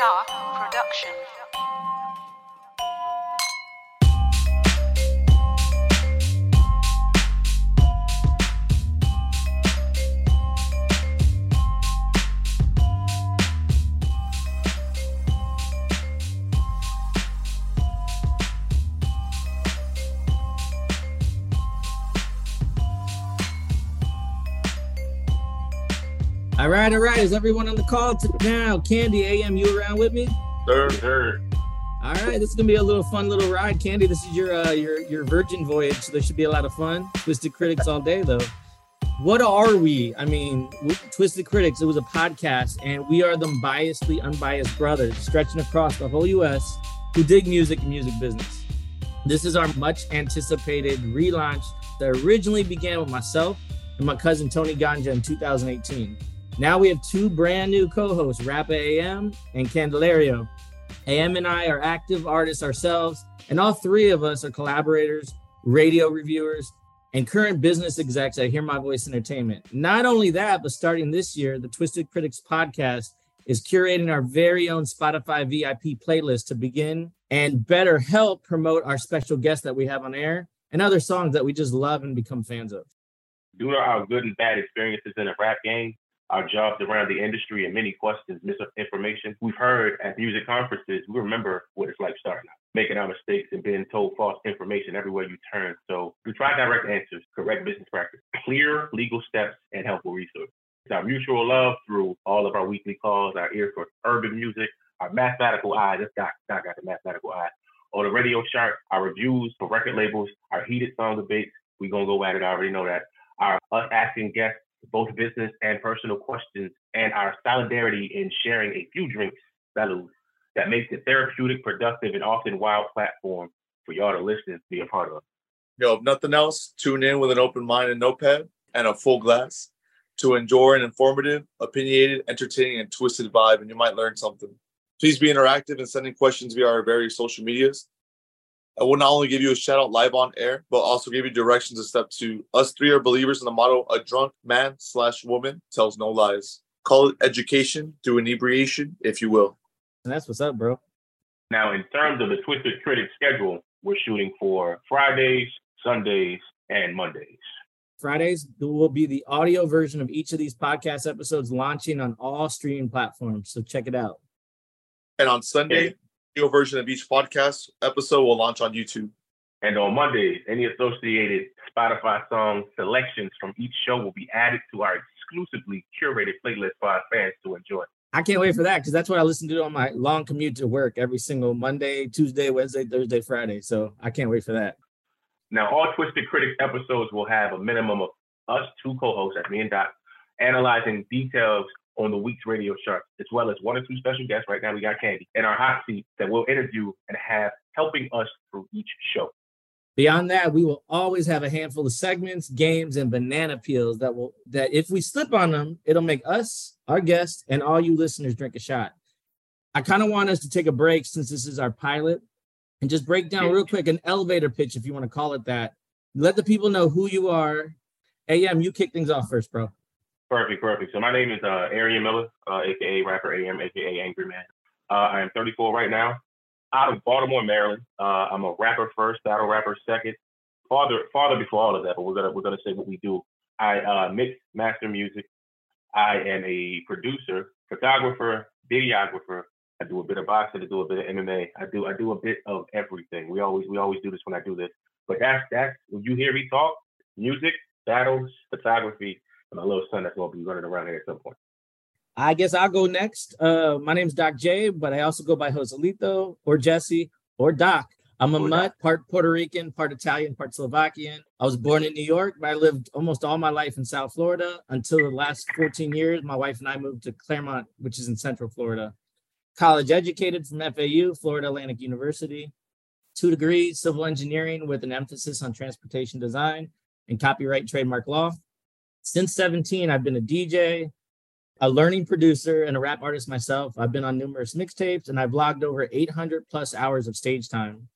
is production. All right, all right. Is everyone on the call now? Candy, AM, you around with me? Third, third. All right, this is gonna be a little fun little ride, Candy. This is your uh, your your Virgin voyage, so there should be a lot of fun. Twisted Critics all day, though. What are we? I mean, we- Twisted Critics. It was a podcast, and we are the biasedly unbiased brothers stretching across the whole U.S. who dig music and music business. This is our much anticipated relaunch that originally began with myself and my cousin Tony Ganja in 2018. Now we have two brand new co-hosts, Rappa AM and Candelario. AM and I are active artists ourselves, and all three of us are collaborators, radio reviewers, and current business execs at Hear My Voice Entertainment. Not only that, but starting this year, the Twisted Critics podcast is curating our very own Spotify VIP playlist to begin and better help promote our special guests that we have on air and other songs that we just love and become fans of. Due to our good and bad experiences in the rap game, our jobs around the industry, and many questions, misinformation we've heard at music conferences, we remember what it's like starting out, making our mistakes and being told false information everywhere you turn. So we try direct answers, correct business practice, clear legal steps, and helpful resources. It's our mutual love through all of our weekly calls, our ear for urban music, our mathematical eye. This guy, guy got the mathematical eye. On the radio chart, our reviews for record labels, our heated song debates. we going to go at it. I already know that. Our us asking guests both business and personal questions, and our solidarity in sharing a few drinks, fellows, that makes it therapeutic, productive, and often wild platform for y'all to listen to be a part of. Yo, if nothing else, tune in with an open mind and notepad and a full glass to enjoy an informative, opinionated, entertaining, and twisted vibe, and you might learn something. Please be interactive and sending questions via our various social medias. I will not only give you a shout out live on air, but also give you directions to step two. Us three are believers in the motto: "A drunk man slash woman tells no lies." Call it education through inebriation, if you will. And that's what's up, bro. Now, in terms of the Twisted Critic schedule, we're shooting for Fridays, Sundays, and Mondays. Fridays will be the audio version of each of these podcast episodes launching on all streaming platforms. So check it out. And on Sunday, video version of each podcast episode will launch on YouTube. And on Mondays, any associated Spotify song selections from each show will be added to our exclusively curated playlist for our fans to enjoy. I can't wait for that because that's what I listen to on my long commute to work every single Monday, Tuesday, Wednesday, Thursday, Friday. So I can't wait for that. Now, all Twisted Critics episodes will have a minimum of us two co-hosts, that's me and Doc, analyzing details on the week's radio chart, as well as one or two special guests. Right now, we got Candy in our hot seat that we'll interview and have helping us through each show. Beyond that, we will always have a handful of segments, games, and banana peels that will that if we slip on them, it'll make us, our guests, and all you listeners drink a shot. I kind of want us to take a break since this is our pilot and just break down real quick an elevator pitch, if you want to call it that. Let the people know who you are. AM, you kick things off first, bro. Perfect, perfect. So my name is uh, Arian Miller, uh, aka rapper AM, aka Angry Man. Uh, I am 34 right now, out of Baltimore, Maryland. Uh, I'm a rapper first, battle rapper second, father, father before all of that. But we're gonna we're gonna say what we do. I uh, mix, master music. I am a producer, photographer, videographer. I do a bit of boxing. I do a bit of MMA. I do I do a bit of everything. We always we always do this when I do this. But that's that's when you hear me talk, music, battles, photography, my little son that's gonna be running around here at some point. I guess I'll go next. Uh, my name's Doc J, but I also go by Joselito or Jesse or Doc. I'm a mutt, part Puerto Rican, part Italian, part Slovakian. I was born in New York, but I lived almost all my life in South Florida until the last 14 years. My wife and I moved to Clermont, which is in Central Florida. College educated from FAU, Florida Atlantic University. Two degrees, civil engineering with an emphasis on transportation design and copyright trademark law. Since 17, I've been a DJ, a learning producer, and a rap artist myself. I've been on numerous mixtapes and I've logged over 800 plus hours of stage time.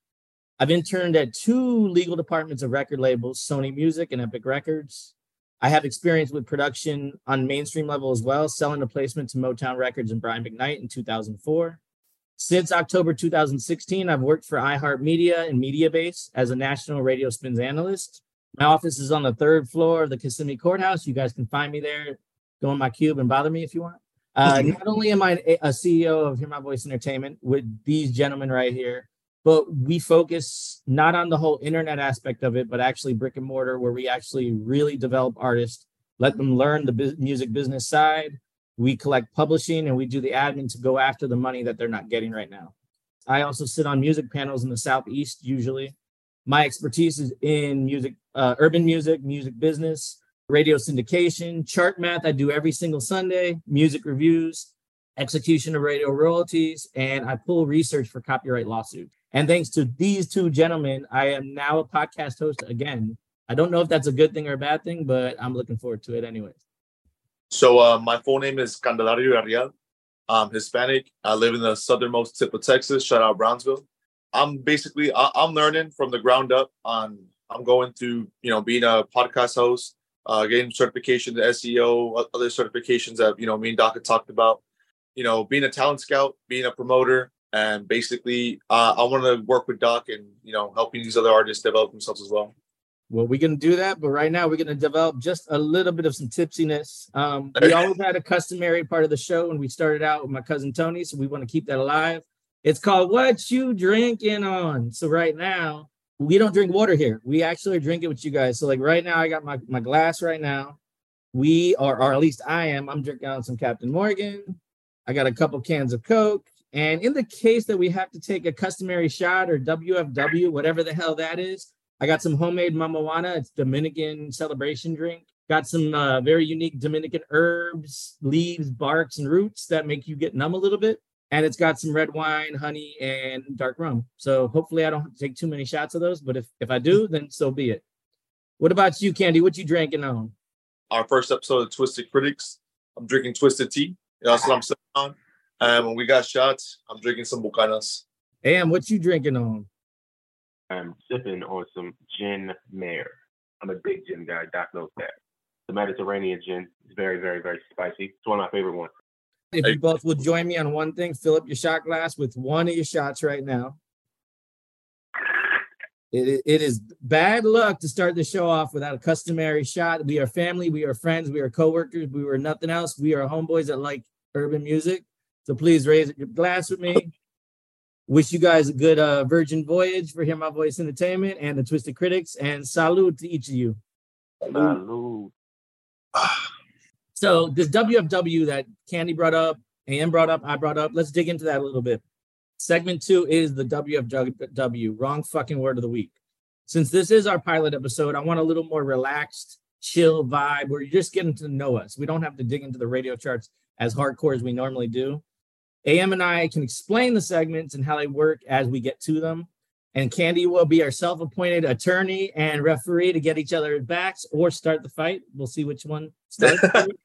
I've interned at two legal departments of record labels, Sony Music and Epic Records. I have experience with production on mainstream level as well, selling a placement to Motown Records and Brian McKnight in 2004. Since October 2016, I've worked for iHeartMedia and MediaBase as a national radio spins analyst. My office is on the third floor of the Kissimmee Courthouse. You guys can find me there. Go in my cube and bother me if you want. Uh, not only am I a CEO of Hear My Voice Entertainment with these gentlemen right here, but we focus not on the whole internet aspect of it, but actually brick and mortar, where we actually really develop artists, let them learn the bus- music business side. We collect publishing and we do the admin to go after the money that they're not getting right now. I also sit on music panels in the Southeast usually. My expertise is in music, uh, urban music, music business, radio syndication, chart math. I do every single Sunday, music reviews, execution of radio royalties, and I pull research for copyright lawsuits. And thanks to these two gentlemen, I am now a podcast host again. I don't know if that's a good thing or a bad thing, but I'm looking forward to it anyways. So uh, my full name is Candelario Ariel. I'm Hispanic. I live in the southernmost tip of Texas. Shout out Brownsville. I'm basically I- I'm learning from the ground up. On I'm going through you know being a podcast host, uh, getting certification to SEO, other certifications that you know me and Doc had talked about. You know, being a talent scout, being a promoter, and basically uh, I want to work with Doc and you know helping these other artists develop themselves as well. Well, we're gonna do that, but right now we're gonna develop just a little bit of some tipsiness. Um, we always had a customary part of the show when we started out with my cousin Tony, so we want to keep that alive. It's called "What You Drinking On." So right now we don't drink water here. We actually drink it with you guys. So like right now, I got my my glass right now. We are, or at least I am. I'm drinking on some Captain Morgan. I got a couple cans of Coke. And in the case that we have to take a customary shot or WFW, whatever the hell that is, I got some homemade mamajuana. It's Dominican celebration drink. Got some uh, very unique Dominican herbs, leaves, barks, and roots that make you get numb a little bit. And it's got some red wine, honey, and dark rum. So hopefully I don't take too many shots of those. But if, if I do, then so be it. What about you, Candy? What you drinking on? our first episode of Twisted Critics. I'm drinking Twisted Tea. That's what I'm sitting on. And when we got shots, I'm drinking some Bucanas. Am, what you drinking on? I'm sipping on some gin mare. I'm a big gin guy. Doc knows that. The Mediterranean gin is very, very, very spicy. It's one of my favorite ones. If you both will join me on one thing, fill up your shot glass with one of your shots right now. It, it is bad luck to start the show off without a customary shot. We are family, we are friends, we are coworkers, we were nothing else. We are homeboys that like urban music. So please raise your glass with me. Wish you guys a good uh, Virgin Voyage for Hear My Voice Entertainment and the Twisted Critics, and salute to each of you. Salud. So this WFW that Candy brought up, AM brought up, I brought up. Let's dig into that a little bit. Segment two is the WFW, wrong fucking word of the week. Since this is our pilot episode, I want a little more relaxed, chill vibe where you're just getting to know us. We don't have to dig into the radio charts as hardcore as we normally do. AM and I can explain the segments and how they work as we get to them. And Candy will be our self appointed attorney and referee to get each other's backs or start the fight. We'll see which one starts.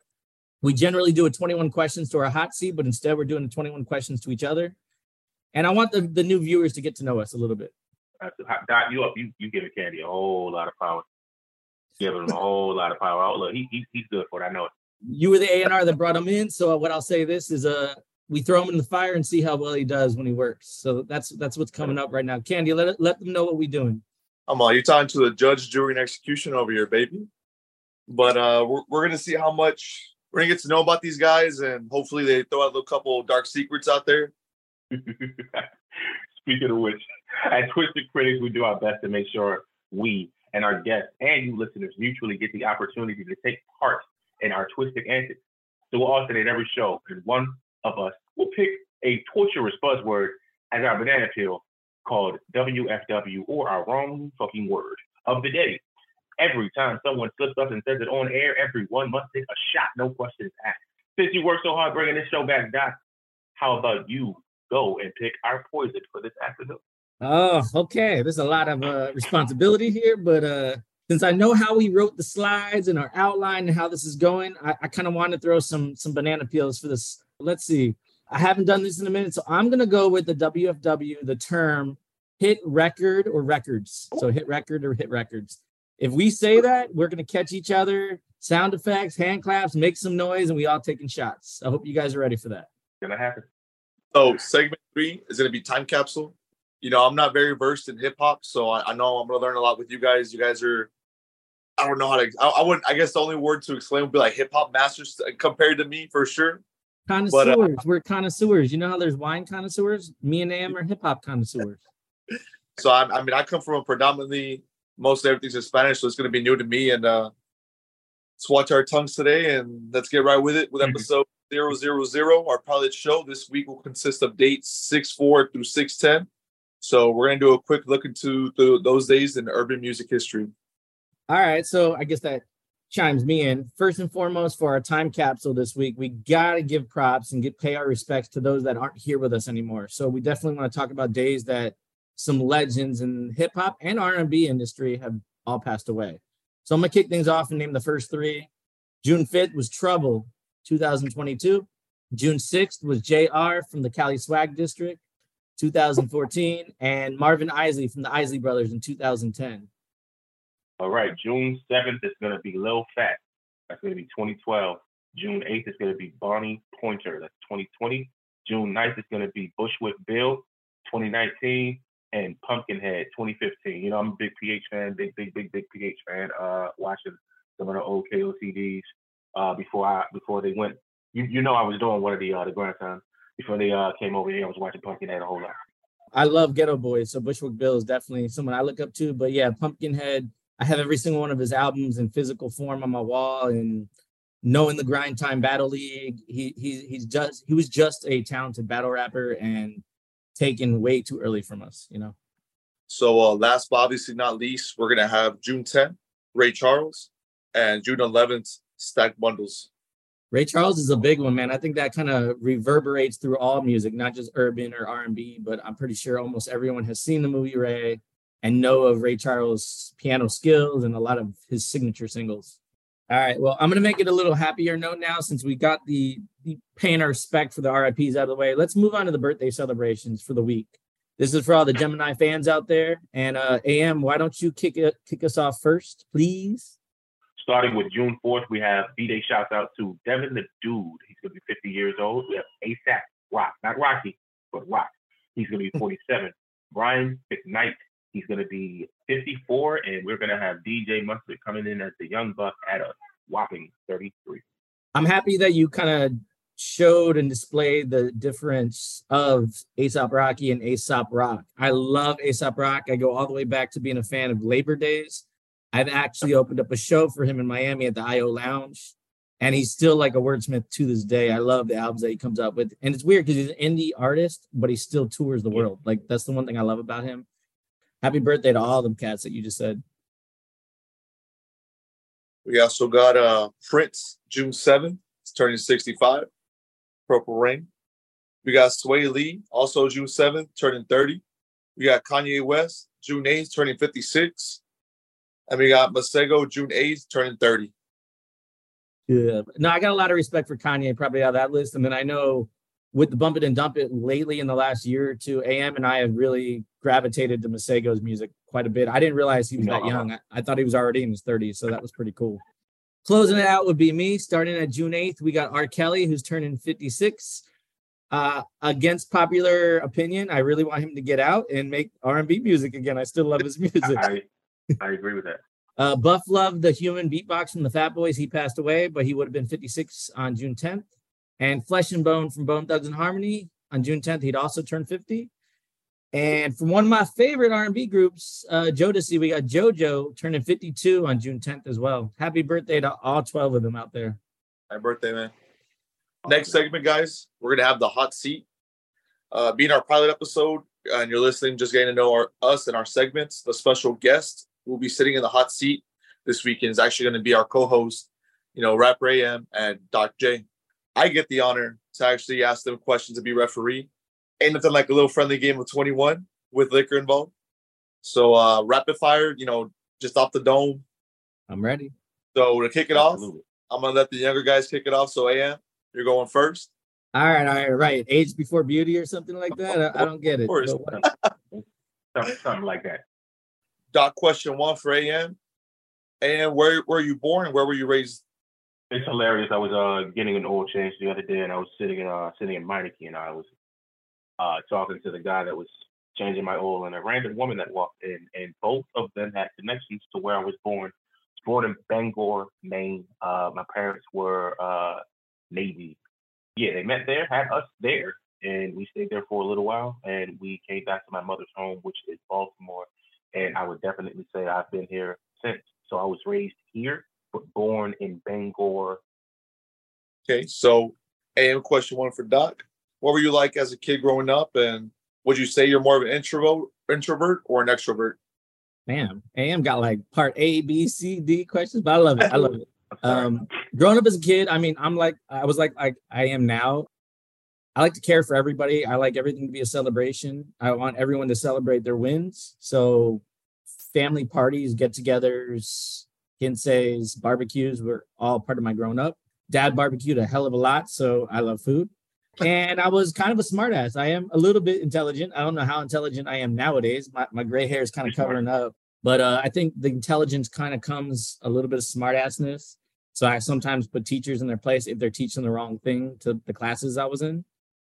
we generally do a 21 questions to our hot seat, but instead we're doing the 21 questions to each other. And I want the, the new viewers to get to know us a little bit. That's- Doc, you up? You you giving Candy a whole lot of power. Giving him a whole lot of power. Oh, look, he, he he's good for it. I know it. You were the A&R that brought him in. So what I'll say this is uh we throw him in the fire and see how well he does when he works. So that's that's what's coming up right now. Candy, let let them know what we're doing. I'm uh, you're talking to the judge, jury, and execution over here, baby. But uh, we're, we're gonna see how much we're gonna get to know about these guys, and hopefully they throw out a couple dark secrets out there. Speaking of which, at Twisted Critics, we do our best to make sure we and our guests and you listeners mutually get the opportunity to take part in our twisted antics. So we'll alternate every show, and one of us will pick a torturous buzzword as our banana peel, called WFW or our wrong fucking word of the day. Every time someone slips up and says it on air, everyone must take a shot, no questions asked. Since you worked so hard bringing this show back, Doc, how about you go and pick our poison for this afternoon? Oh, okay. There's a lot of uh, responsibility here, but uh, since I know how we wrote the slides and our outline and how this is going, I, I kind of want to throw some some banana peels for this. Let's see. I haven't done this in a minute, so I'm gonna go with the WFW, the term hit record or records. So hit record or hit records. If we say that, we're gonna catch each other, sound effects, hand claps, make some noise, and we all taking shots. I hope you guys are ready for that. Gonna happen. So segment three is going to be time capsule. You know, I'm not very versed in hip hop, so I, I know I'm going to learn a lot with you guys. You guys are, I don't know how to. I, I would. I guess the only word to explain would be like hip hop masters compared to me for sure. Connoisseurs. But, uh, We're connoisseurs. You know how there's wine connoisseurs? Me and Am are hip hop connoisseurs. so I, I mean, I come from a predominantly most everything's in Spanish, so it's going to be new to me. And uh let's watch our tongues today, and let's get right with it with episode zero zero zero. Our pilot show this week will consist of dates six four through six ten. So we're gonna do a quick look into the, those days in urban music history. All right, so I guess that chimes me in. First and foremost, for our time capsule this week, we gotta give props and get pay our respects to those that aren't here with us anymore. So we definitely want to talk about days that some legends in hip hop and R and B industry have all passed away. So I'm gonna kick things off and name the first three. June 5th was Trouble, 2022. June 6th was JR from the Cali Swag District, 2014, and Marvin Isley from the Isley Brothers in 2010. All right, June 7th is to be Lil Fat. That's to be 2012. June 8th is to be Bonnie Pointer. That's 2020. June 9th is to be Bushwick Bill, 2019, and Pumpkinhead, 2015. You know, I'm a big PH fan, big, big, big, big PH fan. Uh, watching some of the old KOTDs uh, before I before they went. You you know I was doing one of the uh, the grandson before they uh, came over here. I was watching Pumpkinhead a whole lot. I love Geto Boys, so Bushwick Bill is definitely someone I look up to. But yeah, Pumpkinhead, I have every single one of his albums in physical form on my wall, and knowing the Grind Time Battle League, he he he's just he was just a talented battle rapper and taken way too early from us, you know. So uh, last but obviously not least, we're gonna have June 10th, Ray Charles, and June 11th, Stack Bundles. Ray Charles is a big one, man. I think that kind of reverberates through all music, not just urban or R&B, but I'm pretty sure almost everyone has seen the movie Ray and know of Ray Charles' piano skills and a lot of his signature singles. All right, well, I'm going to make it a little happier note now since we got the, the paying our respect for the RIPs out of the way. Let's move on to the birthday celebrations for the week. This is for all the Gemini fans out there. And uh, AM, why don't you kick it, kick us off first, please? Starting with June 4th, we have B-Day shouts out to Devin the Dude. He's going to be 50 years old. We have Aesop Rock, not Rocky, but Rock. He's going to be 47. Brian McKnight, he's going to be 54. And we're going to have DJ Mustard coming in as the young buck at a whopping 33. I'm happy that you kind of showed and displayed the difference of ASAP Rocky and Aesop Rock. I love Aesop Rock. I go all the way back to being a fan of Labor Days. I've actually opened up a show for him in Miami at the IO Lounge, and he's still like a wordsmith to this day. I love the albums that he comes up with, and it's weird because he's an indie artist, but he still tours the world. Like that's the one thing I love about him. Happy birthday to all them cats that you just said. We also got uh Prince June 7th. He's turning 65. Purple Rain. We got Swae Lee, also June 7th, turning 30. We got Kanye West, June 8th, turning 56. And we got Masego June 8th, turning 30. Yeah. No, I got a lot of respect for Kanye probably out of that list. And then I know with the Bump It and Dump It lately in the last year or two, AM and I have really gravitated to Masego's music quite a bit. I didn't realize he was that young. I, I thought he was already in his 30s. So that was pretty cool. Closing it out would be me. Starting at June 8th, we got R. Kelly, who's turning 56. Uh, against popular opinion, I really want him to get out and make R&B music again. I still love his music. I, I agree with that. Uh, Buff Love, the human beatbox from the Fat Boys, he passed away, but he would have been 56 on June 10th. And Flesh and Bone from Bone Thugs and Harmony on June 10th, he'd also turn 50. And from one of my favorite R&B groups, uh, Jodeci, we got JoJo turning 52 on June 10th as well. Happy birthday to all 12 of them out there. Happy birthday, man. Next segment, guys, we're gonna have the hot seat. Uh, being our pilot episode, and you're listening, just getting to know our, us and our segments, the special guest will be sitting in the hot seat this weekend is actually going to be our co-host, you know, Rapper AM and Doc J. I get the honor to actually ask them questions to be referee. Ain't nothing like a little friendly game of 21 with liquor involved. So uh rapid fire, you know, just off the dome. I'm ready. So to kick it off, I'm gonna let the younger guys kick it off. So AM, you're going first. All right, all right, right. Age before beauty or something like that. I, I don't get it. course. Something, something like that. Doc question one for AM. AM, where where you born and where were you raised? It's hilarious. I was uh getting an oil change the other day, and I was sitting in uh sitting in Meineke, and I was uh talking to the guy that was changing my oil, and a random woman that walked in, and both of them had connections to where I was born. Born in Bangor, Maine. Uh, my parents were uh Navy. Yeah, they met there, had us there, and we stayed there for a little while, and we came back to my mother's home, which is Baltimore. And I would definitely say I've been here since. So I was raised here, born in Bangor, Okay, so AM question one for Doc. What were you like as a kid growing up, and would you say you're more of an introvert, introvert or an extrovert? Damn, AM got like part A, B, C, D questions, but I love it. I love it. Um, growing up as a kid, I mean, I'm like, I was like, like I am now. I like to care for everybody. I like everything to be a celebration. I want everyone to celebrate their wins. So, family parties, get-togethers, quinces, barbecues were all part of my growing up. Dad barbecued a hell of a lot, so I love food. And I was kind of a smartass. I am a little bit intelligent. I don't know how intelligent I am nowadays. My, my gray hair is kind of covering up, but uh, I think the intelligence kind of comes a little bit of smartassness. So I sometimes put teachers in their place if they're teaching the wrong thing to the classes I was in.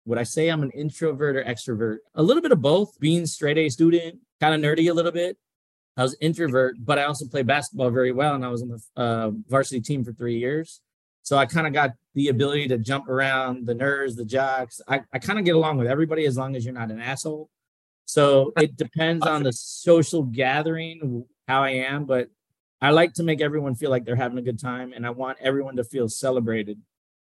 Would I say I'm an introvert or extrovert? A little bit of both. Being straight A student, kind of nerdy a little bit. I was introvert, but I also played basketball very well, and I was on the uh, varsity team for three years. So I kind of got the ability to jump around the nerds, the jocks. I, I kind of get along with everybody as long as you're not an asshole. So it depends on the social gathering, how I am, but I like to make everyone feel like they're having a good time and I want everyone to feel celebrated.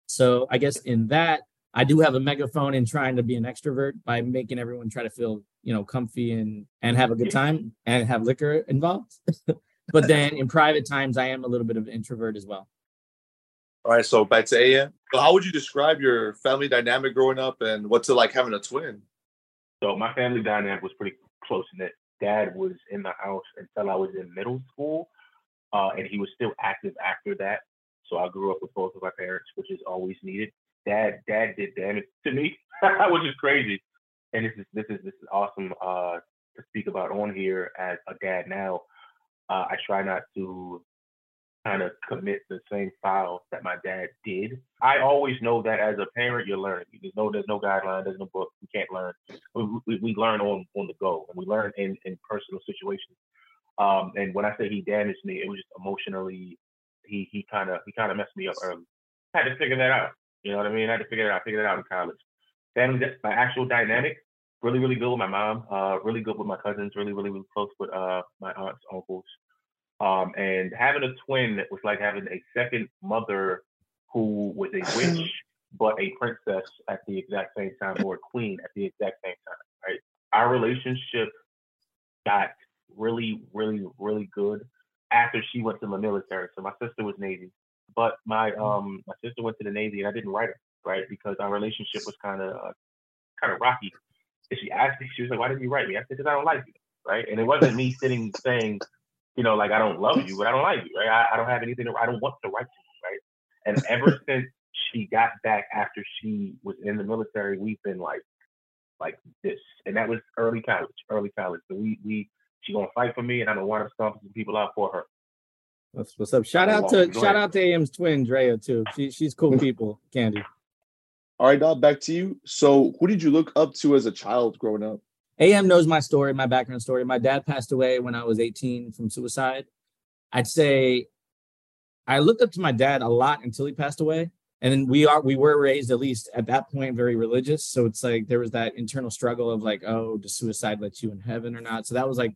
So I guess in that, I do have a megaphone in trying to be an extrovert by making everyone try to feel, you know, comfy and and have a good time and have liquor involved. but then in private times, I am a little bit of an introvert as well. All right, so back to AM. So how would you describe your family dynamic growing up, and what's it like having a twin? So my family dynamic was pretty close knit. Dad was in the house until I was in middle school, uh, and he was still active after that. So I grew up with both of my parents, which is always needed. Dad, dad did damage to me, which is crazy. And this is this is this is awesome uh, to speak about on here as a dad now. Uh, I try not to kind of commit the same fouls that my dad did. I always know that as a parent, you're learning. There's no there's no guideline, there's no book. You can't learn we, we, we learn on on the go and we learn in in personal situations um and when i say he damaged me it was just emotionally he he kind of he kind of messed me up early I had to figure that out you know what i mean i had to figure it out figure it out in college family my actual dynamic really really good with my mom uh really good with my cousins really really really close with uh my aunts uncles um and having a twin was like having a second mother who was a witch but a princess at the exact same time or a queen at the exact same time, right? Our relationship got really, really, really good after she went to the military. So my sister was Navy, but my um my sister went to the Navy and I didn't write her, right? Because our relationship was kind of uh, kind of rocky. And she asked me, she was like, "Why didn't you write me?" I said, "Because I don't like you," right? And it wasn't me sitting saying, you know, like I don't love you, but I don't like you, right? I, I don't have anything to, I don't want to write to you, right? And ever since she got back after she was in the military, we've been like like this. And that was early college, early college. So we we she gonna fight for me and I'm gonna want to stomp some people out for her. What's, what's up? Shout out to shout out to AM's twin Drea too. She she's cool people. Candy. All right, Doc, back to you. So, who did you look up to as a child growing up? AM knows my story, my background story. My dad passed away when I was 18 from suicide. I'd say I looked up to my dad a lot until he passed away. And then we are we were raised at least at that point very religious. So it's like there was that internal struggle of like, oh, does suicide let you in heaven or not? So that was like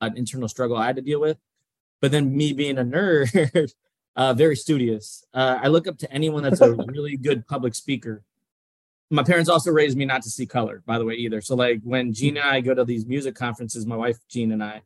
an internal struggle I had to deal with. But then me being a nerd, uh, very studious. Uh, I look up to anyone that's a really good public speaker. my parents also raised me not to see color, by the way, either. So like when Gene and I go to these music conferences, my wife Gene and I,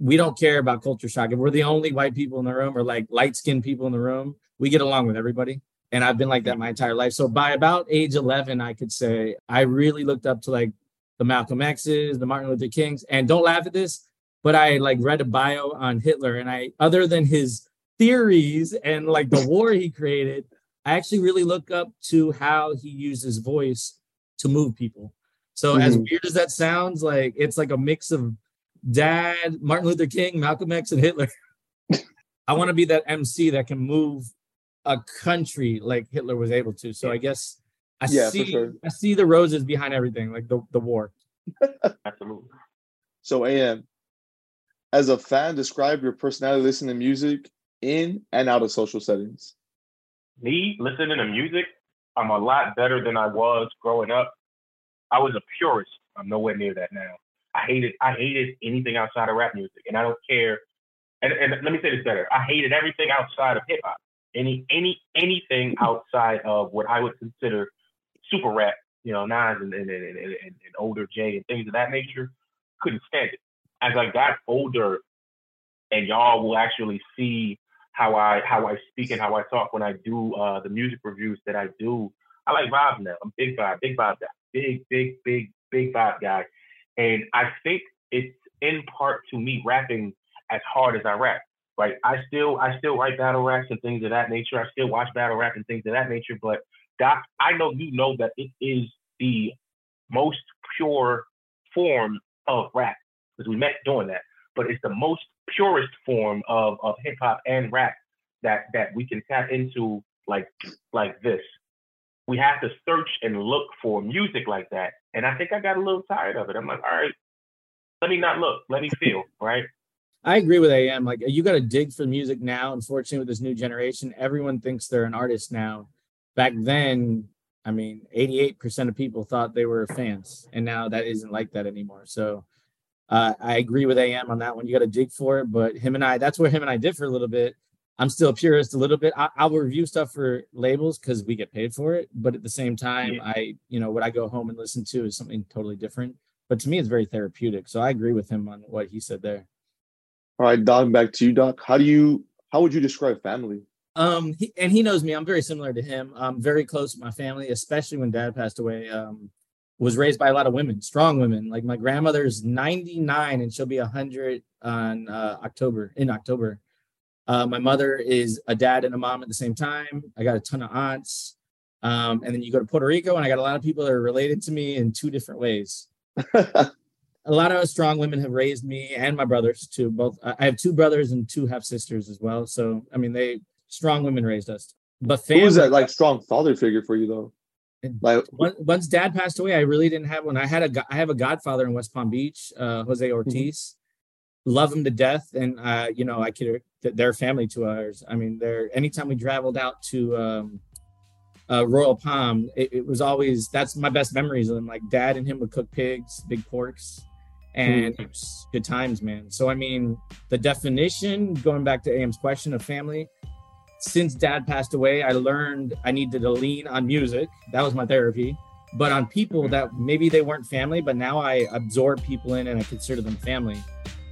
we don't care about culture shock. If we're the only white people in the room or like light skinned people in the room, we get along with everybody. And I've been like that my entire life. So by about age 11, I could say I really looked up to like the Malcolm X's, the Martin Luther Kings. And don't laugh at this, but I like read a bio on Hitler. And I, other than his theories and like the war he created, I actually really look up to how he used his voice to move people. So as Mhm. weird as that sounds, like it's like a mix of dad, Martin Luther King, Malcolm X, and Hitler. I want to be that MC that can move a country like Hitler was able to. So I guess I Yeah, see sure. I see the roses behind everything, like the, the war. Absolutely. So, AM, as a fan, describe your personality listening to music in and out of social settings. Me listening to music, I'm a lot better than I was growing up. I was a purist. I'm nowhere near that now. I hated I hated anything outside of rap music, and I don't care. And, and let me say this better: I hated everything outside of hip hop. Any any anything outside of what I would consider super rap, you know, Nas and and, and, and, and older Jay and things of that nature, couldn't stand it. As I got older, and y'all will actually see how I how I speak and how I talk when I do uh, the music reviews that I do. I like vibes now. I'm big vibe, big vibe guy, big big big big vibe guy, and I think it's in part to me rapping as hard as I rap. Right, I still I still write battle raps and things of that nature. I still watch battle rap and things of that nature. But Doc, I know you know that it is the most pure form of rap because we met doing that. But it's the most purest form of, of hip hop and rap that that we can tap into like like this. We have to search and look for music like that. And I think I got a little tired of it. I'm like, all right, let me not look, let me feel, right? I agree with AM. Like you got to dig for music now. Unfortunately, with this new generation, everyone thinks they're an artist now. Back then, I mean, 88% of people thought they were fans, and now that isn't like that anymore. So uh, I agree with AM on that one. You got to dig for it. But him and I, that's where him and I differ a little bit. I'm still a purist a little bit. I, I'll review stuff for labels because we get paid for it. But at the same time, Yeah. I, you know, what I go home and listen to is something totally different. But to me, it's very therapeutic. So I agree with him on what he said there. All right, Doc, back to you, Doc. How do you how would you describe family? Um, he, and he knows me. I'm very similar to him. I'm very close with my family, especially when dad passed away. Um, was raised by a lot of women, strong women. Like my grandmother's 99 and she'll be 100 on uh, October, in October. Uh, my mother is a dad and a mom at the same time. I got a ton of aunts. Um, and then you go to Puerto Rico, and I got a lot of people that are related to me in two different ways. a lot of strong women have raised me and my brothers too. Both I have two brothers and two half sisters as well. So I mean, they strong women raised us. But Who was that like strong father figure for you though? Like Once, dad passed away, I really didn't have one. I had a I have a godfather in West Palm Beach, uh, Jose Ortiz. Love him to death, and uh, you know I could they're family to ours. I mean, they're anytime we traveled out to um, uh, Royal Palm, it, it was always that's my best memories of them. Like dad and him would cook pigs, big porks, and was good times, man. So I mean, the definition going back to AM's question of family, since dad passed away, I learned I needed to lean on music. That was my therapy. But on people that maybe they weren't family, but now I absorb people in and I consider them family.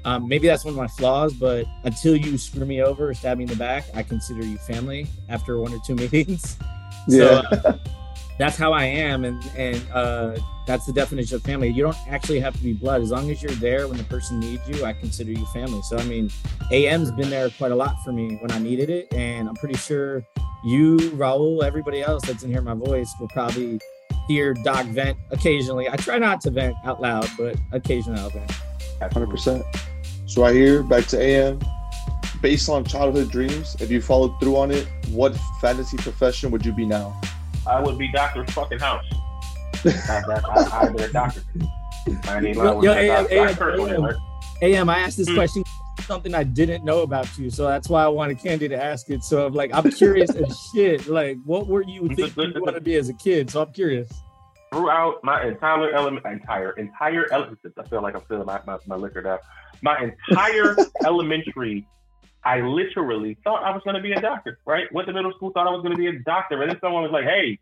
Um, maybe that's one of my flaws, but until you screw me over or stab me in the back, I consider you family after one or two meetings. yeah. So uh, that's how I am, and and uh, that's the definition of family. You don't actually have to be blood. As long as you're there when the person needs you, I consider you family. So I mean, AM's been there quite a lot for me when I needed it, and I'm pretty sure you, Raul, everybody else that's in here, my voice will probably hear Doc vent occasionally. I try not to vent out loud, but occasionally I'll vent. Hundred percent. So right here, back to AM. Based on childhood dreams, if you followed through on it, what fantasy profession would you be now? I would be Doctor Fucking House. I, that, I, I'd be a doctor. I mean, I Yo, was yo, a hey, doctor. hey, I hey, curse on it, hey, right? AM, I asked this Hmm. question something I didn't know about you, so that's why I wanted Candy to ask it. So I'm like, I'm curious as shit. Like, what were you thinking you want to be as a kid? So I'm curious. throughout my entire element, entire entire elementary. I feel like I'm feeling my, my, my liquor now. My entire elementary, I literally thought I was going to be a doctor. Right? Went to middle school, thought I was going to be a doctor, and then someone was like, "Hey,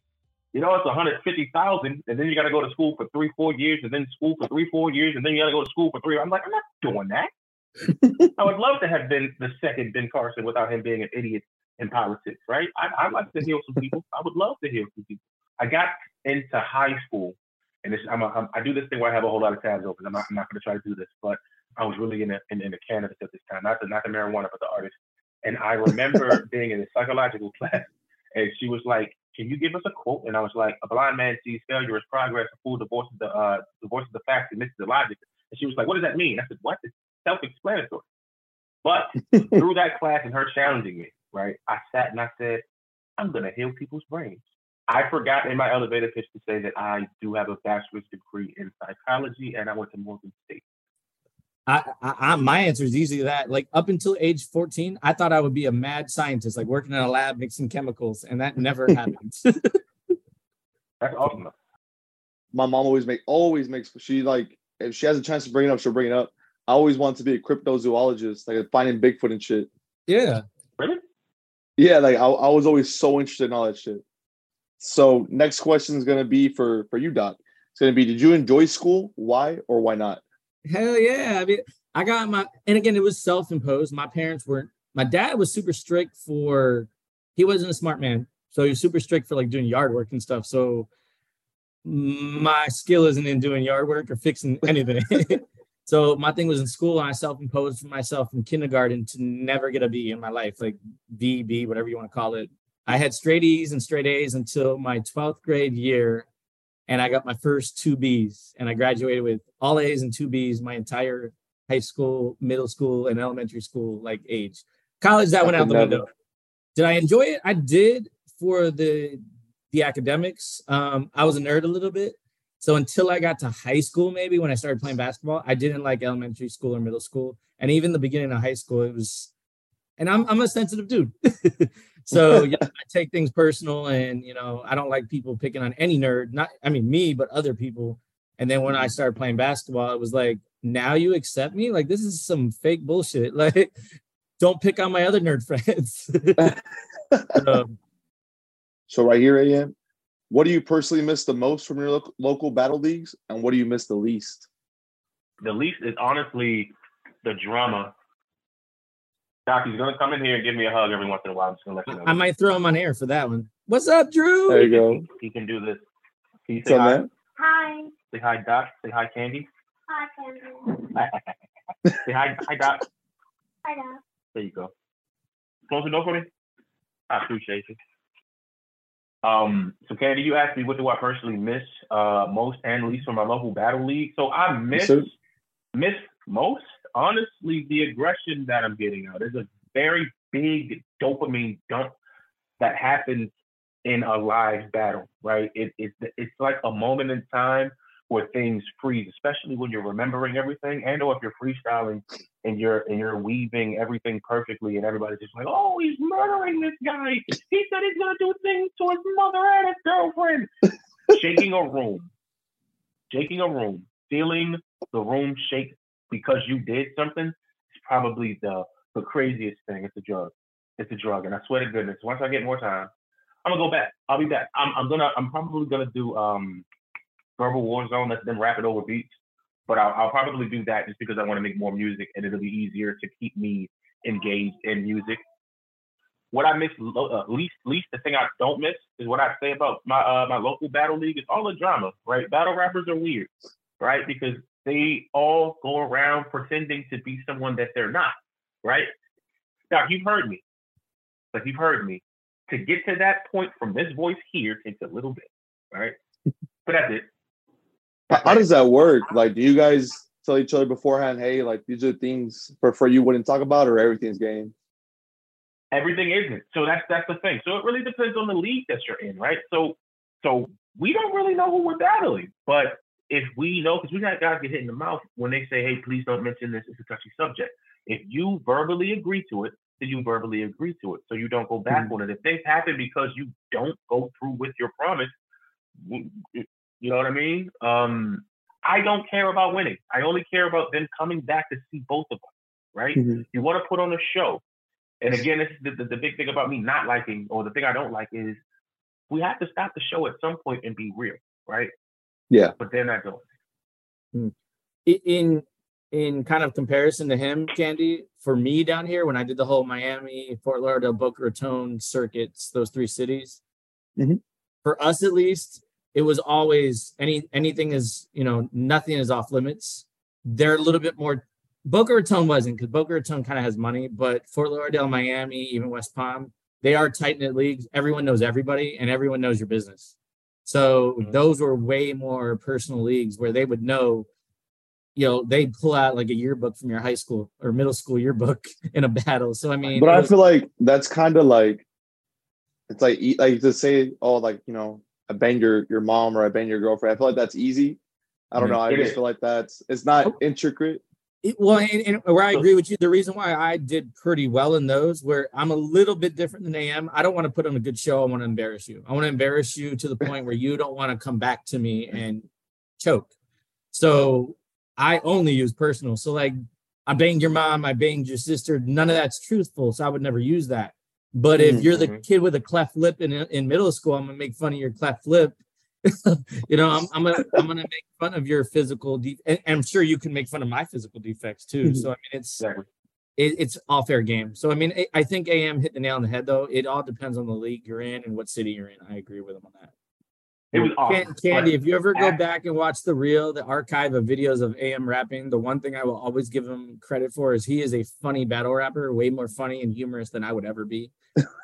You know, it's 150,000, and then you got to go to school for three, four years, and then school for three, four years, and then you got to go to school for three. I'm like, I'm not doing that. I would love to have been the second Ben Carson without him being an idiot in politics, right? I, I'd like to heal some people. I would love to heal some people. I got into high school, and this, I'm a, I'm, I do this thing where I have a whole lot of tabs open. I'm not, I'm not going to try to do this, but I was really in the, in, in the Canibus at this time, not the, not the marijuana, but the artist. And I remember being in a psychological class, and she was like, "Can you give us a quote?" And I was like, "A blind man sees failure as progress. A fool divorces the uh, divorces the facts and misses the logic." And she was like, "What does that mean?" I said, "What? It's self-explanatory." But through that class and her challenging me, right, I sat and I said, "I'm gonna heal people's brains." I forgot in my elevator pitch to say that I do have a bachelor's degree in psychology, and I went to Morgan State. I, I, I my answer is easy to that. Like up until age 14, I thought I would be a mad scientist, like working in a lab mixing chemicals, and that never happened. That's awesome. My mom always make always makes she like if she has a chance to bring it up, she'll bring it up. I always wanted to be a cryptozoologist, like finding Bigfoot and shit. yeah. Really? Yeah, like I, I was always so interested in all that shit. So next question is gonna be for for you, Doc. It's gonna be: Did you enjoy school? Why or why not? Hell yeah. I mean, I got my, and again, it was self imposed. My parents weren't, my dad was super strict for, he wasn't a smart man. So he was super strict for like doing yard work and stuff. So my skill isn't in doing yard work or fixing anything. so my thing was in school and I self imposed for myself from kindergarten to never get a B in my life, like B, B, whatever you want to call it. I had straight E's and straight A's until my 12th grade year and I got my first two B's, and I graduated with all A's and two B's my entire high school, middle school, and elementary school like age. College that went out the window. Did I enjoy it? I did for the the academics. Um, I was a nerd a little bit. So until I got to high school, maybe when I started playing basketball, I didn't like elementary school or middle school. And even the beginning of high school, it was and I'm I'm a sensitive dude. so yeah, I take things personal and you know, I don't like people picking on any nerd, not I mean me, but other people. And then when I started playing basketball, it was like, now you accept me? Like this is some fake bullshit. Like, don't pick on my other nerd friends. Um, So right here, AM, what do you personally miss the most from your lo- local battle leagues, and what do you miss the least? The least is honestly the drama. Doc, he's gonna come in here and give me a hug every once in a while. I'm just gonna let you know. I might throw him on air for that one. What's up, Drew? There you go. He can do this. Can you What's say hi? man? Hi. Say hi, Doc. Say hi, Candy. Hi, Candy. Say hi, hi, Doc. Hi, Dad. There you go. Close the door for me. I appreciate you. Um, so Candy, you asked me what do I personally miss uh most and least from my local battle league. So I miss sir. miss most, honestly, the aggression that I'm getting out. There's a very big dopamine dump that happens in a live battle, right? It, it, it's like a moment in time where things freeze, especially when you're remembering everything, and or if you're freestyling and you're and you're weaving everything perfectly, and everybody's just like, "Oh, he's murdering this guy. He said he's gonna do things to his mother and his girlfriend." Shaking a room, shaking a room, feeling the room shake because you did something is probably the the craziest thing. It's a drug. It's a drug, and I swear to goodness, once I get more time, I'm gonna go back. I'll be back. I'm, I'm gonna. I'm probably gonna do um verbal war zone. That's then rapid over beats. But I'll, I'll probably do that just because I want to make more music, and it'll be easier to keep me engaged in music. What I miss uh, least, least the thing I don't miss is what I say about my uh, my local battle league It's all the drama, right? Battle rappers are weird, right? Because they all go around pretending to be someone that they're not, right? Now you've heard me, but you've heard me. To get to that point from this voice here takes a little bit, right? But that's it. How, how does that work? Like, do you guys tell each other beforehand, "Hey, like these are things for for you wouldn't talk about," or everything's game? everything isn't. So that's that's the thing. So it really depends on the league that you're in, right? So so we don't really know who we're battling, but if we know, because we got guys get hit in the mouth when they say, "Hey, please don't mention this; it's a touchy subject." If you verbally agree to it, then you verbally agree to it, so you don't go back on it. If things happen because you don't go through with your promise, you know what I mean? Um, I don't care about winning. I only care about them coming back to see both of us, right? Mhm. You want to put on a show. And again, this is the, the, the big thing about me not liking, or the thing I don't like is we have to stop the show at some point and be real, right? Yeah. But they're not doing. it. In in kind of comparison to him, Candy, for me down here when I did the whole Miami, Fort Lauderdale, Boca Raton circuits, those three cities, Mhm. for us at least, it was always any anything is you know nothing is off limits. They're a little bit more. Boca Raton wasn't because Boca Raton kind of has money, but Fort Lauderdale, Miami, even West Palm, they are tight knit leagues. Everyone knows everybody, and everyone knows your business. So Mhm. those were way more personal leagues where they would know you know, they'd pull out like a yearbook from your high school or middle school yearbook in a battle. So I mean, But it I was- feel like that's kind of like it's like e- like to say, oh, like you know, I banged your your mom or I banged your girlfriend. I feel like that's easy. I don't Mhm. know. I It just is. feel like that's it's not Oh. intricate. It- well, and, and where I agree with you, the reason why I did pretty well in those, where I'm a little bit different than AM, I don't want to put on a good show. I want to embarrass you. I want to embarrass you to the point where you don't want to come back to me and choke. So I only use personal. So like, I banged your mom, I banged your sister. None of that's truthful. So I would never use that. But if you're the Mhm. kid with a cleft lip in in middle school, I'm gonna make fun of your cleft lip. you know, I'm, I'm gonna I'm gonna make fun of your physical de- and, and I'm sure you can make fun of my physical defects too. Mm-hmm. So I mean, it's Exactly. it, it's all fair game. So I mean, I- I think AM hit the nail on the head though. It all depends on the league you're in and what city you're in. I agree with him on that. It was awesome. Candy, if you ever go back and watch the reel, the archive of videos of AM rapping, the one thing I will always give him credit for is he is a funny battle rapper, way more funny and humorous than I would ever be.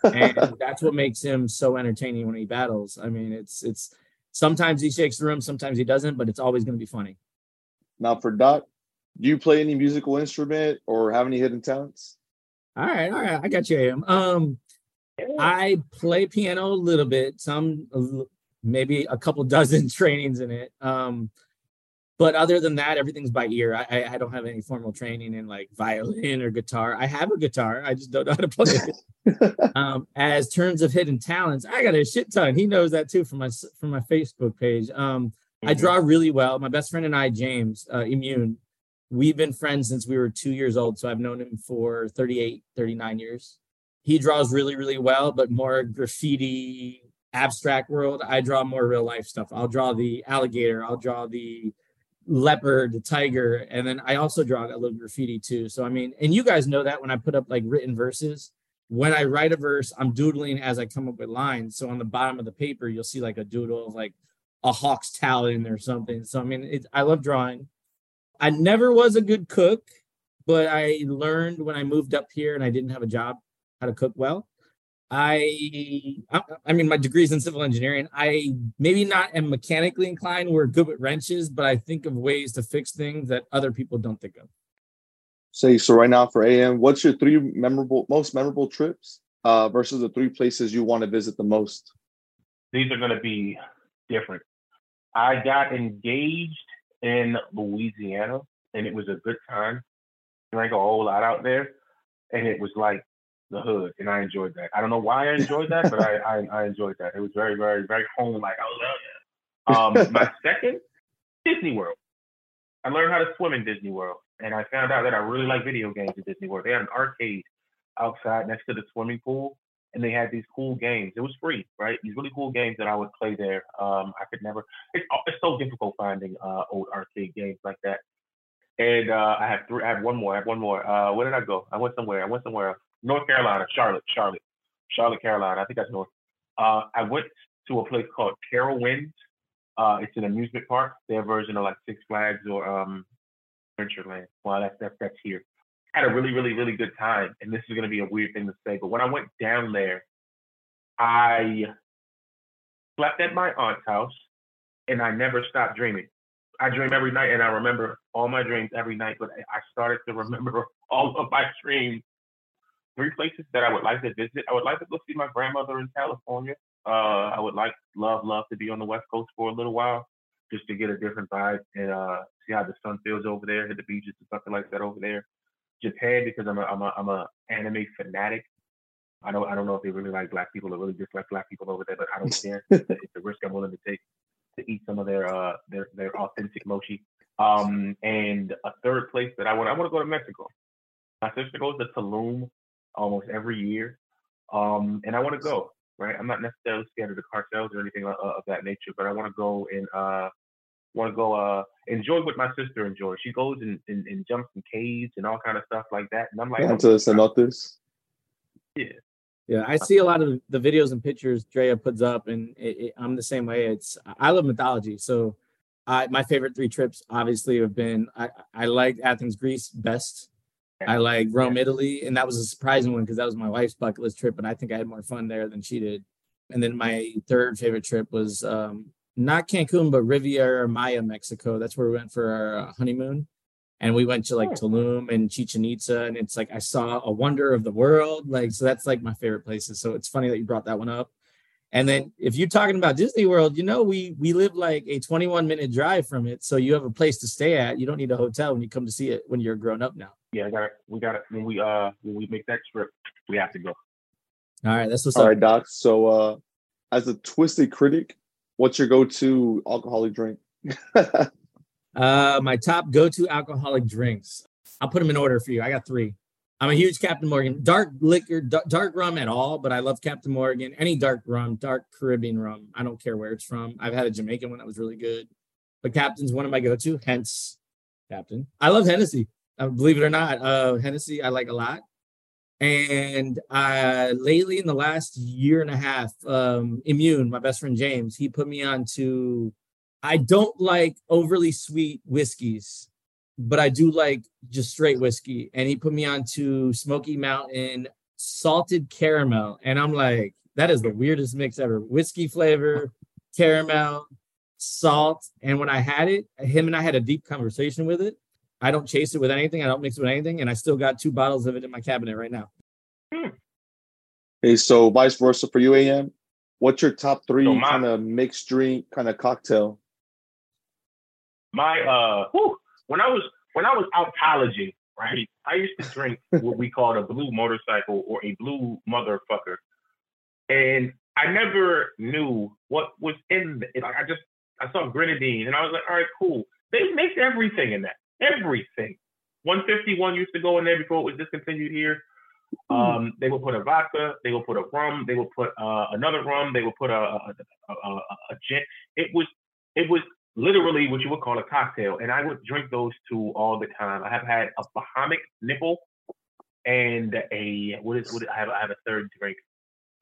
And that's what makes him so entertaining when he battles. I mean, it's it's sometimes he shakes the room, sometimes he doesn't, but it's always going to be funny. Now for Doc, do you play any musical instrument or have any hidden talents? All right, all right, I got you, AM. Um, I play piano a little bit, some maybe a couple dozen trainings in it. Um, but other than that, everything's by ear. I, I I don't have any formal training in like violin or guitar. I have a guitar, I just don't know how to play it. um, as terms of hidden talents, I got a shit ton. He knows that too from my from my Facebook page. Um, I Mhm. draw really well. My best friend and I, James uh, Immune, we've been friends since we were two years old. So I've known him for 38, 39 years. He draws really, really well, but more graffiti, abstract world. I draw more real life stuff. I'll draw the alligator, I'll draw the leopard, the tiger, and then I also draw a little graffiti too. So I mean, and you guys know that when I put up like written verses, when I write a verse, I'm doodling as I come up with lines. So on the bottom of the paper, you'll see like a doodle of like a hawk's talon or something. So I mean, I love drawing. I never was a good cook, but I learned when I moved up here and I didn't have a job how to cook well. I, I, I mean, my degree's in civil engineering. I maybe not am mechanically inclined. We're good with wrenches, but I think of ways to fix things that other people don't think of. Say so right now for AM, what's your three memorable most memorable trips uh, versus the three places you want to visit the most? these are going to be different. I got engaged in Louisiana, and it was a good time. Drank a whole lot out there, and it was like the hood, and I enjoyed that. I don't know why I enjoyed that, but I, I, I enjoyed that. It was very, very, very home like. I love it. Um, my second, Disney World. I learned how to swim in Disney World, and I found out that I really like video games in Disney World. They had an arcade outside next to the swimming pool, and they had these cool games. It was free, right? These really cool games that I would play there. Um, I could never. It's it's so difficult finding uh, old arcade games like that. And uh, I have three. I have one more. I have one more. Uh, where did I go? I went somewhere. I went somewhere. else. North Carolina, Charlotte, Charlotte, Charlotte, Carolina. I think that's north. Uh, I went to a place called Carowinds. Uh, it's an amusement park. Their version of like Six Flags or um, Adventureland. Well, that's that's that's here. Had a really, really, really good time. And this is going to be a weird thing to say, but when I went down there, I slept at my aunt's house, and I never stopped dreaming. I dream every night, and I remember all my dreams every night. But I started to remember all of my dreams. Three places that I would like to visit. I would like to go see my grandmother in California. Uh, I would like, love, love to be on the West Coast for a little while, just to get a different vibe and uh, see how the sun feels over there, hit the beaches and something like that over there. Japan because I'm a I'm a I'm a anime fanatic. I don't I don't know if they really like black people or really dislike black people over there, but I don't care. it's a risk I'm willing to take to eat some of their uh their their authentic mochi. Um and a third place that I want I want to go to Mexico. My sister goes to Tulum almost every year. Um and I want to go. right? I'm not necessarily scared of the cartels or anything of, of that nature, but I want to go and uh, want to go uh, enjoy what my sister enjoys. She goes and, and, and jumps in caves and all kind of stuff like that, and I'm like, Down to the cenotes. yeah, Yeah, I see a lot of the videos and pictures Drea puts up, and it, it- I'm the same way. It's I love mythology, so I my favorite three trips obviously have been I I like Athens, Greece best. I like Rome, Italy, and that was a surprising one because that was my wife's bucket list trip, and I think I had more fun there than she did. And then my third favorite trip was um, not Cancun, but Riviera Maya, Mexico. That's where we went for our uh, honeymoon. And we went to like Tulum and Chichen Itza, and it's like I saw a wonder of the world. Like, so that's like my favorite places. So it's funny that you brought that one up. And then if you're talking about Disney World, you know, we we live like a 21 minute drive from it. So you have a place to stay at. You don't need a hotel when you come to see it when you're grown up now. yeah, I got it. we got it when we uh when we make that trip, we have to go. All right, that's what's All up. right, Doc. So, uh, as a twisted critic, what's your go-to alcoholic drink? Uh, my top go-to alcoholic drinks. I'll put them in order for you. I got three. I'm a huge Captain Morgan dark liquor, dark rum at all, but I love Captain Morgan. Any dark rum, dark Caribbean rum. I don't care where it's from. I've had a Jamaican one that was really good, but Captain's one of my go-to. Hence, Captain. I love Hennessy. Uh, believe it or not, uh, Hennessy I like a lot. And uh, lately, in the last year and a half, um, Immune, my best friend James, he put me on to I don't like overly sweet whiskeys, but I do like just straight whiskey. And he put me on to Smoky Mountain salted caramel. And I'm like, that is the weirdest mix ever. Whiskey flavor, caramel, salt. And when I had it, him and I had a deep conversation with it. I don't chase it with anything. I don't mix it with anything. And I still got two bottles of it in my cabinet right now. Hey, so vice versa for you, AM. What's your top three So kind of mixed drink kind of cocktail? My uh, whew, when I was when I was out colleging, right, I used to drink what we called a blue motorcycle or a blue motherfucker, and I never knew what was in it. Like I just I saw grenadine, and I was like, all right, cool. They make everything in that, everything. 151 used to go in there before it was discontinued here. Um, they will put a vodka, they will put a rum, they will put uh, another rum, they will put a a, a, a, a gin. It was it was literally what you would call a cocktail, and I would drink those two all the time. I have had a Bahamic nipple and a what is what is- I have I have a third drink.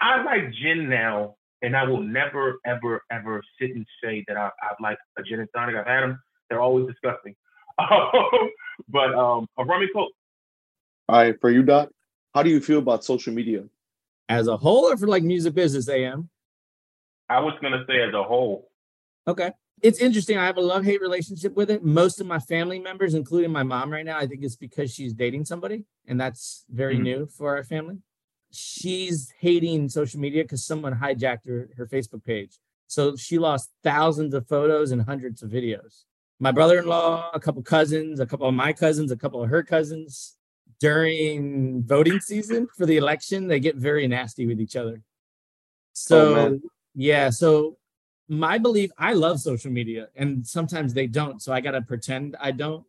I like gin now, and I will never ever ever sit and say that I, I like a gin and tonic. I've had them; they're always disgusting. but um, a rum and coke. All right, for you, Doc. How do you feel about social media? As a whole, or for like music business, AM? I was gonna say as a whole. Okay. It's interesting. I have a love hate relationship with it. Most of my family members, including my mom right now, I think it's because she's dating somebody, and that's very Mhm. new for our family. She's hating social media because someone hijacked her, her Facebook page. So she lost thousands of photos and hundreds of videos. My brother in law, a couple cousins, a couple of my cousins, a couple of her cousins, during voting season for the election, they get very nasty with each other. So, man. yeah. So my belief i love social media and sometimes they don't so i gotta pretend i don't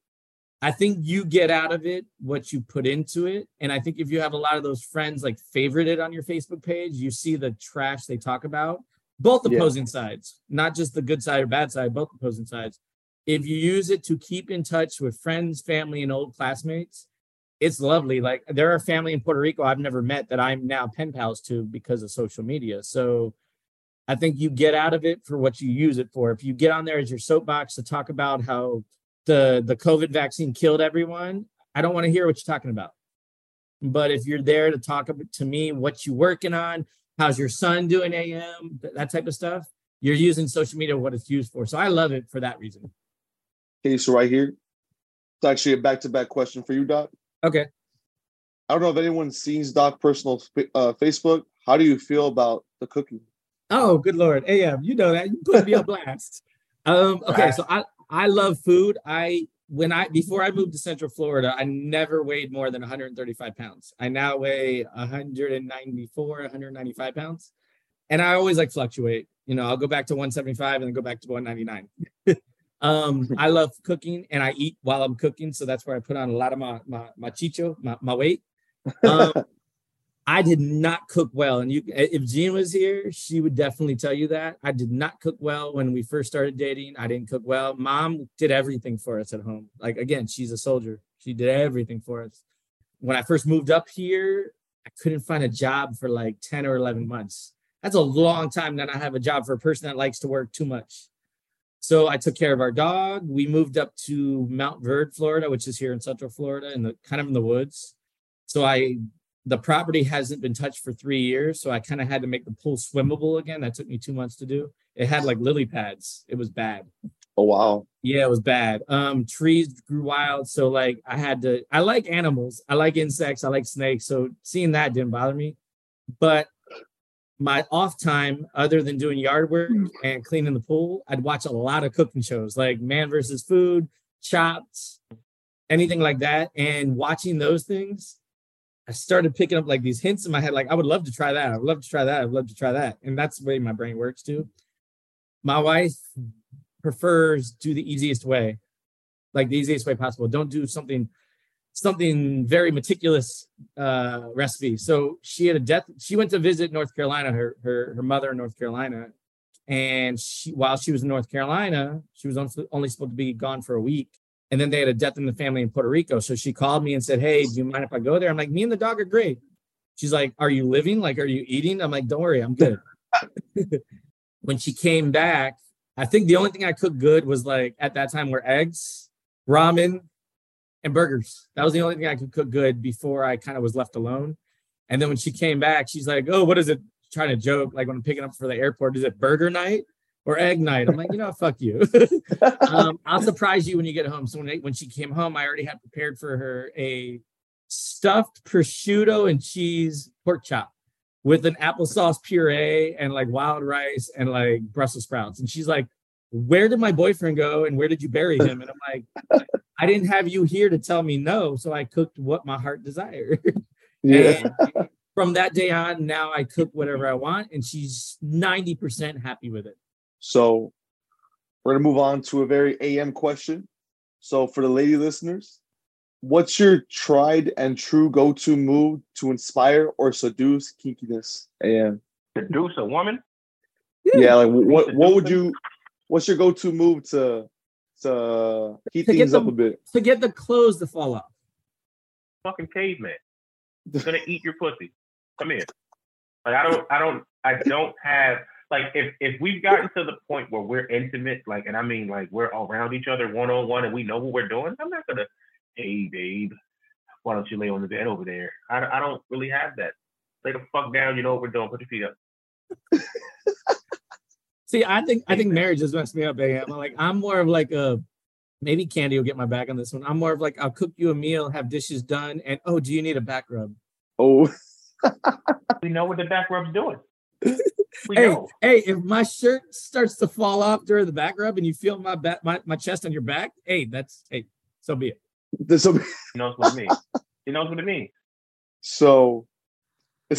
i think you get out of it what you put into it and i think if you have a lot of those friends like favorite it on your facebook page you see the trash they talk about both Yeah. opposing sides not just the good side or bad side both opposing sides if you use it to keep in touch with friends family and old classmates it's lovely like there are family in puerto rico i've never met that i'm now pen pals to because of social media so I think you get out of it for what you use it for. If you get on there as your soapbox to talk about how the the COVID vaccine killed everyone, I don't want to hear what you're talking about. But if you're there to talk to me what you're working on, how's your son doing AM, that type of stuff, you're using social media what it's used for. So I love it for that reason. Okay, so right here, it's actually a back-to-back question for you, Doc. Okay. I don't know if anyone sees Doc personal uh, Facebook. How do you feel about the cooking? Oh, good lord. AM, you know that. You put me on blast. Um, okay, so I I love food. I when I before I moved to Central Florida, I never weighed more than 135 pounds. I now weigh 194, 195 pounds. And I always like fluctuate. You know, I'll go back to 175 and then go back to 199. um, I love cooking and I eat while I'm cooking. So that's where I put on a lot of my my, my chicho, my, my weight. Um, I did not cook well. And you, if Jean was here, she would definitely tell you that. I did not cook well when we first started dating. I didn't cook well. Mom did everything for us at home. Like, again, she's a soldier. She did everything for us. When I first moved up here, I couldn't find a job for like 10 or 11 months. That's a long time that I have a job for a person that likes to work too much. So I took care of our dog. We moved up to Montverde, Florida, which is here in Central Florida, in the kind of in the woods. So I the property hasn't been touched for three years, so I kind of had to make the pool swimmable again. That took me two months to do. It had like lily pads. It was bad. Oh wow. Yeah, it was bad. Um, trees grew wild, so like I had to. I like animals. I like insects. I like snakes. So seeing that didn't bother me. But my off time, other than doing yard work and cleaning the pool, I'd watch a lot of cooking shows like Man versus Food, Chopped, anything like that. And watching those things, I started picking up like these hints in my head, like I would love to try that. I would love to try that. I would love to try that. And that's the way my brain works too. My wife prefers do the easiest way, like the easiest way possible. Don't do something something very meticulous uh recipe. So she had a death. She went to visit North Carolina, her her her mother in North Carolina, and she while she was in North Carolina, she was only only supposed to be gone for a week. And then they had a death in the family in Puerto Rico. So she called me and said, Hey, do you mind if I go there? I'm like, Me and the dog are great. She's like, Are you living? Like, are you eating? I'm like, Don't worry, I'm good. when she came back, I think the only thing I cooked good was like at that time were eggs, ramen, and burgers. That was the only thing I could cook good before I kind of was left alone. And then when she came back, she's like, "Oh, what is it?" Trying to joke, like when I'm picking up for the airport, is it burger night or egg night? I'm like, you know, fuck you. um, I'll surprise you when you get home. So when when she came home, I already had prepared for her a stuffed prosciutto and cheese pork chop with an applesauce puree and like wild rice and like Brussels sprouts. And she's like, Where did my boyfriend go and where did you bury him? And I'm like, I didn't have you here to tell me no. So I cooked what my heart desired. Yeah. And from that day on, now I cook whatever I want. And she's 90% happy with it. So we're gonna move on to a very AM question. So for the lady listeners, what's your tried and true go-to move to inspire or seduce kinkiness? AM. Seduce a woman? Yeah, like what what would you what's your go-to move to to heat To get things up a bit? To get the clothes to fall off. Fucking caveman. He's gonna eat your pussy. Come here. Like I don't I don't I don't have like if if we've gotten to the point where we're intimate, like and I mean like we're around each other one on one and we know what we're doing, I'm not gonna, hey babe, why don't you lay on the bed over there? I, I don't really have that. Lay the fuck down, you know what we're doing, put your feet up. See, I think I think marriage has messed me up, AM. I'm like I'm more of like a maybe Candy will get my back on this one. I'm more of like I'll cook you a meal, have dishes done, and oh, do you need a back rub? Oh, We know what the back rub's doing. We Hey, know. hey, if my shirt starts to fall off during the back rub and you feel my back my, my chest on your back, hey, that's hey, so be it. this will be He knows what it means. He knows what it means. so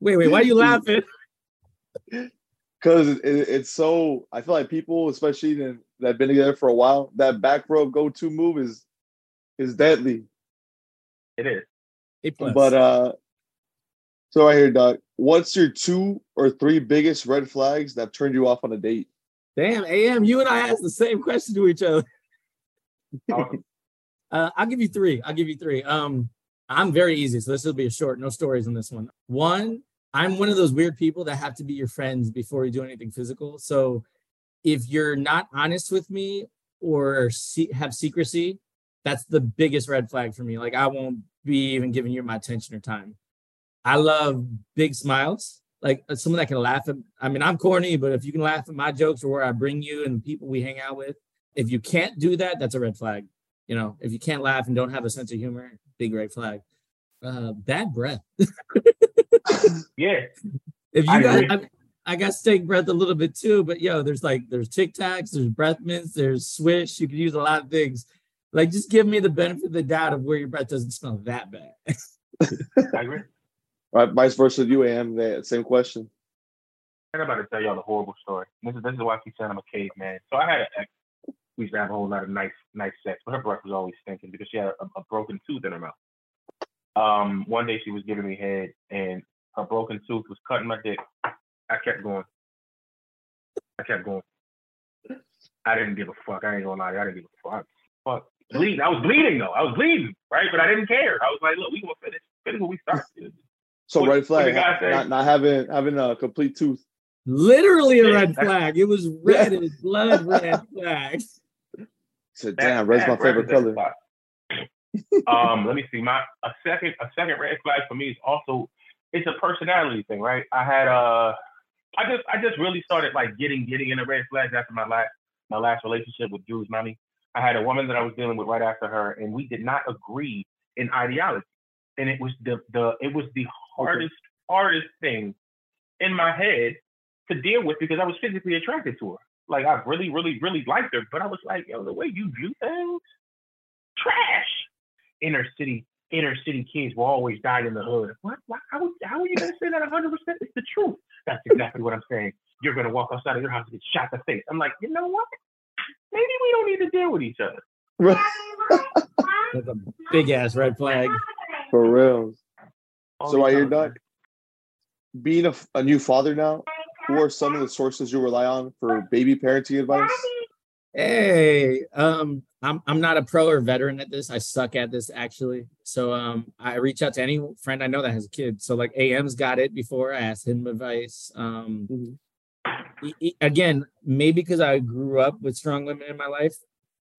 Wait, wait, why are you laughing? because it, it- it's so I feel like people, especially that that have been together for a while, that back rub go-to move is is deadly. It is. A plus. But uh so right here, Doc, what's your two or three biggest red flags that turned you off on a date? damn, AM, you and I asked the same question to each other. Uh, I'll give you three. I'll give you three. Um, I'm very easy, so this will be a short, no stories on this one. One, I'm one of those weird people that have to be your friends before you do anything physical. So if you're not honest with me or se- have secrecy, that's the biggest red flag for me. Like I won't be even giving you my attention or time. I love big smiles. Like uh, someone that can laugh at. I mean, I'm corny, but if you can laugh at my jokes or where I bring you and the people we hang out with, if you can't do that, that's a red flag. You know, if you can't laugh and don't have a sense of humor, big red flag. Uh, bad breath. Yeah. If you I got. I, I got steak breath a little bit too, but yo, there's like there's Tic Tacs, there's breath mints, there's Swish. You could use a lot of things. Like, just give me the benefit of the doubt of where your breath doesn't smell that bad. I agree. Right, vice versa you, AM. That same question. I'm about to tell y'all the horrible story. This is this is why she said I'm a caveman. So I had an ex. We used to have a whole lot of nice nice sex, but her breath was always stinking because she had a, a broken tooth in her mouth. Um, one day she was giving me head, and her broken tooth was cutting my dick. I kept going. I kept going. I didn't give a fuck. I ain't gonna lie. I didn't give a fuck. Fuck. Bleeding. I was bleeding though. I was bleeding, right? But I didn't care. I was like, look, we gonna finish. Finish what we started. So What- red flag, not, not having having a complete tooth. Literally a Yeah, red flag. It was red as blood red flag. Said, That- damn, red's my that favorite color. represents a lot. um, let me see. My a second a second red flag for me is also it's a personality thing, right? I had uh I just I just really started like getting getting into red flags after my last my last relationship with Drew's mommy. I had a woman that I was dealing with right after her, and we did not agree in ideology. And it was the the it was the hardest hardest thing in my head to deal with because I was physically attracted to her. Like I really, really, really liked her, but I was like, yo, the way you view things, trash. Inner city, inner city kids will always die in the hood. What? Why, how, how are you gonna say that 100? percent It's the truth. That's exactly what I'm saying. You're gonna walk outside of your house and get shot in the face. I'm like, you know what? Maybe we don't need to deal with each other. That's a big ass red flag. For real. All So these I hear times, Doc, being a, f- a new father now, who are some of the sources you rely on for baby parenting advice? Hey, um, I'm I'm not a pro or veteran at this. I suck at this actually. So um, I reach out to any friend I know that has a kid. So like AM's got it before. I asked him advice. Um, e- again, maybe because I grew up with strong women in my life.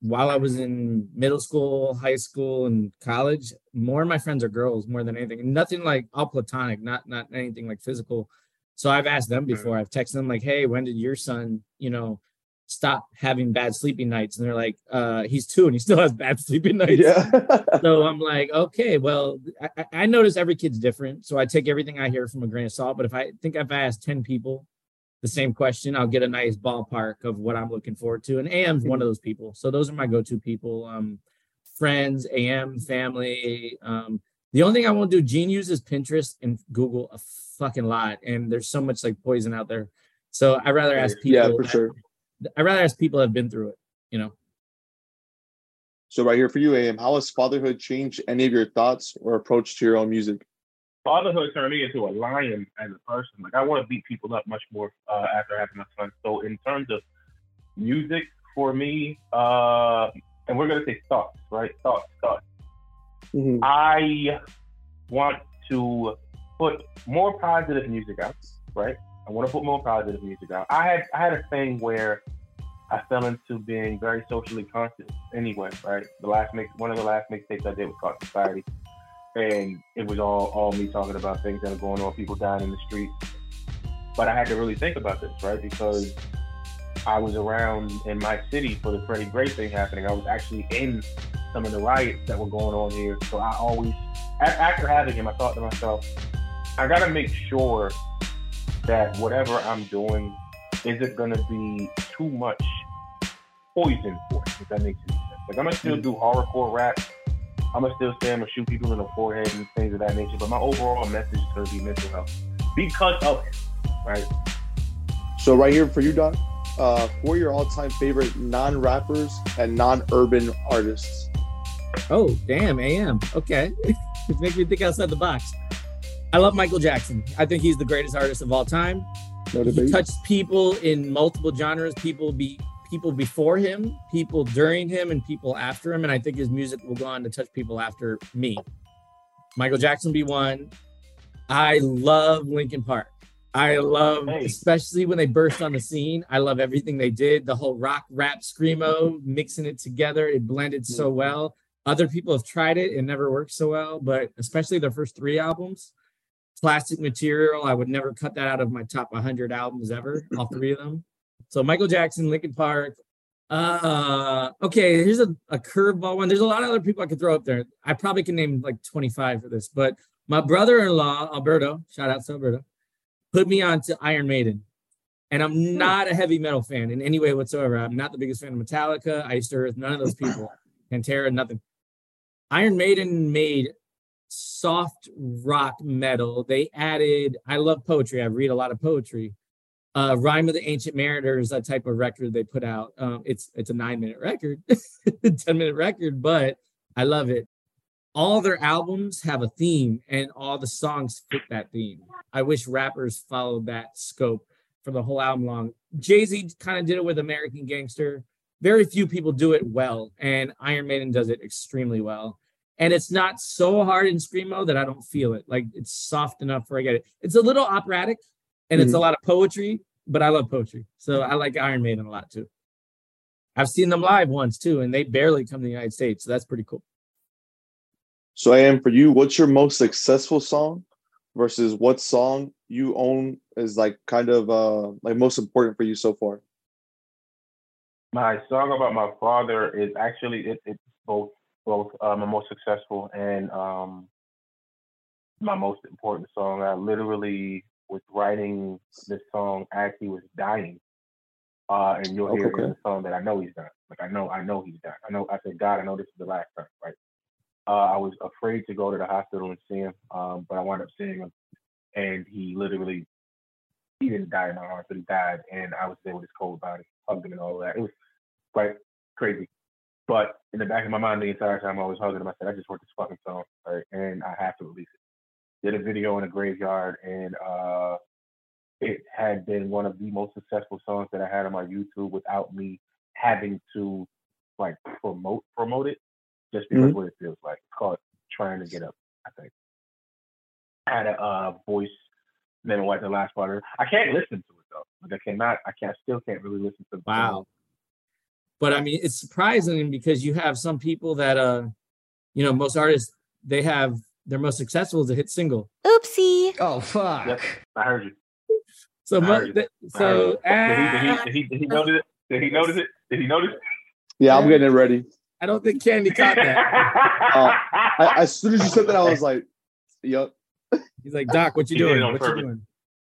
While I was in middle school, high school, and college, more of my friends are girls more than anything. Nothing like all platonic, not not anything like physical. So I've asked them before. I've texted them like, "Hey, when did your son, you know, stop having bad sleeping nights?" And they're like, "Uh, he's two and he still has bad sleeping nights." Yeah. so I'm like, okay, well, I, I- notice every kid's different, so I take everything I hear from a grain of salt. But if I think if I asked ten people the same question, I'll get a nice ballpark of what I'm looking forward to. And AM's one of those people. So those are my go-to people. Um, friends, AM, family. Um, the only thing I won't do, Gene uses Pinterest and Google a fucking lot, and there's so much like poison out there. So I rather ask people. Yeah, for sure. I rather ask people that have been through it. You know. So right here for you, AM, how has fatherhood changed any of your thoughts or approach to your own music? Fatherhood turned me into a lion as a person. Like I want to beat people up much more uh, after having my son. So in terms of music, for me, uh, and we're gonna say thoughts, right? Thoughts, thoughts. Mhm. I want to put more positive music out, right? I want to put more positive music out. I had I had a thing where I fell into being very socially conscious anyway, right? The last mix one of the last mixtapes I did was called Society. And it was all all me talking about things that are going on, people dying in the street. But I had to really think about this, right? Because I was around in my city for the Freddie Gray thing happening. I was actually in some of the riots that were going on here. So I always, after having him, I thought to myself, I got to make sure that whatever I'm doing isn't to be too much poison for it, if that makes any sense. Like, I'm to still mm. do horrorcore rap. I'm going to still say I'm going to shoot people in the forehead and things of that nature. But my overall message is going to be mental health because of it, right? So right here for you, Doc, uh, who are your all-time favorite non-rappers and non-urban artists? Oh, damn, AM. Okay. it makes me think outside the box. I love Michael Jackson. I think he's the greatest artist of all time. No He touched people in multiple genres, people be people before him, people during him, and people after him. And I think his music will go on to touch people after me. Michael Jackson be one. I love Linkin Park. I love, Hey. especially when they burst on the scene. I love everything they did. The whole rock, rap, screamo, mixing it together. It blended so mm. well. Other people have tried it. It never worked so well, but especially their first three albums, Plastic Material. I would never cut that out of my top 100 albums ever. All three of them. So Michael Jackson, Linkin Park. Uh, okay. Here's a, a curveball one. There's a lot of other people I could throw up there. I probably can name like 25 for this, but my brother-in-law Alberto, shout out to Alberto, put me on to Iron Maiden. And I'm not a heavy metal fan in any way whatsoever. I'm not the biggest fan of Metallica, Iced Earth, none of those people. Pantera, nothing. Iron Maiden made soft rock metal. They added, I love poetry. I read a lot of poetry. Uh, Rime of the Ancient Mariner is that type of record they put out. Um, it's it's a nine minute record, 10 minute record, but I love it. all their albums have a theme and all the songs fit that theme. I wish rappers followed that scope for the whole album long. Jay Z kind of did it with American Gangster. Very few people do it well, and Iron Maiden does it extremely well. And it's not so hard in screamo that I don't feel it. Like it's soft enough where I get it. It's a little operatic, and it's a lot of poetry, but I love poetry, so I like Iron Maiden a lot too. I've seen them live once too, and they barely come to the United States, so that's pretty cool. So I am for you. What's your most successful song versus what song you own is like kind of uh like most important for you so far? My song about my father is actually it, it's both both uh, my most successful and um, my most important song. I literally was writing this song as he was dying, uh, and you'll hear Okay. in the song that I know he's done. Like I know, I know he's done. I know. I said, God, I know this is the last time. Right. Uh, I was afraid to go to the hospital and see him, um, but I wound up seeing him, and he literally he didn't die in my arms, but he died, and I was there with his cold body, hugging him and all that. It was quite crazy. But in the back of my mind, the entire time I was hugging him, I said, I just wrote this fucking song, right? And I have to release it. Did a video in a graveyard, and uh, it had been one of the most successful songs that I had on my YouTube without me having to like promote promote it, just because Mhm. what it feels like. It's called trying to get up. I think. I had a uh, voice. Then what the last part. of it. I can't listen to it though. Like I cannot. I can't. Still can't really listen to the Wow. song. But I mean, it's surprising because you have some people that, uh, you know, most artists they have their most successful is a hit single. Oopsie. Oh fuck. Yep. I heard you. So, I heard you. th- I heard so you. Did he, ah, did, he, did, he, did he notice it? Did he notice it? Did he notice? Yeah, I'm getting it ready. I don't think Candy caught that. Uh, I, as soon as you said that, I was like, "Yep." He's like, Doc, what you He doing? on What you doing?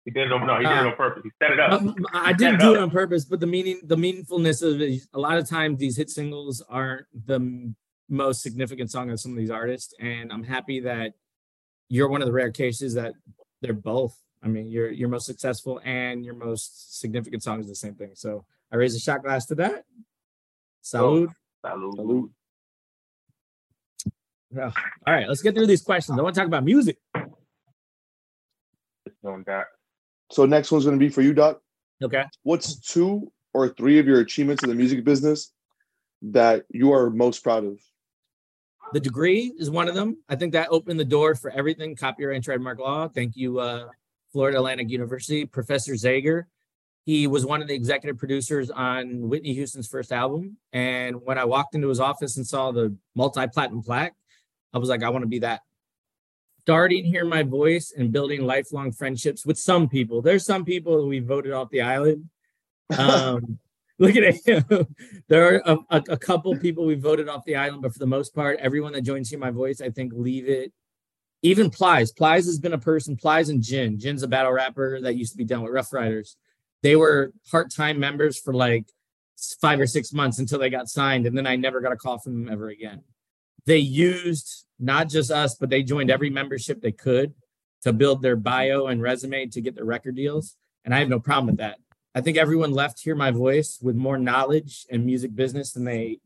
he did it on no. He did it on purpose. He set it up. Um, I didn't do it on purpose, but the meaning, the meaningfulness of it. A lot of times, these hit singles aren't the m- most significant song of some of these artists, and I'm happy that you're one of the rare cases that they're both. I mean, your your most successful and your most significant song is the same thing. So I raise a shot glass to that. Salud. Salud. Salute. Well, all right, let's get through these questions. I want to talk about music. Just doing that. So next one's going to be for you, Doc. Okay. What's two or three of your achievements in the music business that you are most proud of? The degree is one of them. I think that opened the door for everything copyright and trademark law. Thank you, uh, Florida Atlantic University, Professor Zager. He was one of the executive producers on Whitney Houston's first album. And when I walked into his office and saw the multi platinum plaque, I was like, I want to be that. Starting hearing my voice and building lifelong friendships with some people. There's some people that we voted off the island. Um, look at him. there are a, a, a couple people we voted off the island, but for the most part, everyone that joins Hear My Voice, I think, leave it. Even Plies. Plies has been a person, Plies and Jin. Jin's a battle rapper that used to be done with Ruff Ryders. They were part time members for like five or six months until they got signed. And then I never got a call from them ever again. They used not just us, but they joined every membership they could to build their bio and resume to get their record deals. And I have no problem with that. I think everyone left Hear My Voice with more knowledge and music business than they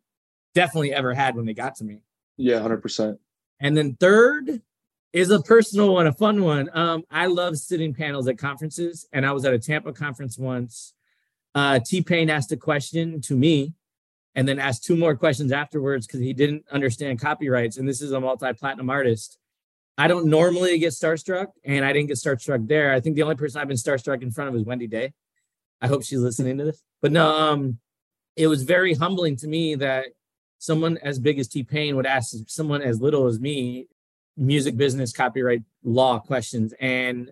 definitely ever had when they got to me. Yeah, hundred percent. And then third is a personal one, a fun one. Um, I love sitting panels at conferences, and I was at a Tampa conference once. Uh, T Pain asked a question to me, and then asked two more questions afterwards because he didn't understand copyrights. And this is a multi-platinum artist. I don't normally get starstruck, and I didn't get starstruck there. I think the only person I've been starstruck in front of is Wendy Day. I hope she's listening to this. But no, um, it was very humbling to me that someone as big as T Pain would ask someone as little as me music business copyright law questions. And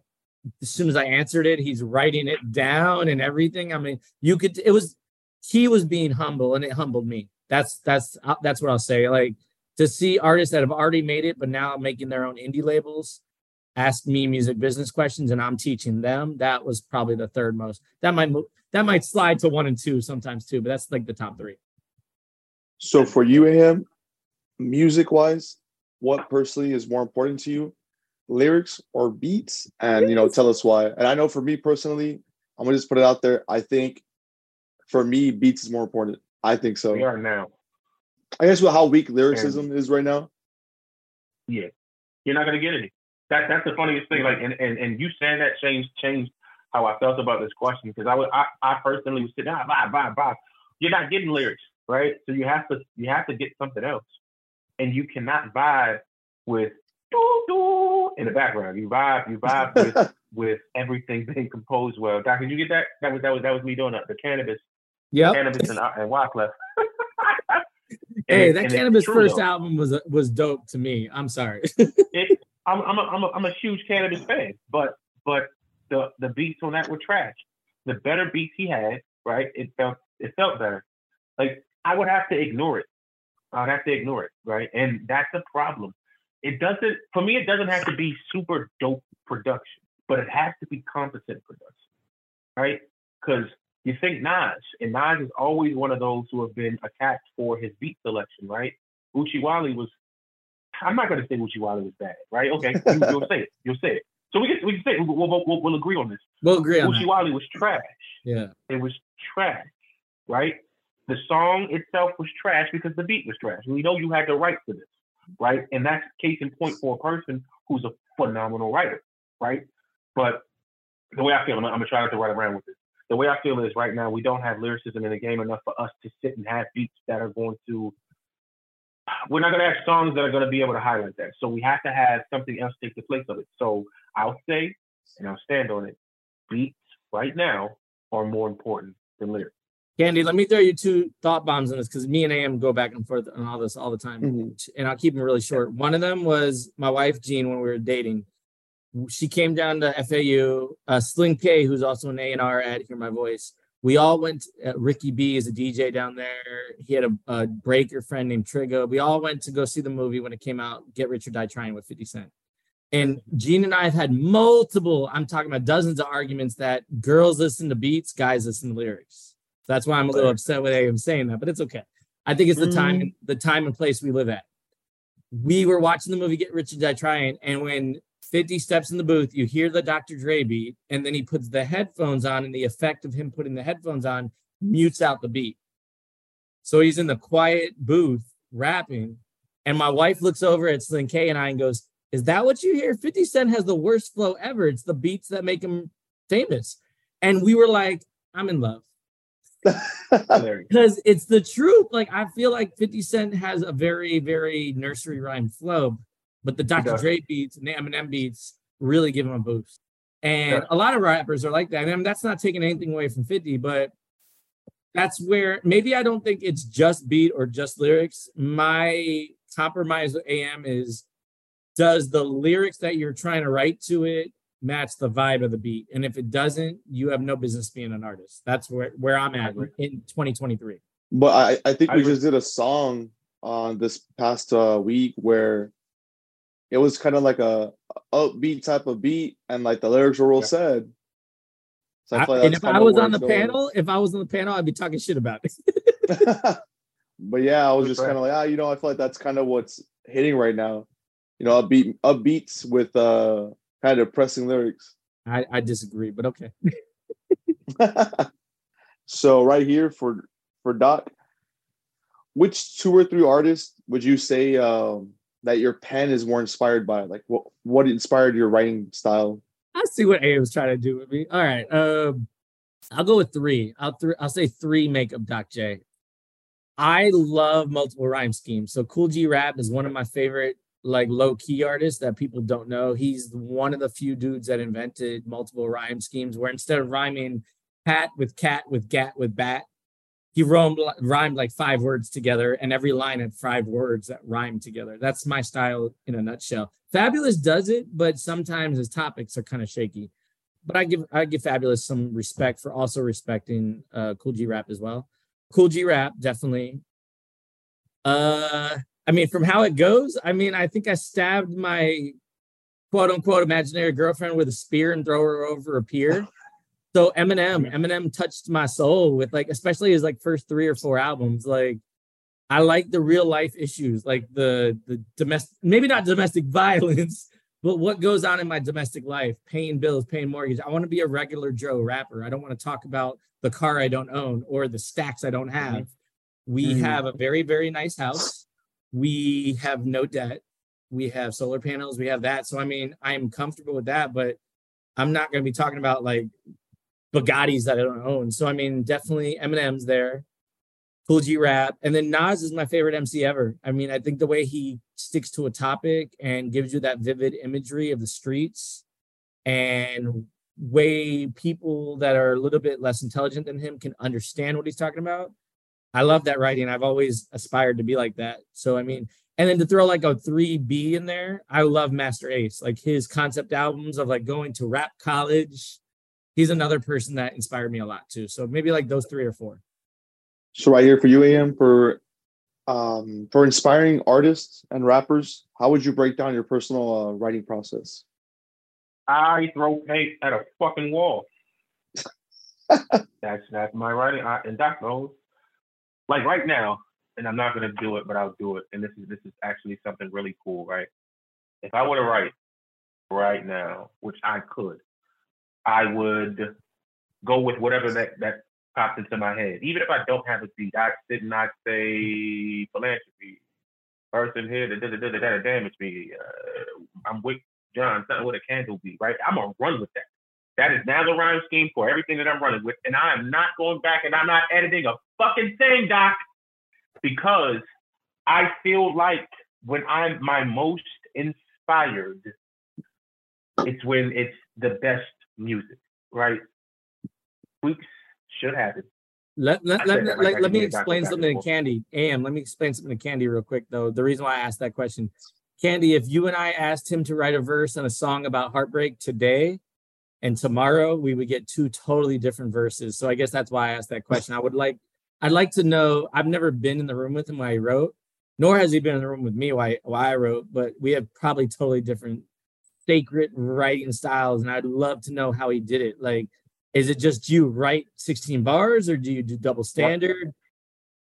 as soon as I answered it, he's writing it down and everything. I mean, you could it was he was being humble and it humbled me. That's that's uh, that's what I'll say. Like to see artists that have already made it but now making their own indie labels ask me music business questions and I'm teaching them. That was probably the third most. That might move, that might slide to one and two sometimes too, but that's like the top three. So for you and him, music wise, what personally is more important to you? Lyrics or beats? And you know, tell us why. And I know for me personally, I'm gonna just put it out there. I think for me, beats is more important. I think so. We are now. I guess with how weak lyricism is right now. yeah, you're not gonna get any. That that's the funniest thing. Like, and and, and you saying that changed changed how I felt about this question because I would I, I personally was sitting, ah, bye, bye, bye. You're not getting lyrics, right? So you have to you have to get something else, and you cannot vibe with doo, doo in the background. You vibe you vibe with with everything being composed well. Doc, did you get that? That was that was that was me doing that. The Canibus, yeah, Canibus and and Wyclef. Hey, that Canibus first though. album was was dope to me. I'm sorry. it, I'm I'm a, I'm a I'm a huge Canibus fan, but but the the beats on that were trash. The better beats he had, right? It felt it felt better. Like I would have to ignore it. I'd have to ignore it, right? And that's the problem. It doesn't for me. It doesn't have to be super dope production, but it has to be competent production, right? Because you think Nas, and Nas is always one of those who have been attacked for his beat selection, right? Oochie Wally was I'm not going to say Oochie Wally was bad, right? Okay, you, will say it. You'll say it. So we can we can say it. We'll, we'll, we'll, we'll agree on this. we'll agree on Oochie that. Wally was trash. Yeah. It was trash, right? The song itself was trash because the beat was trash. We know you had the right for this, right? And that's case in point for a person who's a phenomenal writer, right? But the way I feel, I'm, I'm gonna try not to run around with this. The way I feel is right now we don't have lyricism in the game enough for us to sit and have beats that are going to. We're not gonna have songs that are gonna be able to highlight that. So we have to have something else take the place of it. So I'll say, and I'll stand on it. Beats right now are more important than lyrics. Candy, let me throw you two thought bombs on this because me and AM go back and forth on all this all the time. Mhm. and I'll keep them really short. One of them was my wife Jean when we were dating. She came down to FAU. Uh, Sling K, who's also an A and R at Hear My Voice. We all went. Uh, Ricky B is a DJ down there. He had a, a breaker friend named Trigo. We all went to go see the movie when it came out. Get Rich or Die Trying with Fifty Cent. And Gene and I have had multiple. I'm talking about dozens of arguments that girls listen to beats, guys listen to lyrics. That's why I'm a little upset with AM saying that, but it's okay. I think it's the time, and the time and place we live at we were watching the movie Get Rich or Die Trying, and when 50 steps in the booth, you hear the Dr. Dre beat, and then he puts the headphones on, and the effect of him putting the headphones on mutes out the beat. So he's in the quiet booth rapping, and my wife looks over at Sling K and I and goes, Is that what you hear? 50 Cent has the worst flow ever. It's the beats that make him famous. And we were like, I'm in love because it's the truth. Like I feel like 50 Cent has a very, very nursery rhyme flow, but the Dr. does. Dre beats and the Eminem beats really give him a boost. And Yeah. a lot of rappers are like that. I mean, that's not taking anything away from 50, but that's where maybe I don't think it's just beat or just lyrics. My compromise with AM is does the lyrics that you're trying to write to it match the vibe of the beat? And if it doesn't, you have no business being an artist. That's where, where I'm at in 2023. But I, I think we agree. just did a song on this past uh, week where it was kind of like a upbeat type of beat, and like the lyrics were real Yeah. sad. So I- like and if I was on the going. panel, if I was on the panel, I'd be talking shit about it. but yeah, I was just kind of like, ah, you know, I feel like that's kind of what's hitting right now. You know, upbeat upbeats with uh kind of depressing lyrics. I, I disagree, but okay. so right here for for Doc, which two or three artists would you say um, that your pen is more inspired by? Like what what inspired your writing style? I see what A was trying to do with me. All right. Um, I'll go with three. I'll th- I'll say three make up Doc J. I love multiple rhyme schemes. So Kool G Rap is one of my favorite like low key artists that people don't know. He's one of the few dudes that invented multiple rhyme schemes where instead of rhyming pat with cat with gat with bat, he rhymed, rhymed like five words together and every line had five words that rhymed together. That's my style in a nutshell. Fabolous does it, but sometimes his topics are kind of shaky. But I give I give Fabolous some respect for also respecting uh Kool G Rap as well. Kool G Rap definitely. Uh I mean from how it goes, I mean I think I stabbed my quote unquote imaginary girlfriend with a spear and throw her over a pier. So Eminem, Eminem touched my soul with like, especially his like first three or four albums. Like, I like the real life issues, like the the domestic, maybe not domestic violence, but what goes on in my domestic life, paying bills, paying mortgage. I want to be a regular Joe rapper. I don't want to talk about the car I don't own or the stacks I don't have. We Mhm. have a very very nice house. We have no debt. we have solar panels, we have that. So I mean, I'm comfortable with that, but I'm not going to be talking about like Bugattis that I don't own. So I mean, definitely Eminem's there, Kool G Rap, and then Nas is my favorite MC ever. I mean, I think the way he sticks to a topic and gives you that vivid imagery of the streets and way people that are a little bit less intelligent than him can understand what he's talking about. I love that writing. I've always aspired to be like that. So I mean, and then to throw like a 3B in there, I love Masta Ace, like his concept albums of like going to rap college. He's another person that inspired me a lot too. So maybe like those three or four. So right here for you, AM, for um, for inspiring artists and rappers, how would you break down your personal uh, writing process? I throw paint at a fucking wall. that's that's my writing, I, and Doc knows. Like right now, and I'm not gonna do it, but I'll do it. And this is this is actually something really cool, right? If I were to write right now, which I could, I would go with whatever that that pops into my head. Even if I don't have a beat, I and I say philanthropy. Person here that did that that damage me. Uh, I'm with John, something with a candle beat, right? I'm gonna run with that. That is now the rhyme scheme for everything that I'm running with, and I am not going back and I'm not editing a fucking thing, Doc, because I feel like when I'm my most inspired, it's when it's the best music, right? Weeks should happen. Let let, let, that let, like I let me explain something to. Candy. Am let me explain something to Candy real quick though. The reason why I asked that question, Candy, if you and I asked him to write a verse on a song about heartbreak today and tomorrow, we would get two totally different verses. So I guess that's why I asked that question. I would like I'd like to know. I've never been in the room with him while he wrote, nor has he been in the room with me while, while I wrote, but we have probably totally different sacred writing styles. And I'd love to know how he did it. Like, is it just you write 16 bars or do you do double standard?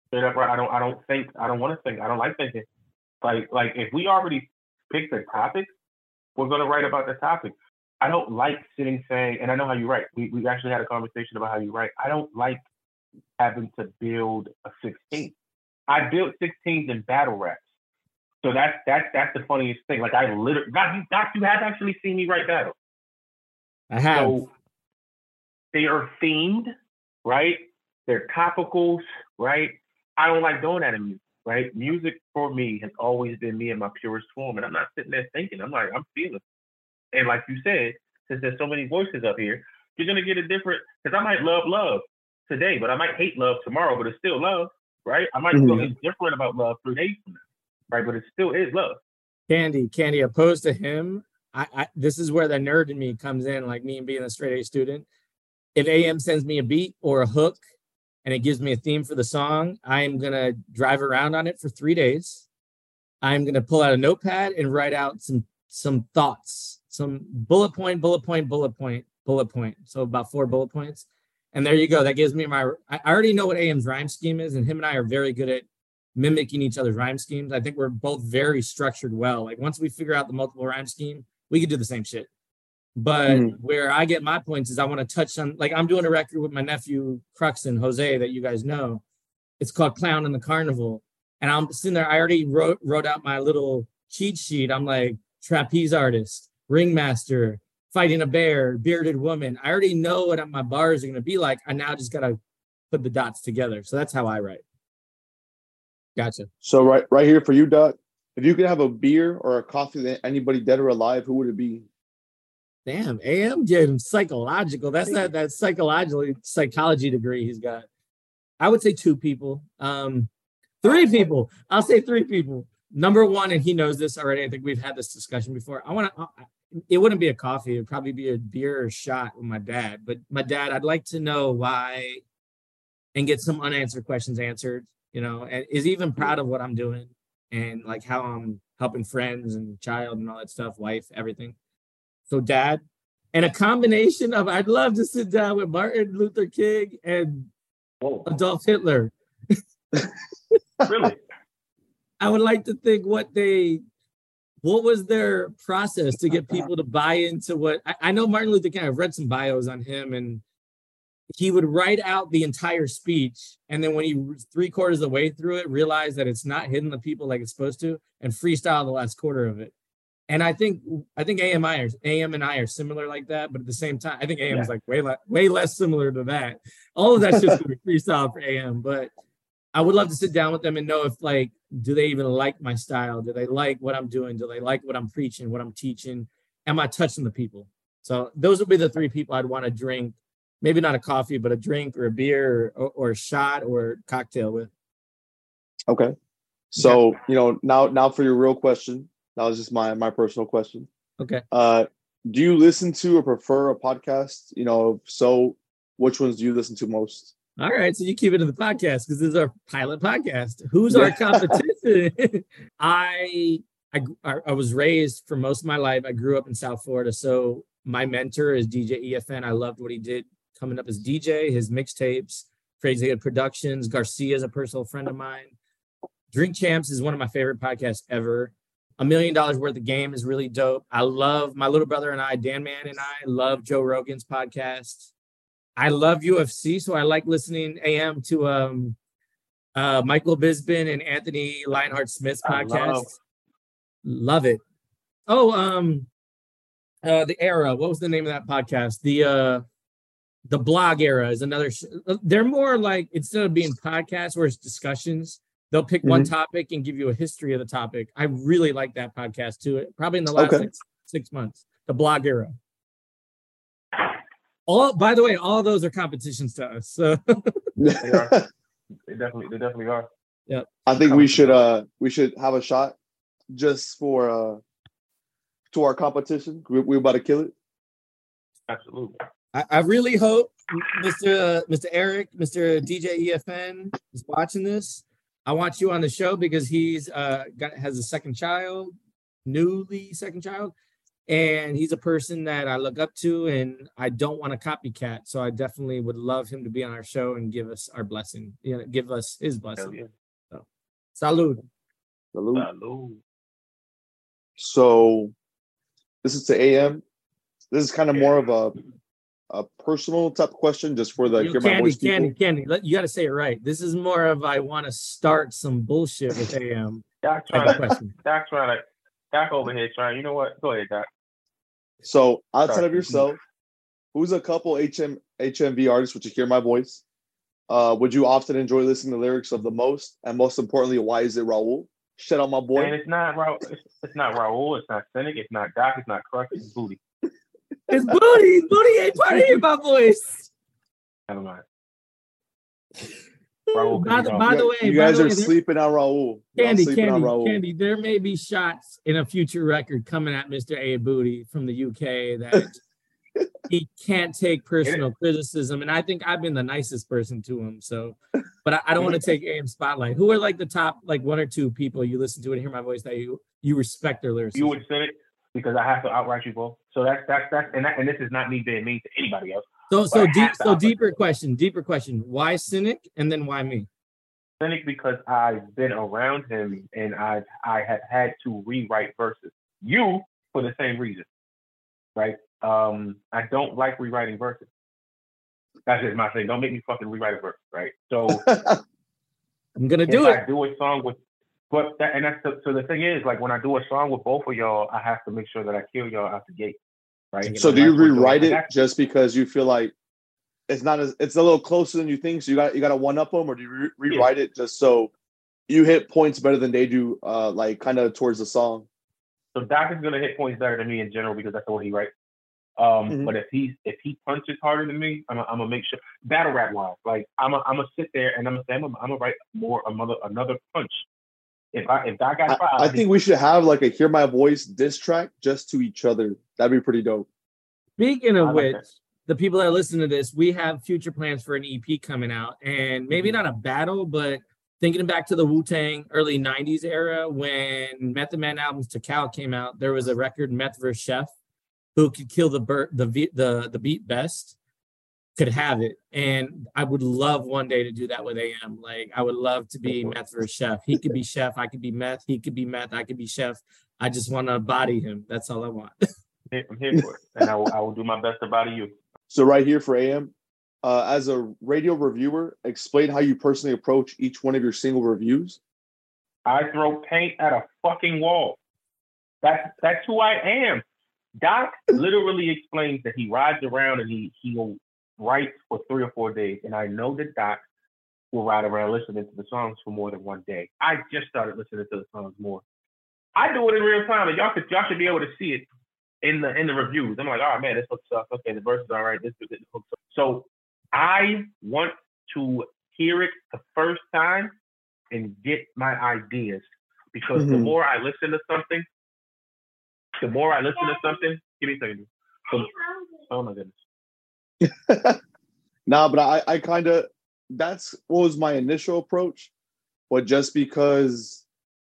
Straight up, right? I don't I don't think I don't want to think. I don't like thinking. Like like if we already picked a topic, we're gonna write about the topic. I don't like sitting saying, and I know how you write. We we actually had a conversation about how you write. I don't like having to build a 16. I built 16s in battle raps. So that's that's that's the funniest thing. Like I literally, Doc, you, Doc, you have actually seen me write battle. I have. So they are themed, right? They're topicals, right? I don't like doing that in music, right? Music for me has always been me in my purest form. And I'm not sitting there thinking, I'm like, I'm feeling. And like you said, since there's so many voices up here, you're gonna get a different because I might love love today, but I might hate love tomorrow, but it's still love, right? I might feel Mhm. indifferent about love three days from now, right? But it still is love. Candy, Candy, opposed to him, I, I this is where the nerd in me comes in, like me and being a straight A student. If AM sends me a beat or a hook and it gives me a theme for the song, I'm gonna drive around on it for three days. I'm gonna pull out a notepad and write out some some thoughts, some bullet point, bullet point, bullet point, bullet point. So about four bullet points. And there you go. That gives me my I I already know what AM's rhyme scheme is, and him and I are very good at mimicking each other's rhyme schemes. I think we're both very structured well. Like once we figure out the multiple rhyme scheme, we can do the same shit. But Mhm. where I get my points is I want to touch on like I'm doing a record with my nephew Cruxon, Jose, that you guys know. It's called Clown in the Carnival. And I'm sitting there, I already wrote wrote out my little cheat sheet. I'm like trapeze artist, ringmaster, fighting a bear, bearded woman. I already know what my bars are gonna be like. I now just gotta put the dots together. So that's how I write. Gotcha. So right right here for you, Doc. If you could have a beer or a coffee with anybody dead or alive, who would it be? Damn, AM getting psychological. That's not that psychological psychology degree he's got. I would say two people. Um, three people. I'll say three people. Number one, and he knows this already. I think we've had this discussion before. I want to. It wouldn't be a coffee. It'd probably be a beer or a shot with my dad. But my dad, I'd like to know why, and get some unanswered questions answered. You know, and is even proud of what I'm doing and like how I'm helping friends and child and all that stuff, wife, everything. So dad, and a combination of I'd love to sit down with Martin Luther King and Whoa, Adolf Hitler. really? I would like to think what they what was their process to get people to buy into what I, I know Martin Luther King, I've read some bios on him and he would write out the entire speech, and then when he was three quarters of the way through it, realized that it's not hitting the people like it's supposed to, and freestyle the last quarter of it. And I think I think AMI are, AM and I are similar like that, but at the same time, I think AM is like way less way less similar to that. All of that's just freestyle for AM, but I would love to sit down with them and know if like, do they even like my style? Do they like what I'm doing? Do they like what I'm preaching, what I'm teaching? Am I touching the people? So those would be the three people I'd want to drink, maybe not a coffee, but a drink or a beer or, or a shot or cocktail with. Okay. So, you know, now now for your real question. That was just my my personal question. Okay. Uh do you listen to or prefer a podcast? You know, so which ones do you listen to most? All right, so you keep it in the podcast because this is our pilot podcast. Who's our competition? I, I I was raised for most of my life. I grew up in South Florida, so my mentor is DJ EFN. I loved what he did coming up as DJ, his mixtapes, Crazy Hood Productions. Garcia is a personal friend of mine. Drink Champs is one of my favorite podcasts ever. A million dollars worth of game is really dope. I love my little brother and I, Dan Man and I, love Joe Rogan's podcast. I love UFC, so I like listening AM to um uh Michael Bisping and Anthony Lionheart Smith's podcast. love- Love it. Oh, um uh the era. What was the name of that podcast? The uh the blog era is another sh- they're more like instead of being podcasts where it's discussions, they'll pick one topic and give you a history of the topic. I really like that podcast too. Probably in the last Okay. six, six months. The blog era. All by the way, all those are competitions to us. So They are. They definitely, they definitely are. Yeah. I think we should uh we should have a shot just for uh to our competition. We, we're about to kill it. Absolutely. I, I really hope Mr. Uh, Mr. Eric, Mr. DJ EFN is watching this. I want you on the show because he's uh got has a second child, newly second child, and he's a person that I look up to, and I don't want a copycat. So I definitely would love him to be on our show and give us our blessing. You know, give us his blessing. yeah. Salud. Salute. Salud. So this is to AM. This is kind of more of a a personal type question, just for the Yo, hear my candy, people. candy, candy. Let- You got to say it right. This is more of I want to start some bullshit with AM Doc trying to, question. Doc trying to, Doc over here trying. You know what? Go ahead, Doc. So outside Sorry. of yourself, who's a couple HM HMV artists which you hear my voice? Uh, would you often enjoy listening to lyrics of the most? And most importantly, why is it Raul? Shit on my boy. And it's not Raul. It's, it's not Raul. It's not Cynic. It's not Doc. It's not Crush. It's Booty. It's booty. Booty ain't part of my voice. Never mind. Raul by, the, by the way, you guys are way, sleeping on Raul. Y'all Candy, candy, on Raul. candy. There may be shots in a future record coming at Mr. A Booty from the UK that he can't take personal criticism, and I think I've been the nicest person to him. So, but I, I don't want to take AM spotlight. Who are like the top, like one or two people you listen to and hear my voice that you you respect their lyrics? You would Cynic because I have to outright you both. So that's that's that's and that, and this is not me being mean to anybody else. So, so deep, so deeper question, deeper question. Why cynic, and then why me? Cynic because I've been around him and I I have had to rewrite verses. You for the same reason, right? Um, I don't like rewriting verses. That's just my thing. Don't make me fucking rewrite a verse, right? So I'm gonna if do I it. do a song with, but that, and that's the, so the thing is, like when I do a song with both of y'all, I have to make sure that I kill y'all out the gate, right? so do you rewrite it just because you feel like it's not as it's a little closer than you think? So you got you got to one up them, or do you re- rewrite it just so you hit points better than they do, uh, like kind of towards the song? So Doc is gonna hit points better than me in general because that's the way he writes. Um, Mhm. but if he's if he punches harder than me, I'm gonna I'm gonna make sure battle rap wise, like I'm gonna I'm gonna sit there and I'm gonna say I'm gonna write more another another punch. If I if that got I, I think we should have like a hear my voice diss track just to each other. That'd be pretty dope. Speaking of like which, that. the people that listen to this, we have future plans for an EP coming out, and maybe Mm-hmm. not a battle, but thinking back to the Wu Tang early '90s era when Method Man albums Tical came out, there was a record Meth vs. Chef, who could kill the bir- the vi- the the beat best, could have it, and I would love one day to do that with AM. Like I would love to be Meth vs. Chef. He could be Chef, I could be Meth. He could be Meth, I could be Chef. I just want to body him. That's all I want. I'm here for it, and I will I will do my best to body you. So right here for AM, uh, as a radio reviewer, explain how you personally approach each one of your single reviews. I throw paint at a fucking wall. That's that's who I am. Doc literally explains that he rides around and he he'll write for three or four days, and I know that Doc will ride around listening to the songs for more than one day. I just started listening to the songs more. I do it in real time, and y'all could y'all should be able to see it in the in the reviews. I'm like, oh man, this hook sucks. Okay, the verse is all right. This this hook sucks. So I want to hear it the first time and get my ideas because the Mhm. more I listen to something, the more I listen to something. Give me a second. So, oh my goodness. nah, but I, I kind of that's what was my initial approach, but just because